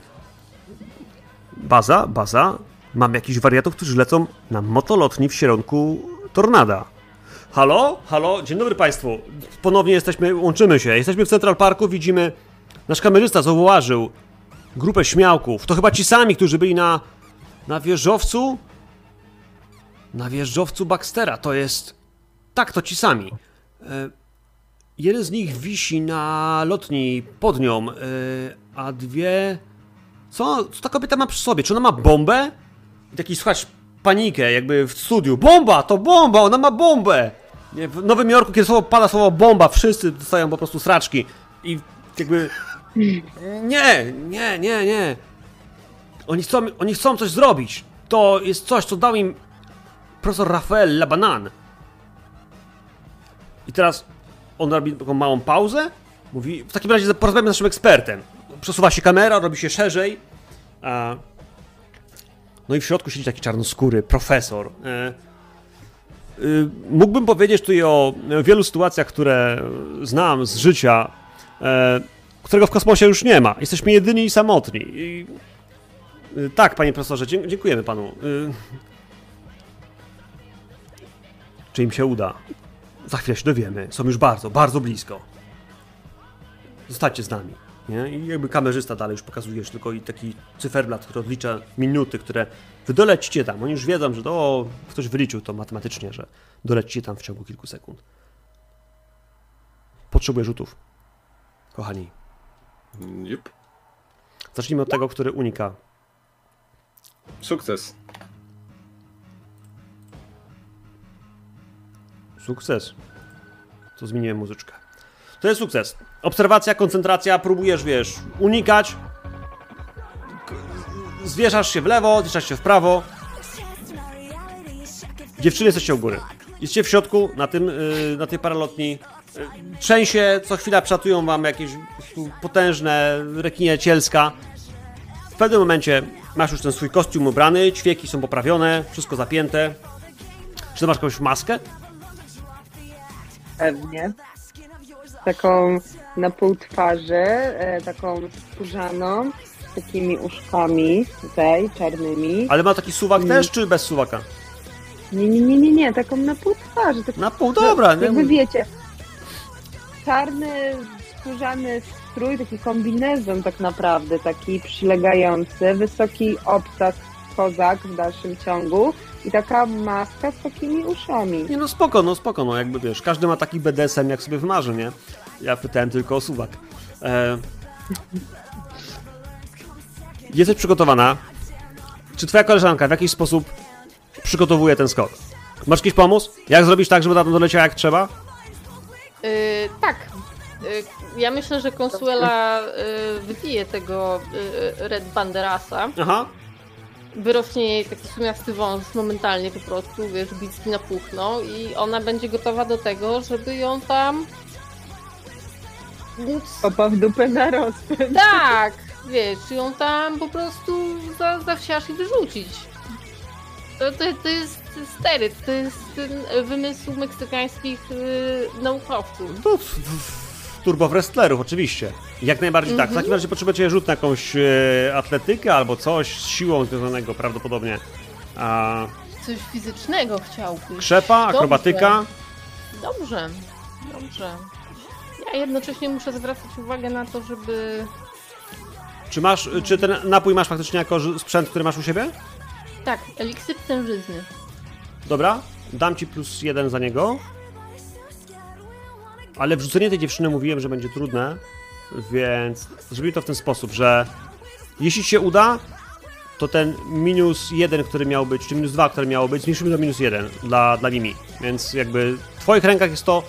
baza, baza. Mam jakichś wariatów, którzy lecą na motolotni w kierunku tornada. Halo? Halo? Dzień dobry Państwu. Ponownie jesteśmy, łączymy się. Jesteśmy w Central Parku, widzimy... Nasz kamerzysta zauważył grupę śmiałków. To chyba ci sami, którzy byli na... na wieżowcu? Na wieżowcu Baxtera. To jest... Tak, to ci sami. E, jeden z nich wisi na lotni pod nią, e, a dwie... Co? Co ta kobieta ma przy sobie? Czy ona ma bombę? I taki słuchać panikę jakby w studiu. Bomba! To bomba! Ona ma bombę! Nie, w Nowym Jorku, kiedy słowo pada słowo bomba, wszyscy dostają po prostu sraczki. I jakby... Nie, nie, nie, nie. Oni chcą, oni chcą coś zrobić. To jest coś, co dał im profesor Rafael Labanan. I teraz on robi taką małą pauzę. Mówi, w takim razie porozmawiamy z naszym ekspertem. Przesuwa się kamera, robi się szerzej. A... No i w środku siedzi taki czarnoskóry profesor. E, y, Mógłbym powiedzieć tutaj o wielu sytuacjach, które znam z życia, e, którego w kosmosie już nie ma. Jesteśmy jedyni i samotni. I... Tak, panie profesorze, dziękujemy panu. Czy im się uda? Za chwilę się dowiemy. Są już bardzo, bardzo blisko. Zostańcie z nami. Nie? I jakby kamerzysta dalej już pokazujesz tylko i taki cyferblat, który odlicza minuty, które wy dolecicie tam. Oni już wiedzą, że to o, ktoś wyliczył to matematycznie, że dolecicie tam w ciągu kilku sekund. Potrzebuję rzutów. Kochani. Jup. Zacznijmy od tego, który unika. Sukces. Sukces. To zmieniłem muzyczkę. To jest sukces. Obserwacja, koncentracja, próbujesz, wiesz, unikać. Zwieszasz się w lewo, zwieszasz się w prawo. Dziewczyny jesteście u góry. Jesteście w środku, na tym, yy, na tej paralotni. Yy, Trzęsie, co chwila przatują wam jakieś potężne rekinie cielska. W pewnym momencie masz już ten swój kostium ubrany, ćwieki są poprawione, wszystko zapięte. Czy masz jakąś maskę? Pewnie. Taką na pół twarzy, e, taką skórzaną, z takimi uszkami tutaj, czarnymi. Ale ma taki suwak Mm. też, czy bez suwaka? Nie, nie, nie, nie, nie, taką na pół twarzy. Tak, Na pół, dobra. no, jakby nie? wiecie, czarny, skórzany strój, taki kombinezon tak naprawdę, taki przylegający, wysoki obcas kozak w dalszym ciągu I taka maska z takimi uszami. Nie no spoko, no spoko, no jakby wiesz, każdy ma taki BDSM jak sobie wymarzy, nie? Ja pytałem tylko o suwak. E... Jesteś przygotowana? Czy twoja koleżanka w jakiś sposób przygotowuje ten skok? Masz jakiś pomysł? Jak zrobić tak, żeby ta tam doleciała jak trzeba? Yy, tak. Yy, ja myślę, że Consuela yy, wybije tego yy, Red Banderasa. Aha. Wyrośnie jej taki sumiasty wąs momentalnie po prostu, wiesz, bicki napuchną i ona będzie gotowa do tego, żeby ją tam... móc Opa w dupę na rozpęd. Tak, wiesz, ją tam po prostu za, za wsiarz i wyrzucić. To, to, to jest steryt, to jest ten wymysł meksykańskich yy, naukowców. W- w- turbo wrestlerów, oczywiście. Jak najbardziej tak. W takim razie potrzebujecie rzut na jakąś e, atletykę albo coś z siłą związanego prawdopodobnie. A, Coś fizycznego chciałbyś. krzepa, Dobrze. akrobatyka. Dobrze, dobrze. Ja jednocześnie muszę zwracać uwagę na to, żeby... Czy masz, czy ten napój masz faktycznie jako sprzęt, który masz u siebie? Tak, eliksir tężyzny. Dobra, dam ci plus jeden za niego. Ale wrzucenie tej dziewczyny mówiłem, że będzie trudne, więc zrobimy to w ten sposób, że jeśli się uda, to ten minus jeden, który miał być, czy minus dwa, które miało być, zmniejszymy do minus jeden dla, dla Mimi. Więc jakby w twoich rękach jest to,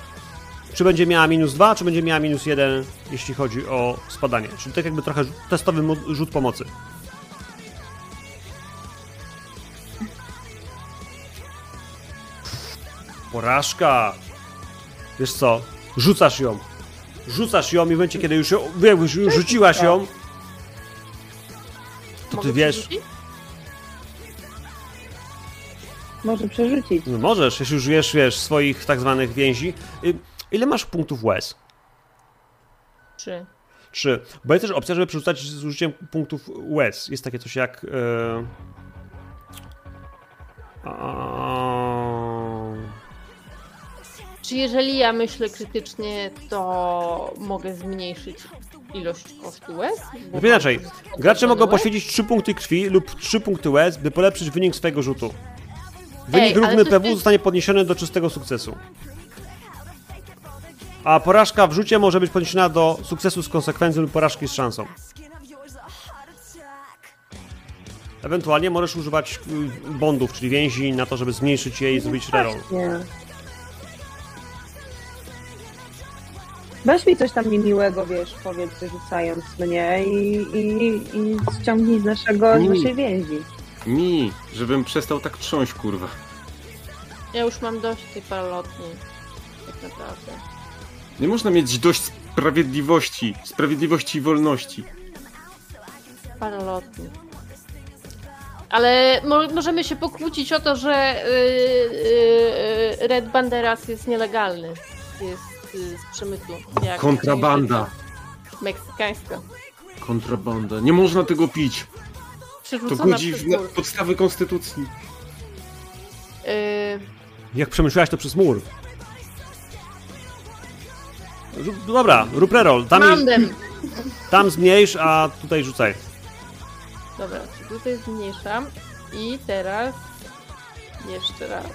czy będzie miała minus dwa, czy będzie miała minus jeden, jeśli chodzi o spadanie. Czyli tak jakby trochę testowy rzut pomocy. Porażka. Wiesz co? Rzucasz ją. Rzucasz ją i w momencie, kiedy już, ją, już rzuciłaś ją, to ty wiesz. Może przerzucić. No możesz, jeśli użyjesz, wiesz, swoich tak zwanych więzi. Y, Ile masz punktów łez? Trzy. Trzy. Bo jest też opcja, żeby przerzucać z użyciem punktów łez. Jest takie coś jak... E... a- Czy jeżeli ja myślę krytycznie, to mogę zmniejszyć ilość kosztu łez? Lub inaczej, gracze mogą łez? poświęcić 3 punkty krwi lub 3 punkty łez, by polepszyć wynik swojego rzutu. Wynik Ej, równy PW jest- zostanie podniesiony do czystego sukcesu. A porażka w rzucie może być podniesiona do sukcesu z konsekwencją lub porażki z szansą. Ewentualnie możesz używać y, bondów, czyli więzi na to, żeby zmniejszyć je i zrobić reroll. Weź mi coś tam niemiłego, wiesz, powiedz, wyrzucając mnie i, i, i ściągnij z naszego, z Mm. naszej więzi. Mi, żebym przestał tak trząść, kurwa. Ja już mam dość tej paralotni. Tak naprawdę. Nie można mieć dość sprawiedliwości, sprawiedliwości i wolności. Paralotni. Ale mo możemy się pokłócić o to, że yy, yy, Red Banderas jest nielegalny. Jest z przemytu. Jak Kontrabanda. Meksykańska. Kontrabanda. Nie można tego pić. To godzi w na podstawy konstytucji. Yy, Jak przemyślałeś to przez mur. Dobra, rób reroll. Tam, Mandem. tam zmniejsz, a tutaj rzucaj. Dobra, tutaj zmniejszam. I teraz jeszcze raz.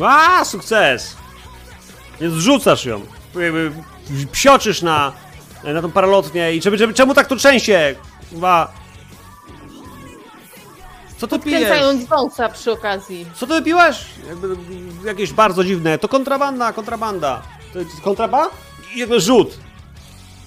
A, sukces! Więc rzucasz ją. Jakby psioczysz na, na tą paralotnię i żeby, czemu tak to trzęsie? Chyba... Co ty pijesz? Kręcając wąsa przy okazji. Co ty wypiłeś? Jakby, jakieś bardzo dziwne. To kontrabanda, kontrabanda. To jest kontraba? I jakby rzut.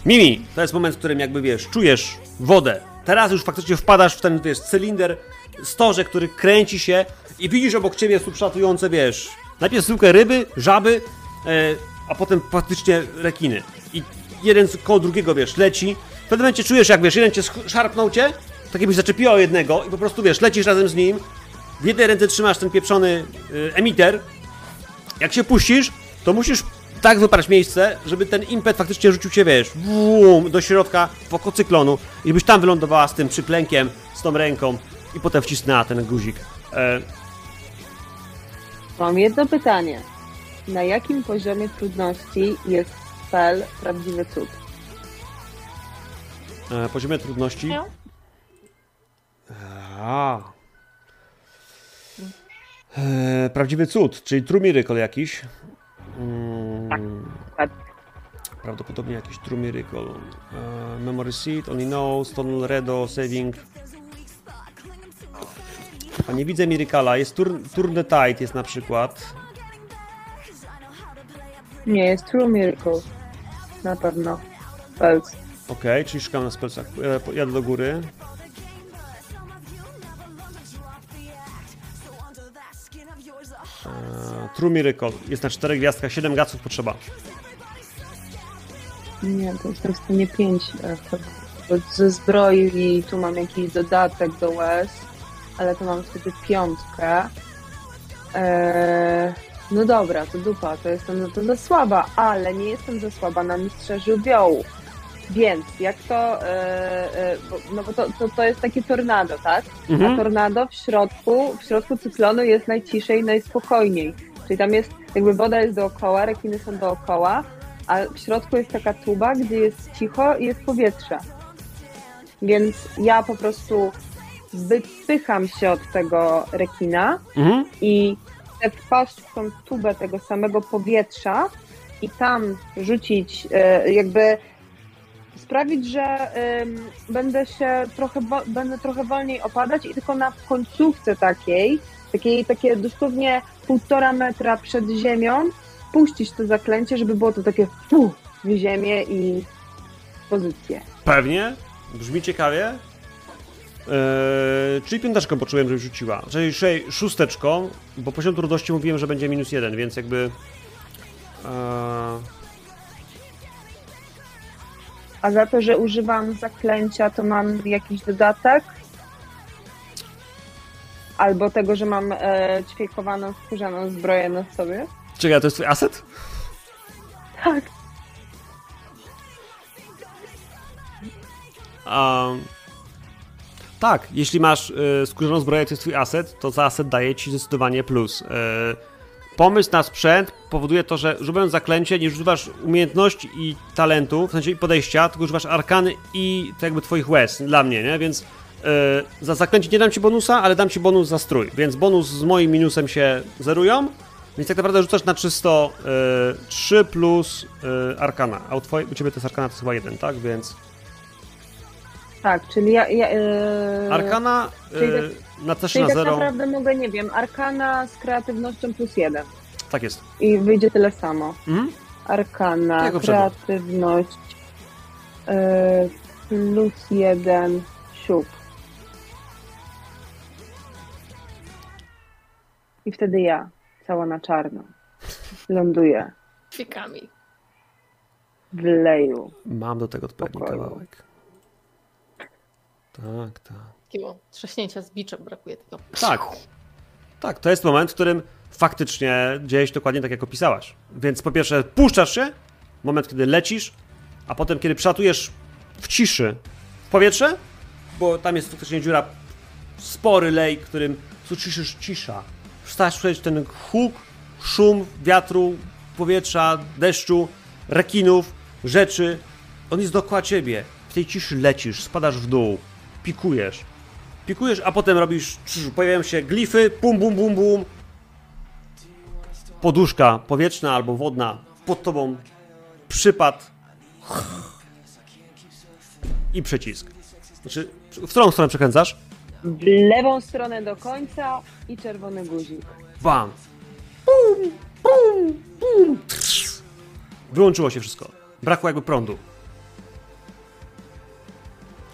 Mimi, to jest moment, w którym jakby wiesz, czujesz wodę. Teraz już faktycznie wpadasz w ten, wiesz, cylinder, storze, który kręci się i widzisz obok ciebie subszatujące, wiesz, najpierw zwykłe ryby, żaby, e, a potem faktycznie rekiny. I jeden koło drugiego, wiesz, leci. W pewnym momencie czujesz, jak wiesz, jeden cię szarpnął cię, tak jakbyś zaczepiła jednego i po prostu, wiesz, lecisz razem z nim. W jednej ręce trzymasz ten pieprzony y, emiter. Jak się puścisz, to musisz tak wybrać miejsce, żeby ten impet faktycznie rzucił cię, wiesz, bum, do środka wokół cyklonu i żebyś tam wylądowała z tym przyklękiem, z tą ręką i potem wcisnęła ten guzik. E, Mam jedno pytanie. Na jakim poziomie trudności jest spell Prawdziwy Cud? E, poziomie trudności. No. A. E, prawdziwy cud, czyli True Miracle jakiś. Mm, tak. Prawdopodobnie jakiś True Miracle. E, memory Seed, Only Know, Stone Redo, Saving. A nie widzę Miracla. Jest Turn, Turn the Tide jest na przykład. Nie, jest True Miracle. Na pewno. Spells. Okej, czyli szukam na spelsach. Jadę, po- jadę do góry. E, True Miracle. Jest na czterech gwiazdkach, 7 gaców potrzeba. Nie, to jestem w stanie 5. Bo ze zbroi i tu mam jakiś dodatek do łez, ale to mam wtedy piątkę. Eee, no dobra, to dupa, to jestem za to za słaba, ale nie jestem za słaba na mistrza żywiołów. Więc jak to, e, e, bo, no bo to, to, to jest takie tornado, tak? A Mhm. tornado w środku, w środku cyklonu jest najciszej, najspokojniej. Czyli tam jest, jakby woda jest dookoła, rekiny są dookoła, a w środku jest taka tuba, gdzie jest cicho i jest powietrze. Więc ja po prostu wypycham się od tego rekina Mhm. i chcę wpaść w tą tubę tego samego powietrza i tam rzucić, e, jakby sprawić, że będę się trochę, będę trochę wolniej opadać i tylko na końcówce takiej, takiej takie dosłownie półtora metra przed ziemią puścić to zaklęcie, żeby było to takie fu w ziemię i pozycję. Pewnie. Brzmi ciekawie. Eee, czyli piąteczką poczułem, że rzuciła. Czyli sze- szósteczką, bo poziom trudności mówiłem, że będzie minus jeden, więc jakby... Eee, A za to, że używam zaklęcia, to mam jakiś dodatek? Albo tego, że mam e, ćwiekowaną, skórzaną zbroję na sobie? czekaj, a to jest twój aset? Tak. Um, tak, jeśli masz y, skórzaną zbroję, to jest twój aset, to za aset daje ci zdecydowanie plus. Y, pomysł na sprzęt powoduje to, że używając zaklęcie nie używasz umiejętności i talentu, w sensie i podejścia, tylko używasz arkany i to jakby twoich łez, dla mnie, nie? Więc y, za zaklęcie nie dam ci bonusa, ale dam ci bonus za strój, więc bonus z moim minusem się zerują, więc tak naprawdę rzucasz na czysto y, 3 plus y, arkana, a u, twoje, u ciebie to jest arkana to jest chyba 1, tak? Więc... Tak, czyli ja. ja e, Arkana czyli y, na też Czyli na tak 0. naprawdę mogę, nie wiem, arkana z kreatywnością plus jeden. Tak jest. I wyjdzie tyle samo. Mhm. Arkana, poprzednio. kreatywność e, plus jeden, siup. I wtedy ja, cała na czarno, ląduję Kwiekami. w leju. Mam do tego odpowiedni kawałek. Tak, tak. Takiego trzaśnięcia z biczem brakuje tego. Tak. Tak, to jest moment, w którym faktycznie dzieje się dokładnie tak, jak opisałaś. Więc po pierwsze, puszczasz się, moment, kiedy lecisz, a potem, kiedy przelatujesz w ciszy w powietrze, bo tam jest faktycznie dziura, spory lej, którym słyszysz cisza. Przejść ten huk, szum wiatru, powietrza, deszczu, rekinów, rzeczy. On jest dookoła ciebie. W tej ciszy lecisz, spadasz w dół, pikujesz. Pikujesz, a potem robisz. Pojawiają się glify, bum, bum, bum, bum. Poduszka powietrzna albo wodna pod tobą. Przypad. I przycisk. Znaczy, w którą stronę przekręcasz? W lewą stronę do końca i czerwony guzik. Bam! Bum, bum, bum. Wyłączyło się wszystko. Brakło jakby prądu.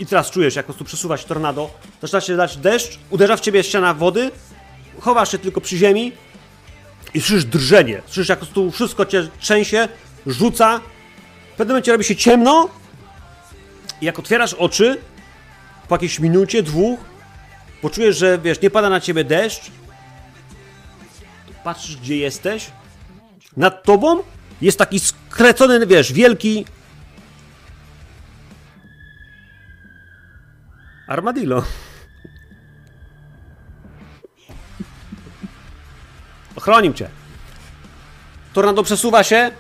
I teraz czujesz, jak po prostu przesuwa się tornado. Zaczyna się dać deszcz, uderza w ciebie ściana wody, chowasz się tylko przy ziemi i słyszysz drżenie. Słyszysz, jak po prostu wszystko cię trzęsie, rzuca. W pewnym momencie robi się ciemno i jak otwierasz oczy, po jakiejś minucie, dwóch, poczujesz, że wiesz, nie pada na ciebie deszcz, patrzysz, gdzie jesteś. Nad tobą jest taki skrecony, wiesz, wielki. Armadillo. Ochronił cię. Tornado przesuwa się,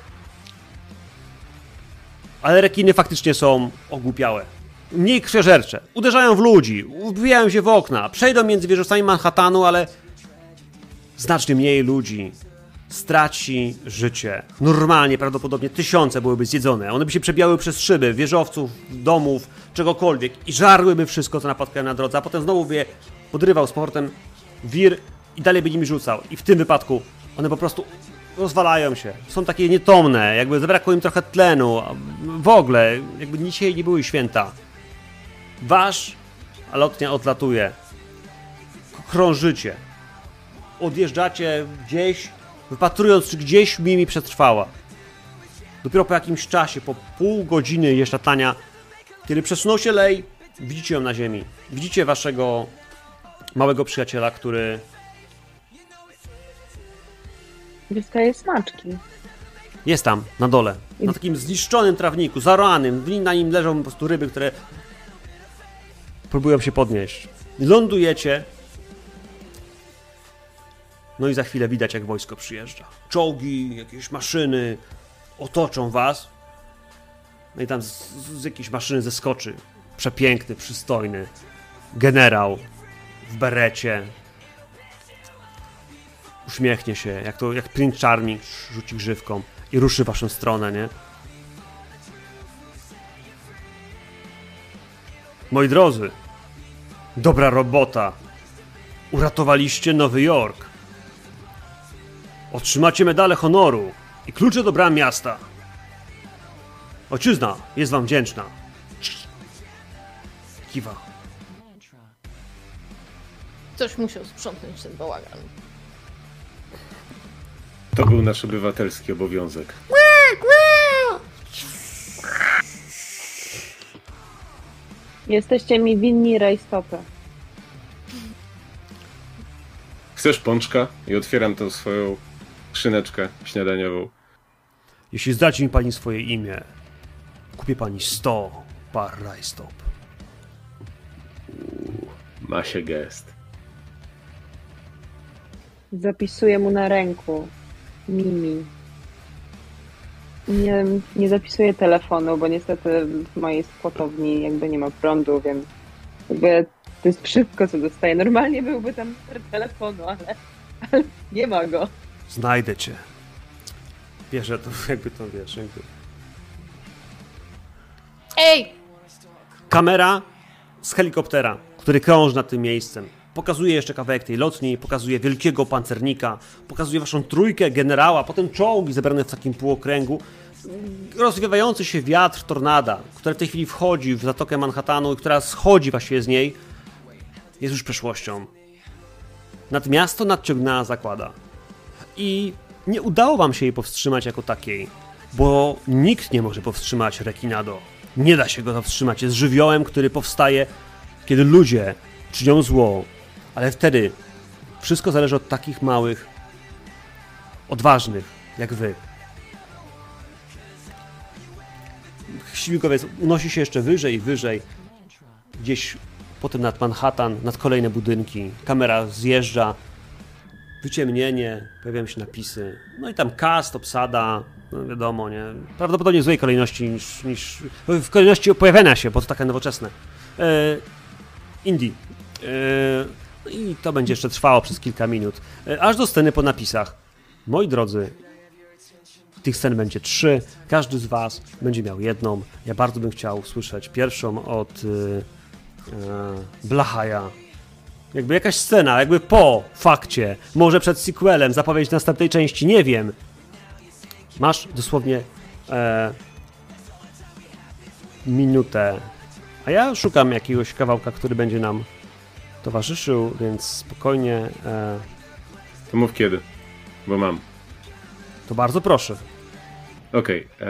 ale rekiny faktycznie są ogłupiałe. Mniej krwiożercze. Uderzają w ludzi, wbijają się w okna, przejdą między wieżowcami Manhattanu, ale znacznie mniej ludzi straci życie. Normalnie prawdopodobnie tysiące byłyby zjedzone. One by się przebijały przez szyby, wieżowców, domów, czegokolwiek i żarłyby wszystko, co napotkają na drodze, a potem znowu by je podrywał z wir i dalej by nimi rzucał. I w tym wypadku one po prostu rozwalają się. Są takie nietomne, jakby zabrakło im trochę tlenu. W ogóle, jakby dzisiaj nie były święta. Wasz lotnia odlatuje. Krążycie. Odjeżdżacie gdzieś, wypatrując, czy gdzieś Mimi przetrwała. Dopiero po jakimś czasie, po pół godziny jeszcze latania, kiedy przesunął się lej, widzicie ją na ziemi. Widzicie waszego małego przyjaciela, który Dostaję smaczki. jest tam, na dole. Na takim zniszczonym trawniku, zaranym. Na nim leżą po prostu ryby, które próbują się podnieść. Lądujecie. No i za chwilę widać, jak wojsko przyjeżdża. Czołgi, jakieś maszyny otoczą was. No i tam z, z jakiejś maszyny zeskoczy. Przepiękny, przystojny generał w berecie. Uśmiechnie się, jak to jak Prince Charming rzuci grzywką i ruszy w waszą stronę, nie? Moi drodzy, dobra robota. Uratowaliście Nowy Jork. Otrzymacie medale honoru i klucze do bram miasta. Ojczyzna jest wam wdzięczna. Kiwa. Ktoś musiał sprzątnąć ten bałagan. To był nasz obywatelski obowiązek. Jesteście mi winni rajstopy. Chcesz pączka? I otwieram tą swoją skrzyneczkę śniadaniową. Jeśli zdaci mi pani swoje imię, kupię pani 100 par rajstop. Ma się gest. Zapisuję mu na ręku. Mimi. Nie, nie zapisuję telefonu, bo niestety w mojej skłotowni jakby nie ma prądu, więc jakby to jest wszystko, co dostaję. Normalnie byłby tam telefonu, ale, ale nie ma go. Znajdę cię. Bierze to, jakby to wiesz, jakby. Ej! Kamera z helikoptera, który krąży nad tym miejscem. Pokazuje jeszcze kawałek tej lotni, pokazuje wielkiego pancernika, pokazuje waszą trójkę generała, potem czołgi zebrane w takim półokręgu. Rozwiewający się wiatr tornada, który w tej chwili wchodzi w zatokę Manhattanu i która schodzi właściwie z niej, jest już przeszłością. Nad miasto nadciągnęła zakłada. I nie udało wam się jej powstrzymać jako takiej, bo nikt nie może powstrzymać Rekinado. Nie da się go powstrzymać. Jest żywiołem, który powstaje, kiedy ludzie czynią zło. Ale wtedy wszystko zależy od takich małych, odważnych, jak wy. Śmigłowiec unosi się jeszcze wyżej i wyżej. Gdzieś potem nad Manhattan, nad kolejne budynki. Kamera zjeżdża. Wyciemnienie, pojawiają się napisy. No i tam cast, obsada, no wiadomo, nie? Prawdopodobnie w złej kolejności niż, niż... W kolejności pojawiania się, bo to takie nowoczesne. E, Indie. E, no I to będzie jeszcze trwało przez kilka minut. E, aż do sceny po napisach. Moi drodzy, tych scen będzie trzy. Każdy z Was będzie miał jedną. Ja bardzo bym chciał usłyszeć pierwszą od Blachaja. Jakby jakaś scena, jakby po fakcie, może przed sequelem, zapowiedź następnej części, nie wiem. Masz dosłownie e, minutę. A ja szukam jakiegoś kawałka, który będzie nam towarzyszył, więc spokojnie. E, To mów kiedy, bo mam. to bardzo proszę. Okej. eee,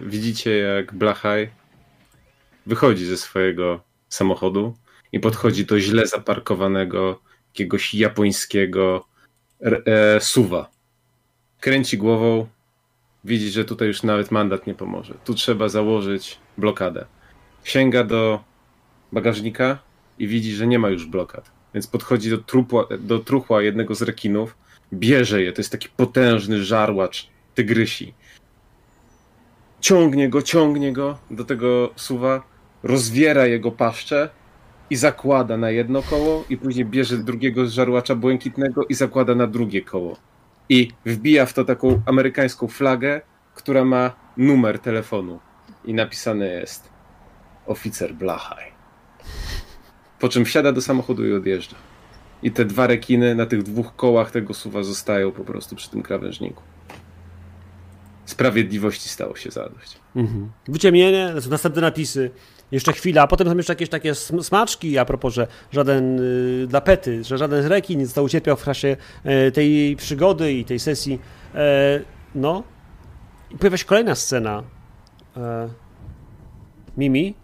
Widzicie, jak Blachaj wychodzi ze swojego samochodu i podchodzi do źle zaparkowanego jakiegoś japońskiego e, suwa. Kręci głową, widzi, że tutaj już nawet mandat nie pomoże. Tu trzeba założyć blokadę. Sięga do bagażnika i widzi, że nie ma już blokad. Więc podchodzi do, trupła, do truchła jednego z rekinów, bierze je, to jest taki potężny żarłacz tygrysi. Ciągnie go, ciągnie go do tego suwa, rozwiera jego paszczę i zakłada na jedno koło i później bierze drugiego żarłacza błękitnego i zakłada na drugie koło. I wbija w to taką amerykańską flagę, która ma numer telefonu i napisane jest oficer Blachaj. Po czym wsiada do samochodu i odjeżdża. I te dwa rekiny na tych dwóch kołach tego suwa zostają po prostu przy tym krawężniku. Sprawiedliwości stało się zadość. Mhm. Wyciemnienie, następne napisy. Jeszcze chwila, a potem są jeszcze jakieś takie sm- smaczki a propos, że żaden y, dla pety, że żaden rekin nie został ucierpiał w czasie e, tej przygody i tej sesji. E, no. I pojawia się kolejna scena. E, Mimi,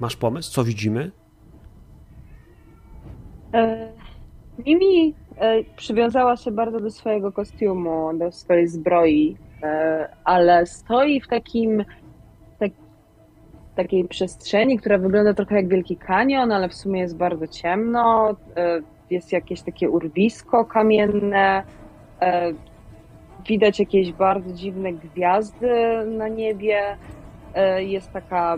masz pomysł? Co widzimy? E, Mimi przywiązała się bardzo do swojego kostiumu, do swojej zbroi, ale stoi w takim tak, takiej przestrzeni, która wygląda trochę jak Wielki Kanion, ale w sumie jest bardzo ciemno. E, Jest jakieś takie urwisko kamienne. e, Widać jakieś bardzo dziwne gwiazdy na niebie. E, Jest taka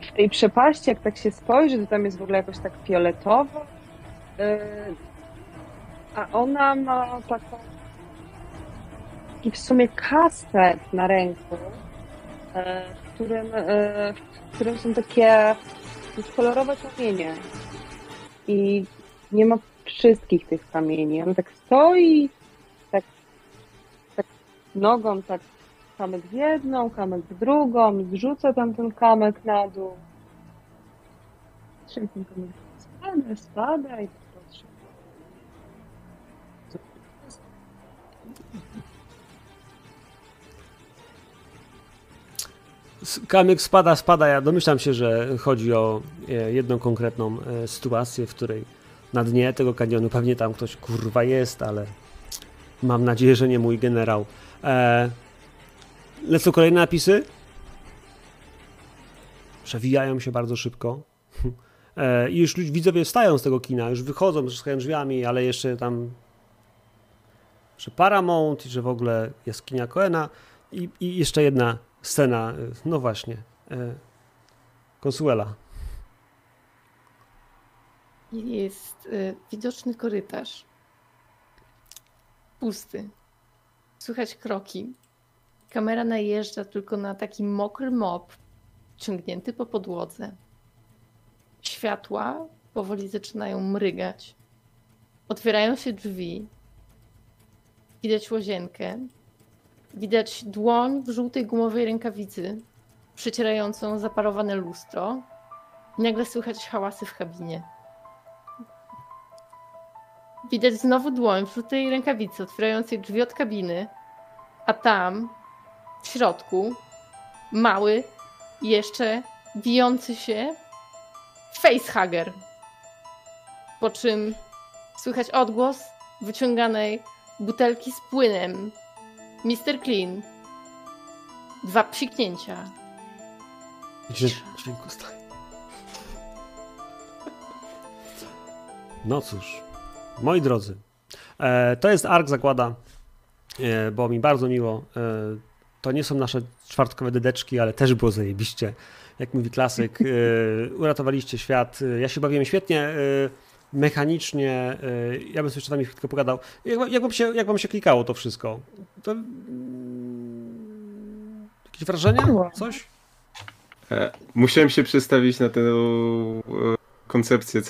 w tej przepaści, jak tak się spojrzy, to tam jest w ogóle jakoś tak fioletowo. A ona ma taką taki w sumie kastet na ręku, którym, yy, w którym są takie kolorowe kamienie. I nie ma wszystkich tych kamieni. Ona tak stoi, tak, tak nogą tak kamek w jedną, kamek w drugą zrzuca tam ten kamek na dół. Czym ten kamek spada, spada i patrzę. Kamyk spada, spada. Ja domyślam się, że chodzi o e, jedną konkretną e, sytuację, w której na dnie tego kanionu pewnie tam ktoś kurwa jest, ale mam nadzieję, że nie mój generał. E, lecą kolejne napisy. Przewijają się bardzo szybko. I już widzowie wstają z tego kina, już wychodzą, trzaskają drzwiami, ale jeszcze tam że Paramount, i że w ogóle jaskinia Coena i, i jeszcze jedna scena, e, no właśnie, e, Consuela. Jest y, widoczny korytarz. Pusty. Słychać kroki. Kamera najeżdża tylko na taki mokry mop, ciągnięty po podłodze. Światła powoli zaczynają mrygać. Otwierają się drzwi. Widać łazienkę. Widać dłoń w żółtej gumowej rękawicy, przecierającą zaparowane lustro. Nagle słychać hałasy w kabinie. Widać znowu dłoń w żółtej rękawicy otwierającej drzwi od kabiny, a tam, w środku, mały, jeszcze bijący się facehugger. Po czym słychać odgłos wyciąganej butelki z płynem. Mr. Clean. Dwa psiknięcia. Dźwięku staje. No cóż, moi drodzy, e, to jest Ark Zakłada, e, bo mi bardzo miło. E, to nie są nasze czwartkowe dedeczki, ale też było zajebiście. Jak mówi klasyk, uratowaliście świat. Ja się bawiłem świetnie. Mechanicznie, e, ja bym sobie jeszcze tam chwilkę pogadał. Jak, jak, wam się, jak wam się klikało to wszystko? To, mm, jakieś wrażenia? Coś? E, Musiałem się przestawić na tę e, koncepcję,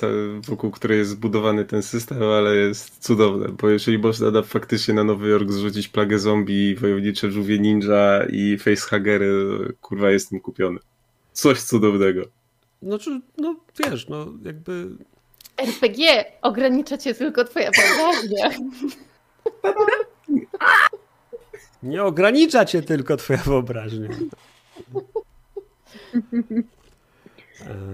wokół której jest zbudowany ten system, ale jest cudowne, bo jeżeli można da faktycznie na Nowy Jork zrzucić plagę zombie, wojownicze żółwie ninja i facehagery, kurwa jestem kupiony. Coś cudownego. Znaczy, no wiesz, no jakby RPG ogranicza cię tylko twoja wyobraźnia. nie ogranicza cię tylko twoja wyobraźnia.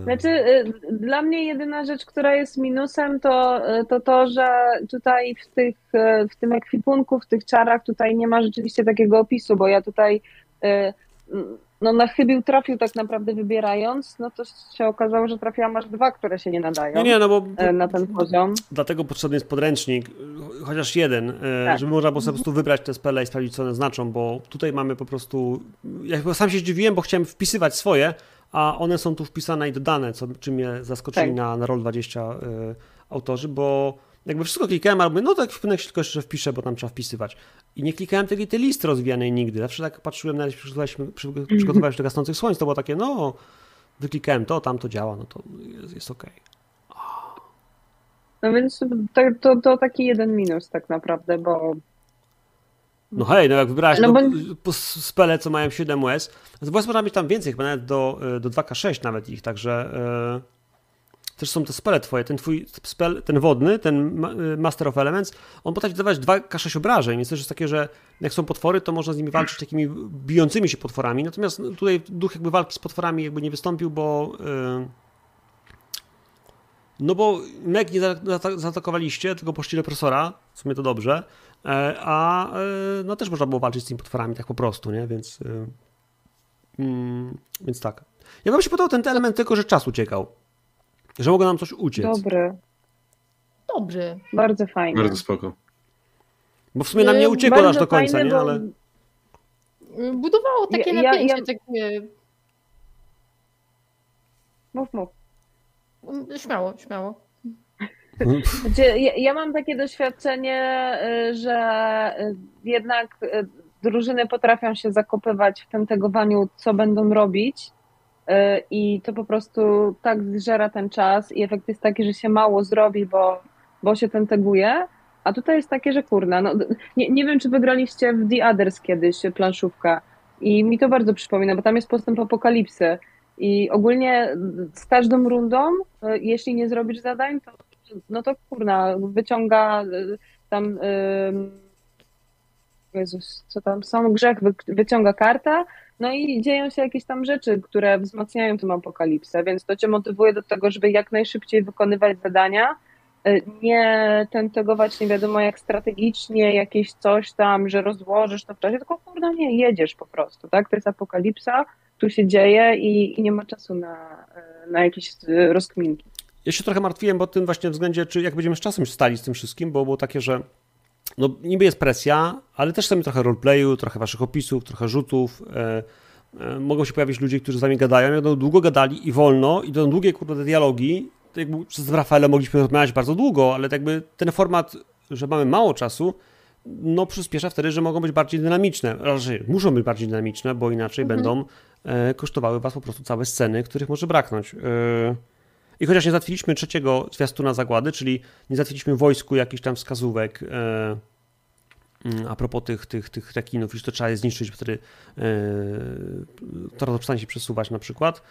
Znaczy, y, dla mnie jedyna rzecz, która jest minusem, to y, to, to że tutaj w, tych, y, w tym ekwipunku, w tych czarach, tutaj nie ma rzeczywiście takiego opisu, bo ja tutaj no na chybił trafił tak naprawdę wybierając, no to się okazało, że trafiłam aż dwa, które się nie nadają Nie, nie, no bo e, na ten poziom. dlatego potrzebny jest podręcznik, chociaż jeden, e, Tak. żeby można było po prostu wybrać te spele i sprawdzić, co one znaczą, bo tutaj mamy po prostu... Ja sam się zdziwiłem, bo chciałem wpisywać swoje, a one są tu wpisane i dodane, co, czym mnie zaskoczyli Tak. na, na Roll20 y, autorzy, bo jakby wszystko klikałem, mówię, no tak w tylko jeszcze wpiszę, bo tam trzeba wpisywać. I nie klikałem tej, tej listy rozwijanej nigdy. Zawsze tak patrzyłem, nawet jeśli przygotowaliśmy, przy- przygotowywałem się do gasnących słońc, to było takie, no, wyklikałem to, tam to działa, no to jest, jest okej. No więc to, to, to taki jeden minus tak naprawdę, bo No hej, no jak wybrałaś No no, bo- spele, co mają 7 US, to można mieć tam więcej, chyba nawet do, do 2K6 nawet ich, także y, też są te spele twoje, ten twój spell, ten wodny, ten y, Master of Elements, on potrafi dawać 2K6 obrażeń, więc też jest takie, że jak są potwory, to można z nimi walczyć takimi bijącymi się potworami, natomiast no, tutaj duch jakby walki z potworami jakby nie wystąpił, bo y, no bo Meg nie za- za- zaatakowaliście, tylko poszli represora, w sumie to dobrze, e, a e, no też można było walczyć z tymi potworami tak po prostu, nie, więc mm, więc tak. Ja bym się podobał ten element tylko, że czas uciekał, że mogło nam coś uciec, dobry, Dobry. bardzo fajny. Bardzo spoko. bo w sumie nam nie uciekło Bardzo aż do końca, fajny, nie, ale Budowało takie Ja- ja- napięcie, ja- takie... Mów, mów. Śmiało, śmiało. Znaczy, ja, ja mam takie doświadczenie, y, że y, jednak y, drużyny potrafią się zakopywać w tym tegowaniu, co będą robić. Y, I to po prostu tak zżera ten czas i efekt jest taki, że się mało zrobi, bo, bo się ten teguje. A tutaj jest takie, że kurna, no, nie, nie wiem, czy wygraliście w The Others kiedyś planszówkę i mi to bardzo przypomina, bo tam jest postęp apokalipsy i ogólnie z każdą rundą, y, jeśli nie zrobisz zadań, to no to kurna, wyciąga y, tam y, Jezus, co tam są, grzech wy, wyciąga kartę, no i dzieją się jakieś tam rzeczy, które wzmacniają tą apokalipsę, więc to cię motywuje do tego, żeby jak najszybciej wykonywać zadania, y, nie tentegować nie wiadomo jak strategicznie jakieś coś tam, że rozłożysz to w czasie, tylko kurna nie, jedziesz po prostu, tak? To jest apokalipsa, tu się dzieje i, i nie ma czasu na, y, na jakieś y, rozkminki. Ja się trochę martwiłem, bo tym właśnie względzie, czy jak będziemy z czasem stali z tym wszystkim, bo było takie, że no niby jest presja, ale też chcemy trochę roleplayu, trochę waszych opisów, trochę rzutów. E, e, mogą się pojawić ludzie, którzy z wami gadają, będą długo gadali i wolno, i to długie kurde te dialogi. To jakby z Rafaelem mogliśmy rozmawiać bardzo długo, ale tak jakby ten format, że mamy mało czasu, no przyspiesza wtedy, że mogą być bardziej dynamiczne. Raczej muszą być bardziej dynamiczne, bo inaczej będą e, kosztowały was po prostu całe sceny, których może braknąć. I chociaż nie załatwiliśmy trzeciego zwiastuna zagłady, czyli nie załatwiliśmy wojsku jakichś tam wskazówek e, mm, a propos tych, tych, tych rekinów, iż to trzeba je zniszczyć, wtedy e, to przestanie się przesuwać na przykład,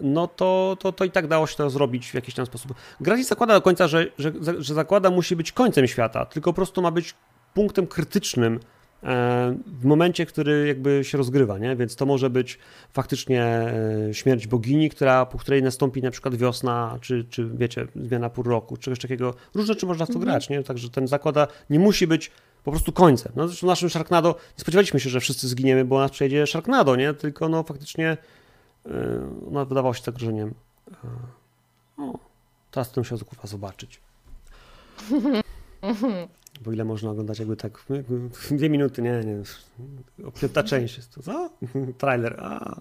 no to, to, to i tak dało się to zrobić w jakiś tam sposób. Gra zakłada do końca, że, że, że zakłada musi być końcem świata, tylko po prostu ma być punktem krytycznym w momencie, który jakby się rozgrywa, nie? Więc to może być faktycznie e, śmierć bogini, która, po której nastąpi na przykład wiosna, czy, czy wiecie, zmiana pół roku, czegoś takiego. Różne rzeczy można w to grać, nie? Także ten zakłada nie musi być po prostu końcem. No zresztą naszym Sharknado nie spodziewaliśmy się, że wszyscy zginiemy, bo nas przyjedzie Sharknado, nie? Tylko no faktycznie e, no, wydawało się zagrożeniem. E, No, teraz to musiał kurwa zobaczyć. Bo ile można oglądać jakby tak jakby dwie minuty, nie, nie. Piąta część jest to, co? Trailer, a.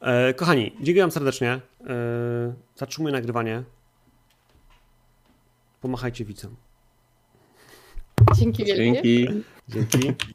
E, kochani, dziękuję wam serdecznie. E, zatrzymuję nagrywanie. Pomachajcie widzom. Dzięki wielkie. Dzięki. Dzięki.